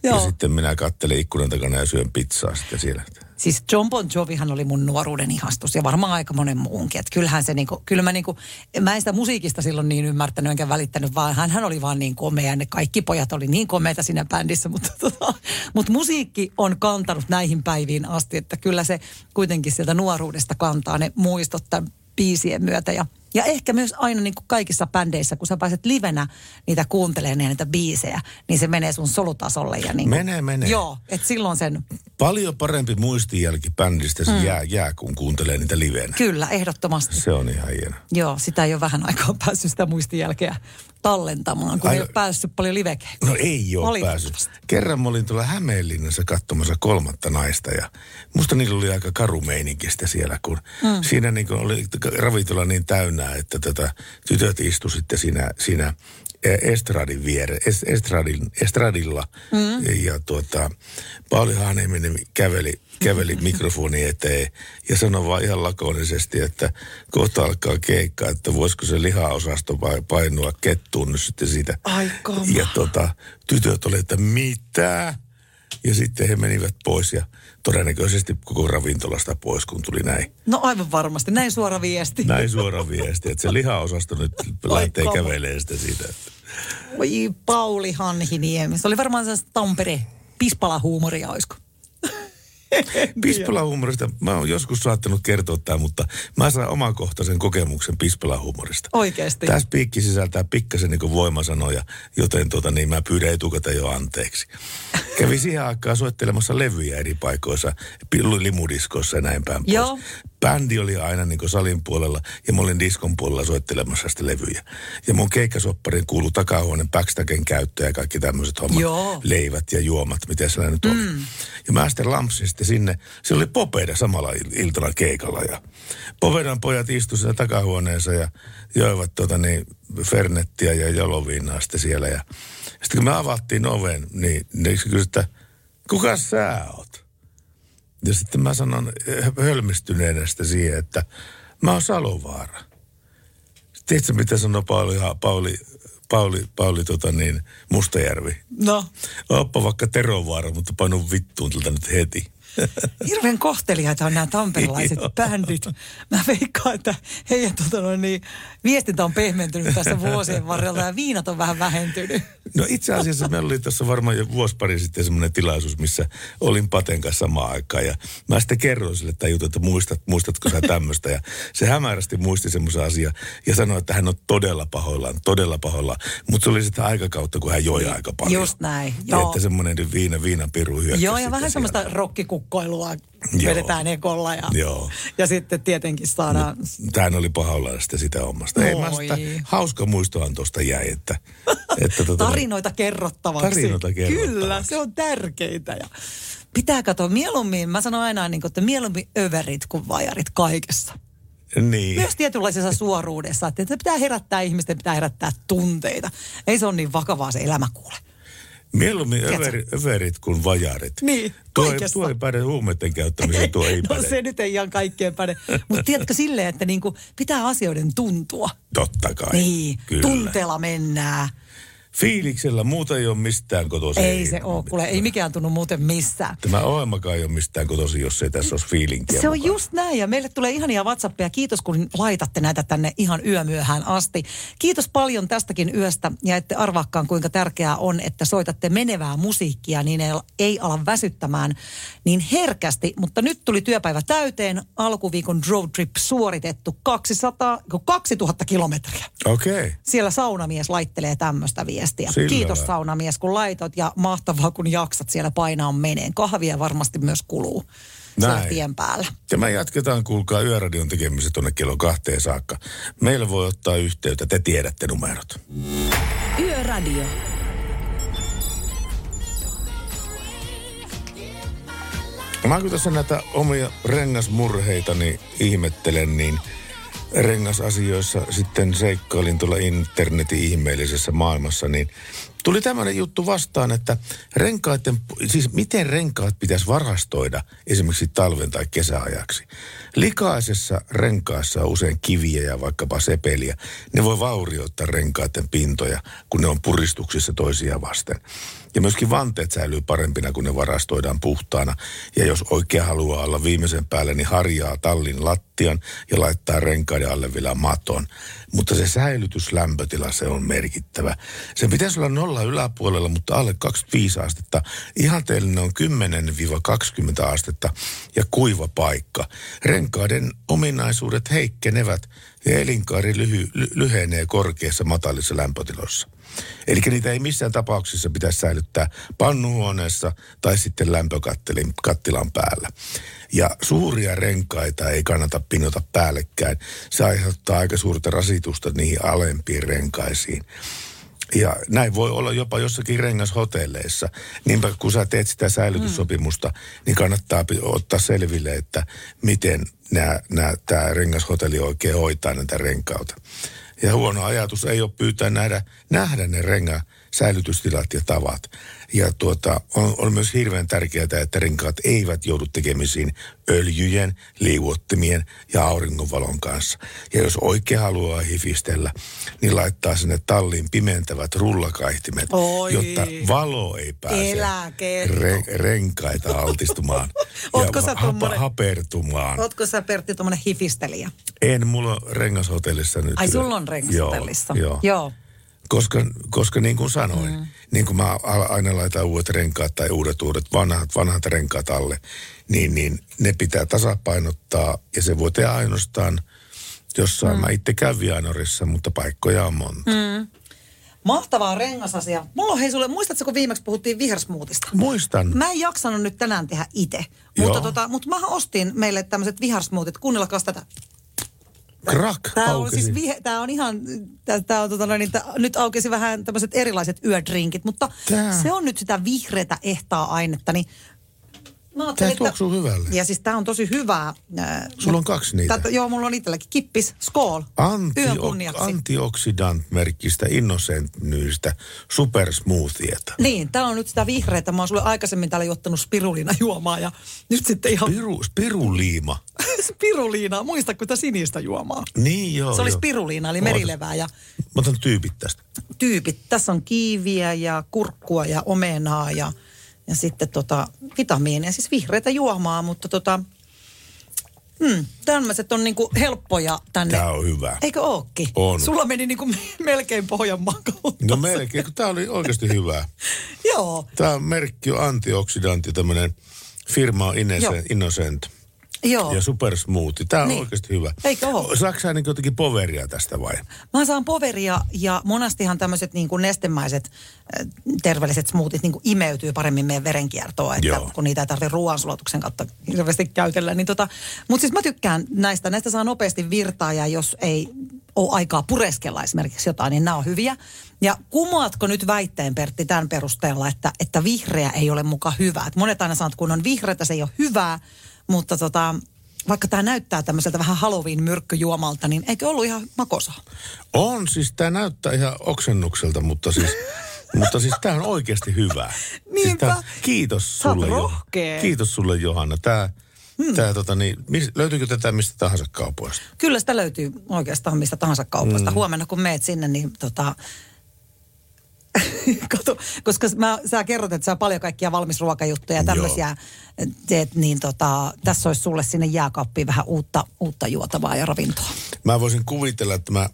Joo. Ja sitten minä kattelen ikkunan takana ja syön pizzaa sitten siellä. Siis John Bon Jovihan oli mun nuoruuden ihastus ja varmaan aika monen muunkin. Että kyllähän se niinku, kyllä mä niinku, mä en sitä musiikista silloin niin ymmärtänyt enkä välittänyt, vaan hän, hän oli vaan niin komea. ja Ne kaikki pojat oli niin komeita siinä bändissä, mutta tota, mut musiikki on kantanut näihin päiviin asti, että kyllä se kuitenkin sieltä nuoruudesta kantaa ne muistot tämän biisien myötä ja ja ehkä myös aina niin kuin kaikissa bändeissä, kun sä pääset livenä niitä kuuntelemaan niitä biisejä, niin se menee sun solutasolle. Ja niin kuin, Menee, menee. Joo, että silloin sen Paljon parempi muistijälki bändistä se Mm. jää, jää, kun kuuntelee niitä livenä. Kyllä, ehdottomasti. Se on ihan hieno. Joo, sitä ei ole vähän aikaa päässyt sitä muistijälkeä tallentamaan, kun Ai- ei ole päässyt paljon livekeen. No ei ole päässyt. Kerran mä olin tuolla Hämeenlinnassa katsomassa kolmatta naista ja musta niillä oli aika karu meininkistä siellä, kun Mm. siinä niin oli ravintola niin täynnä, että tätä, tytöt istu sitten siinä, siinä estradin viere, es- estradin, estradilla Mm. ja tuota, Pauli Haaneminen käveli, käveli mikrofoni eteen ja sanoi vaan ihan lakonisesti, että kohta alkaa keikka, että voisiko se lihaosasto vai- painua kettuun nyt sitten siitä. Ai kama. Ja tota, tytöt oli, että mitä? Ja sitten he menivät pois ja todennäköisesti koko ravintolasta pois, kun tuli näin. No aivan varmasti, näin suora viesti. Näin suora viesti, että se lihaosasto nyt lähtee kävelemään sitä siitä. Voi Pauli Hanhiniemi. Se oli varmaan sellaista Tampere pispala-huumoria, olisiko? Pispalahuumorista, mä oon joskus saattanut kertoa tämän, mutta mä saan omakohtaisen kokemuksen pispalahuumorista. Oikeasti. Tämä spiikki sisältää pikkasen niin voimasanoja, joten tota, niin mä pyydän etukäteen jo anteeksi. Kävin siihen aikaan soittelemassa levyjä eri paikoissa, limudiskoissa ja näin päin pois. Joo. Bändi oli aina niin salin puolella ja mä olin diskon puolella soittelemassa sitä levyjä. Ja mun keikkasopparin kuului takahuoneen backstagen käyttö ja kaikki tämmöiset hommat. Joo. Leivät ja juomat, mitä siellä nyt oli. Mm. Ja mä sitten lampsin sitten sinne. Se oli Popeda samalla il- iltana keikalla ja Popedan pojat istuivat siellä takahuoneessa ja joivat tota niin, Fernettiä ja joloviinaa sitten siellä. Ja sitten kun me avattiin oven, niin, niin se kysyi, että kuka sä oot? Ja sitten mä sanon eh, hölmistyneenä sitten siihen, että mä oon Salovaara. Tiedätkö, mitä sanoi Pauli, Pauli, Pauli, Pauli tota niin, Mustajärvi? No, Oppa vaikka Terovaara, mutta panu vittuun tältä nyt heti. hirveän kohteliaita on nämä tamperelaiset Joo. bändit. Mä veikkaan, että heidän tota noin, niin, viestintä on pehmentynyt tässä vuosien varrella ja viinat on vähän vähentynyt. No itse asiassa meillä oli tuossa varmaan jo vuosi pari sitten semmoinen tilaisuus, missä olin Paten kanssa samaan aikaan. Ja mä sitten kerroin sille tämän jutun, että muistat, muistatko sä tämmöistä. Ja se hämärästi muisti semmoisen asian ja sanoi, että hän on todella pahoillaan, todella pahoillaan. Mutta se oli sitä aikakautta, kun hän joi aika paljon. Just näin, Ja joo. että semmoinen viina, viinan piru hyökkäsi Joo, ja vähän semmoista rokkikukkoilua Joo. vedetään ekolla ja, Joo. ja sitten tietenkin saadaan... Tähän oli pahoillaan sitä sitä hommasta. Ei mä sitä, hauska muistohan tuosta jäi, että... että tota, tarinoita kerrottavaksi. Tarinoita kerrottavaksi. Kyllä, se on tärkeintä. Ja pitää katsoa mieluummin, mä sanon aina, niin kuin, että mieluummin överit kuin vajarit kaikessa. Niin. Myös tietynlaisessa suoruudessa, että pitää herättää ihmisten, pitää herättää tunteita. Ei se ole niin vakavaa se elämä kuule. Mieluummin överi, överit kuin vajarit. Niin, tuo, ei, kaikessa. tuo ei päde huumeiden käyttämiseen, tuo ei no päde. se nyt ei ihan kaikkeen päde. Mutta tiedätkö silleen, että niinku pitää asioiden tuntua. Totta kai. Niin, Kyllä. tunteella mennään. Fiiliksellä muuta ei ole mistään kotosi. Ei se ole, kuule, ei mikään tunnu muuten missään. Tämä ohjelmakaan ei ole mistään kotosi, jos ei tässä olisi fiilinkiä Se on mukana. just näin ja meille tulee ihania WhatsAppia. Kiitos kun laitatte näitä tänne ihan yömyöhään asti. Kiitos paljon tästäkin yöstä ja ette arvaakaan kuinka tärkeää on, että soitatte menevää musiikkia, niin ei, ei ala väsyttämään niin herkästi. Mutta nyt tuli työpäivä täyteen, alkuviikon road trip suoritettu 200, 2000 kilometriä. Okei. Okay. Siellä saunamies laittelee tämmöistä viestiä. Sillä Kiitos lailla. saunamies, kun laitot ja mahtavaa, kun jaksat siellä painaa meneen. Kahvia varmasti myös kuluu siellä Näin. tien päällä. Ja me jatketaan, kuulkaa, Yöradion tekemistä tuonne kello kahteen saakka. Meillä voi ottaa yhteyttä, te tiedätte numerot. Yöradio. Mä kun tässä näitä omia rengasmurheitani ihmettelen, niin rengasasioissa sitten seikkailin tuolla internetin ihmeellisessä maailmassa, niin tuli tämmöinen juttu vastaan, että renkaiden, siis miten renkaat pitäisi varastoida esimerkiksi talven tai kesäajaksi. Likaisessa renkaassa on usein kiviä ja vaikkapa sepeliä. Ne voi vaurioittaa renkaiden pintoja, kun ne on puristuksissa toisia vasten. Ja myöskin vanteet säilyy parempina, kun ne varastoidaan puhtaana. Ja jos oikein haluaa olla viimeisen päälle, niin harjaa tallin lattian ja laittaa renkaiden alle vielä maton. Mutta se säilytyslämpötila, se on merkittävä. Se pitäisi olla nolla yläpuolella, mutta alle 25 astetta. Ihanteellinen on 10-20 astetta ja kuiva paikka. Renkaiden ominaisuudet heikkenevät ja elinkaari lyhy, ly, lyhenee korkeassa matalissa lämpötiloissa. Eli niitä ei missään tapauksessa pitäisi säilyttää pannuhuoneessa tai sitten lämpökattilan kattilan päällä. Ja suuria renkaita ei kannata pinota päällekkäin. Se aiheuttaa aika suurta rasitusta niihin alempiin renkaisiin. Ja näin voi olla jopa jossakin rengashotelleissa. Niinpä kun sä teet sitä säilytyssopimusta, niin kannattaa ottaa selville, että miten tämä rengashotelli oikein hoitaa näitä renkauta. Ja huono ajatus ei ole pyytää nähdä, nähdä ne renga säilytystilat ja tavat. Ja tuota, on, on myös hirveän tärkeää, että renkaat eivät joudu tekemisiin öljyjen, liuottimien ja auringonvalon kanssa. Ja jos oikein haluaa hifistellä, niin laittaa sinne talliin pimentävät rullakaihtimet, Oi. jotta valo ei pääse re, renkaita altistumaan ja sä tommonen- hapertumaan. Ootko sä Pertti tuommoinen hifistelijä? En, mulla on rengashotellissa nyt. Ai sulla on rengashotellissa? Joo, joo. Joo. Koska, koska niin kuin sanoin, mm. niin kuin mä aina laitan uudet renkaat tai uudet uudet vanhat, vanhat renkaat alle, niin, niin ne pitää tasapainottaa ja se voi tehdä ainoastaan jossain. Mm. Mä itse käyn Vianorissa, mutta paikkoja on monta. Mm. Mahtavaa rengasasia. Mulla on hei sulle, muistatko kun viimeksi puhuttiin vihersmuutista? Muistan. Mä en jaksanut nyt tänään tehdä itse. Mutta, tota, mutta mä ostin meille tämmöiset vihersmuutit. Kuunnelkaa tätä. Krak Tämä on aukesi. siis vihe, tää on ihan, tää, on tota niin, tää, nyt aukesi vähän tämmöiset erilaiset yödrinkit, mutta Tää. se on nyt sitä vihreätä ehtaa ainetta, niin mä Tää tuoksuu hyvälle. Ja siis tää on tosi hyvää. Äh, Sulla on kaksi niitä. Tätä, joo, mulla on itselläkin. Kippis, skool. Anti, Yön kunniaksi. antioxidant-merkkistä Innocent-nyystä supersmoothieta. Niin, tää on nyt sitä vihreätä. Mä oon sulle aikaisemmin täällä juottanut spirulina juomaa ja nyt sitten ihan Spiru, spiruliima. spiruliinaa. Muistatko tätä sinistä juomaa? Niin joo. se oli joo. spiruliina, eli merilevää ja Mä otan tyypit tästä. tyypit. Tässä on kiiviä ja kurkkua ja omenaa ja, ja sitten tota, vitamiineja, siis vihreitä juomaa, mutta tota, hmm, tämmöiset on niinku helppoja tänne. Tää on hyvä. Eikö ookin? On. Sulla meni niinku melkein Pohjanmaan kautta. No melkein, kun tää oli oikeasti hyvä. Joo, on merkki on antioksidantti, tämmönen firma on Joo. Innocent, Innocent joo. ja supersmoothie. Tää on Niin. oikeasti hyvä. Eikö oo? Saatko niin jotenkin poveria tästä vai? Mä saan poveria ja monestihan tämmöiset niin kuin nestemäiset äh, terveelliset smoothit niin kuin imeytyy paremmin meidän verenkiertoon, että Joo. kun niitä ei tarvitse ruoansulatuksen kautta hirveästi käytellä. Niin tota, mutta siis mä tykkään näistä. Näistä saa nopeasti virtaa ja jos ei ole aikaa pureskella esimerkiksi jotain, niin nämä on hyviä. Ja kumoatko nyt väitteen, Pertti, tämän perusteella, että, että vihreä ei ole muka hyvä? Et monet aina sanoo, että kun on vihreätä, se ei ole hyvää, mutta tota, vaikka tämä näyttää tämmöiseltä vähän Halloween-myrkkyjuomalta, niin eikö ollut ihan makosaa? On, siis tää näyttää ihan oksennukselta, mutta siis, mutta siis tää on oikeasti hyvä. Siis tää, kiitos sulle, Jo-. Kiitos sulle Johanna. Tää, hmm. tää, tota, niin, mis, löytyykö tätä mistä tahansa kaupoista? Kyllä sitä löytyy oikeastaan mistä tahansa kaupasta. Mm. Huomenna kun meet sinne, niin tota... Kato, koska mä, sä kerrot, että sä paljon kaikkia valmisruokajuttuja ja tämmöisiä teet, niin tota, tässä olisi sulle sinne jääkaappiin vähän uutta, uutta juotavaa ja ravintoa. Mä voisin kuvitella, että mä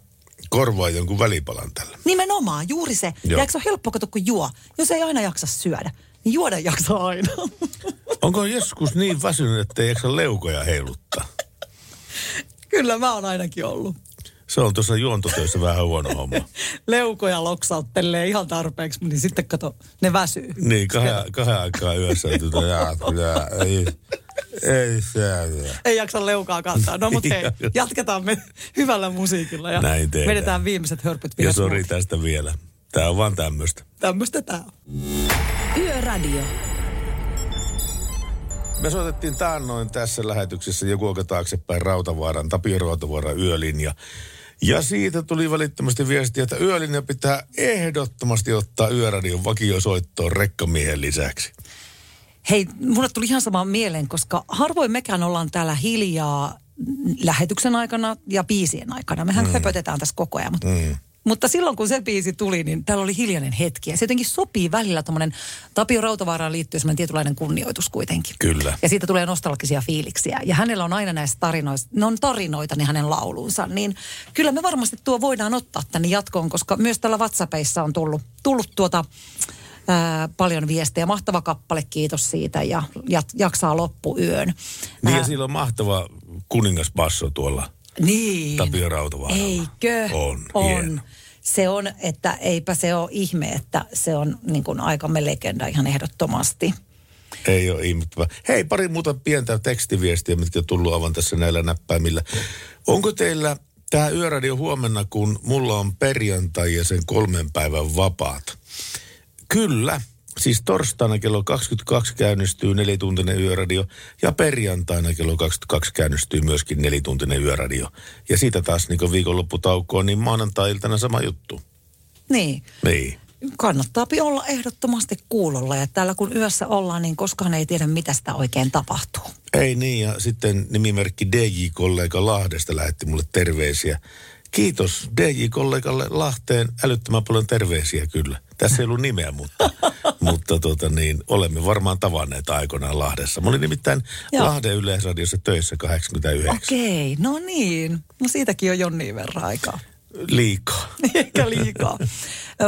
korvaan jonkun välipalan tällä. Nimenomaan, juuri se. Joo. Ja eikö se ole helppo, kato, kun juo? Jos ei aina jaksa syödä, niin juoda jaksaa aina. Onko joskus niin väsynyt, että ei jaksa leukoja heiluttaa? Kyllä mä oon ainakin ollut. Se on tuossa juontotöissä vähän huono homma. Leukoja loksauttelee ihan tarpeeksi, niin sitten kato, ne väsyy. Niin, kahden, kahden aikaa yössä. Tuota, jaa, jaa, ei, ei se. Ei jaksa leukaa kantaa. No mutta hei, jatketaan me hyvällä musiikilla ja Näin tehdään. vedetään viimeiset hörpyt Ja vielä. sori tästä vielä. Tää on vaan tämmöistä. Tämmöistä tää on. Yöradio. Me soitettiin taannoin tässä lähetyksessä joku aika taaksepäin Rautavaaran, Tapio Rautavaaran yölinja. Ja siitä tuli välittömästi viesti, että yölinja pitää ehdottomasti ottaa yöradion vakiosoittoon rekkamiehen lisäksi. Hei, mulle tuli ihan sama mieleen, koska harvoin mekään ollaan täällä hiljaa lähetyksen aikana ja biisien aikana. Mehän mm. höpötetään tässä koko ajan, mutta Mm. Mutta silloin kun se biisi tuli, niin täällä oli hiljainen hetki. Ja se jotenkin sopii välillä tuommoinen Tapio Rautavaaraan liittyy semmoinen tietynlainen kunnioitus kuitenkin. Kyllä. Ja siitä tulee nostalgisia fiiliksiä. Ja hänellä on aina näistä tarinoista, ne on tarinoita, niin hänen laulunsa. Niin kyllä me varmasti tuo voidaan ottaa tänne jatkoon, koska myös täällä WhatsAppissa on tullut, tullut tuota ää, paljon viestejä. Mahtava kappale, kiitos siitä ja jat, jaksaa loppuyön. Niin ja sillä on mahtava kuningasbasso tuolla niin. Tapio Rautavaaralla. Eikö? On, on. hieno. Se on, että eipä se ole ihme, että se on niin kuin aikamme legenda ihan ehdottomasti. Ei ole ihmettävä. Hei, pari muuta pientä tekstiviestiä, mitkä on tullut aivan tässä näillä näppäimillä. Onko teillä tämä yöradio huomenna, kun mulla on perjantai ja sen kolmen päivän vapaat? Kyllä. Siis torstaina kello 22 käynnistyy nelituntinen yöradio ja perjantaina kello 22 käynnistyy myöskin nelituntinen yöradio. Ja siitä taas niin viikonlopputaukoon, niin maanantai-iltana sama juttu. Niin. Niin. Kannattaa olla ehdottomasti kuulolla ja täällä kun yössä ollaan, niin koskaan ei tiedä, mitä sitä oikein tapahtuu. Ei niin, ja sitten nimimerkki DJ-kollega Lahdesta lähetti mulle terveisiä. Kiitos DJ-kollegalle Lahteen älyttömän paljon terveisiä kyllä. Tässä ei ollut nimeä, mutta, mutta tota niin, olemme varmaan tavanneet aikoinaan Lahdessa. Mä olin nimittäin Joo. Lahden yleisradiossa töissä 89. Okei, no niin. No siitäkin on jonnin verran aikaa. Liikaa. Ehkä liikaa.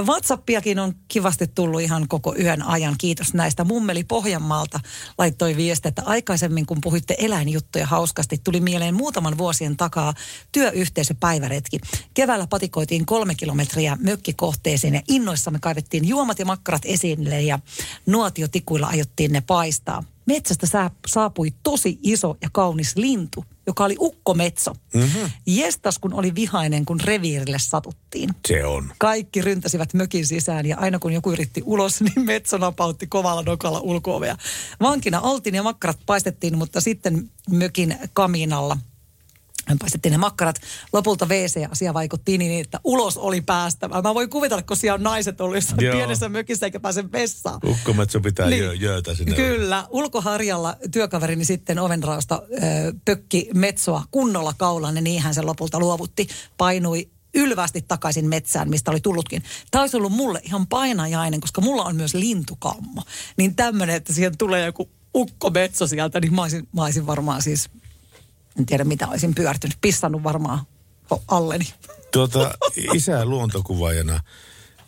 WhatsAppiakin on kivasti tullut ihan koko yön ajan. Kiitos näistä. Mummeli Pohjanmaalta laittoi viestiä, että aikaisemmin kun puhuitte eläinjuttuja hauskasti, tuli mieleen muutaman vuosien takaa työyhteisöpäiväretki. Keväällä patikoitiin kolme kilometriä mökkikohteeseen ja innoissamme kaivettiin juomat ja makkarat esille ja nuotiotikuilla ajottiin ne paistaa. Metsästä saapui tosi iso ja kaunis lintu, joka oli ukkometso. Mm-hmm. Jestas kun oli vihainen, kun reviirille satuttiin. Se on. Kaikki ryntäsivät mökin sisään ja aina kun joku yritti ulos, niin metso napautti kovalla nokalla ulkoovea. Vankina oltiin ja makkarat paistettiin, mutta sitten mökin kaminalla paistettiin ne makkarat. Lopulta WC-asia vaikutti niin, että ulos oli päästävä. Mä voin kuvitella, kun siellä on naiset ollut jossain Joo. pienessä mökissä eikä pääse vessaan. Ukkometso pitää Niin. niin. jöötä sinne. Kyllä. Ulkoharjalla työkaverini sitten ovenraosta ö, pökki metsoa kunnolla kaulaan ja niinhän se lopulta luovutti. Painui ylvästi takaisin metsään, mistä oli tullutkin. Tämä olisi ollut mulle ihan painajainen, koska mulla on myös lintukammo. Niin tämmöinen, että siihen tulee joku ukkometso sieltä, niin mä olisin, mä olisin varmaan siis, en tiedä mitä olisin pyörtynyt, pissannut varmaan alleni. Tuota, isä luontokuvaajana,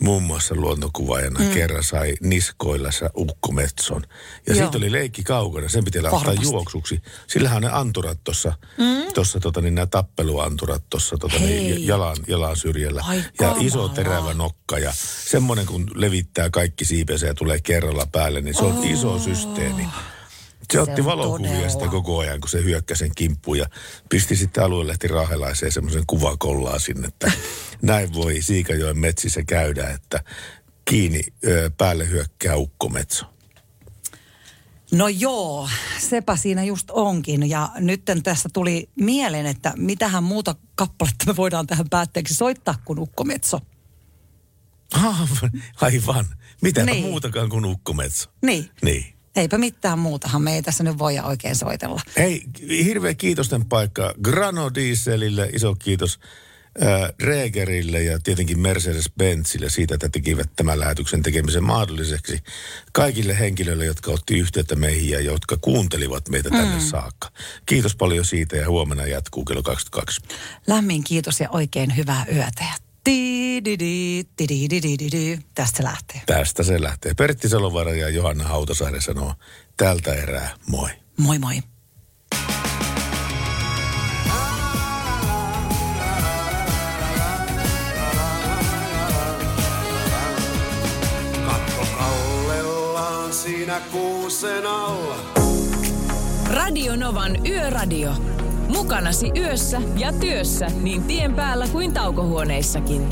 muun muassa luontokuvaajana, Mm. kerran sai niskoilla se ukkometson. Ja Joo. siitä oli leikki kaukana, sen piti Varmasti. juoksuksi. Sillähän on ne anturat tuossa, Mm. tuossa tota, niin nämä tappeluanturat tuossa tota, niin, jalan, jalan syrjällä. Ai ja iso kamala. terävä nokka ja semmoinen kun levittää kaikki siipensä ja tulee kerralla päälle, niin se on Oh. iso systeemi. Se Se otti valokuvia sitä koko ajan, kun se hyökkäsi sen kimppuun ja pisti sitten aluelehti Rahelaiseen semmoisen kuvakollaa sinne, että näin voi Siikajoen metsissä käydä, että kiinni päälle hyökkää ukkometso. No joo, sepä siinä just onkin. Ja nyt tässä tuli mieleen, että mitähän muuta kappaletta me voidaan tähän päätteeksi soittaa kuin Ukkometso. Ah, Aivan. Mitä niin. muutakaan kuin ukkometso. Niin, Niin. Eipä mitään muutahan me ei tässä nyt voida oikein soitella. Hei, hirveä kiitosten paikka Grano Dieselille, iso kiitos äh, Regerille ja tietenkin Mercedes-Benzille siitä, että tekivät tämän lähetyksen tekemisen mahdolliseksi kaikille henkilöille, jotka otti yhteyttä meihin ja jotka kuuntelivat meitä tänne Mm. saakka. Kiitos paljon siitä ja huomenna jatkuu kello 22. Lämmin kiitos ja oikein hyvää yötä. Ja. Tästä se lähtee. Tästä se lähtee. Pertti Salovaara ja Johanna Hautasaari sanoo tältä erää moi. Moi moi. Katto kallellaan siinä kuusen alla. Radio Novan Yöradio. Mukanasi yössä ja työssä niin tien päällä kuin taukohuoneissakin.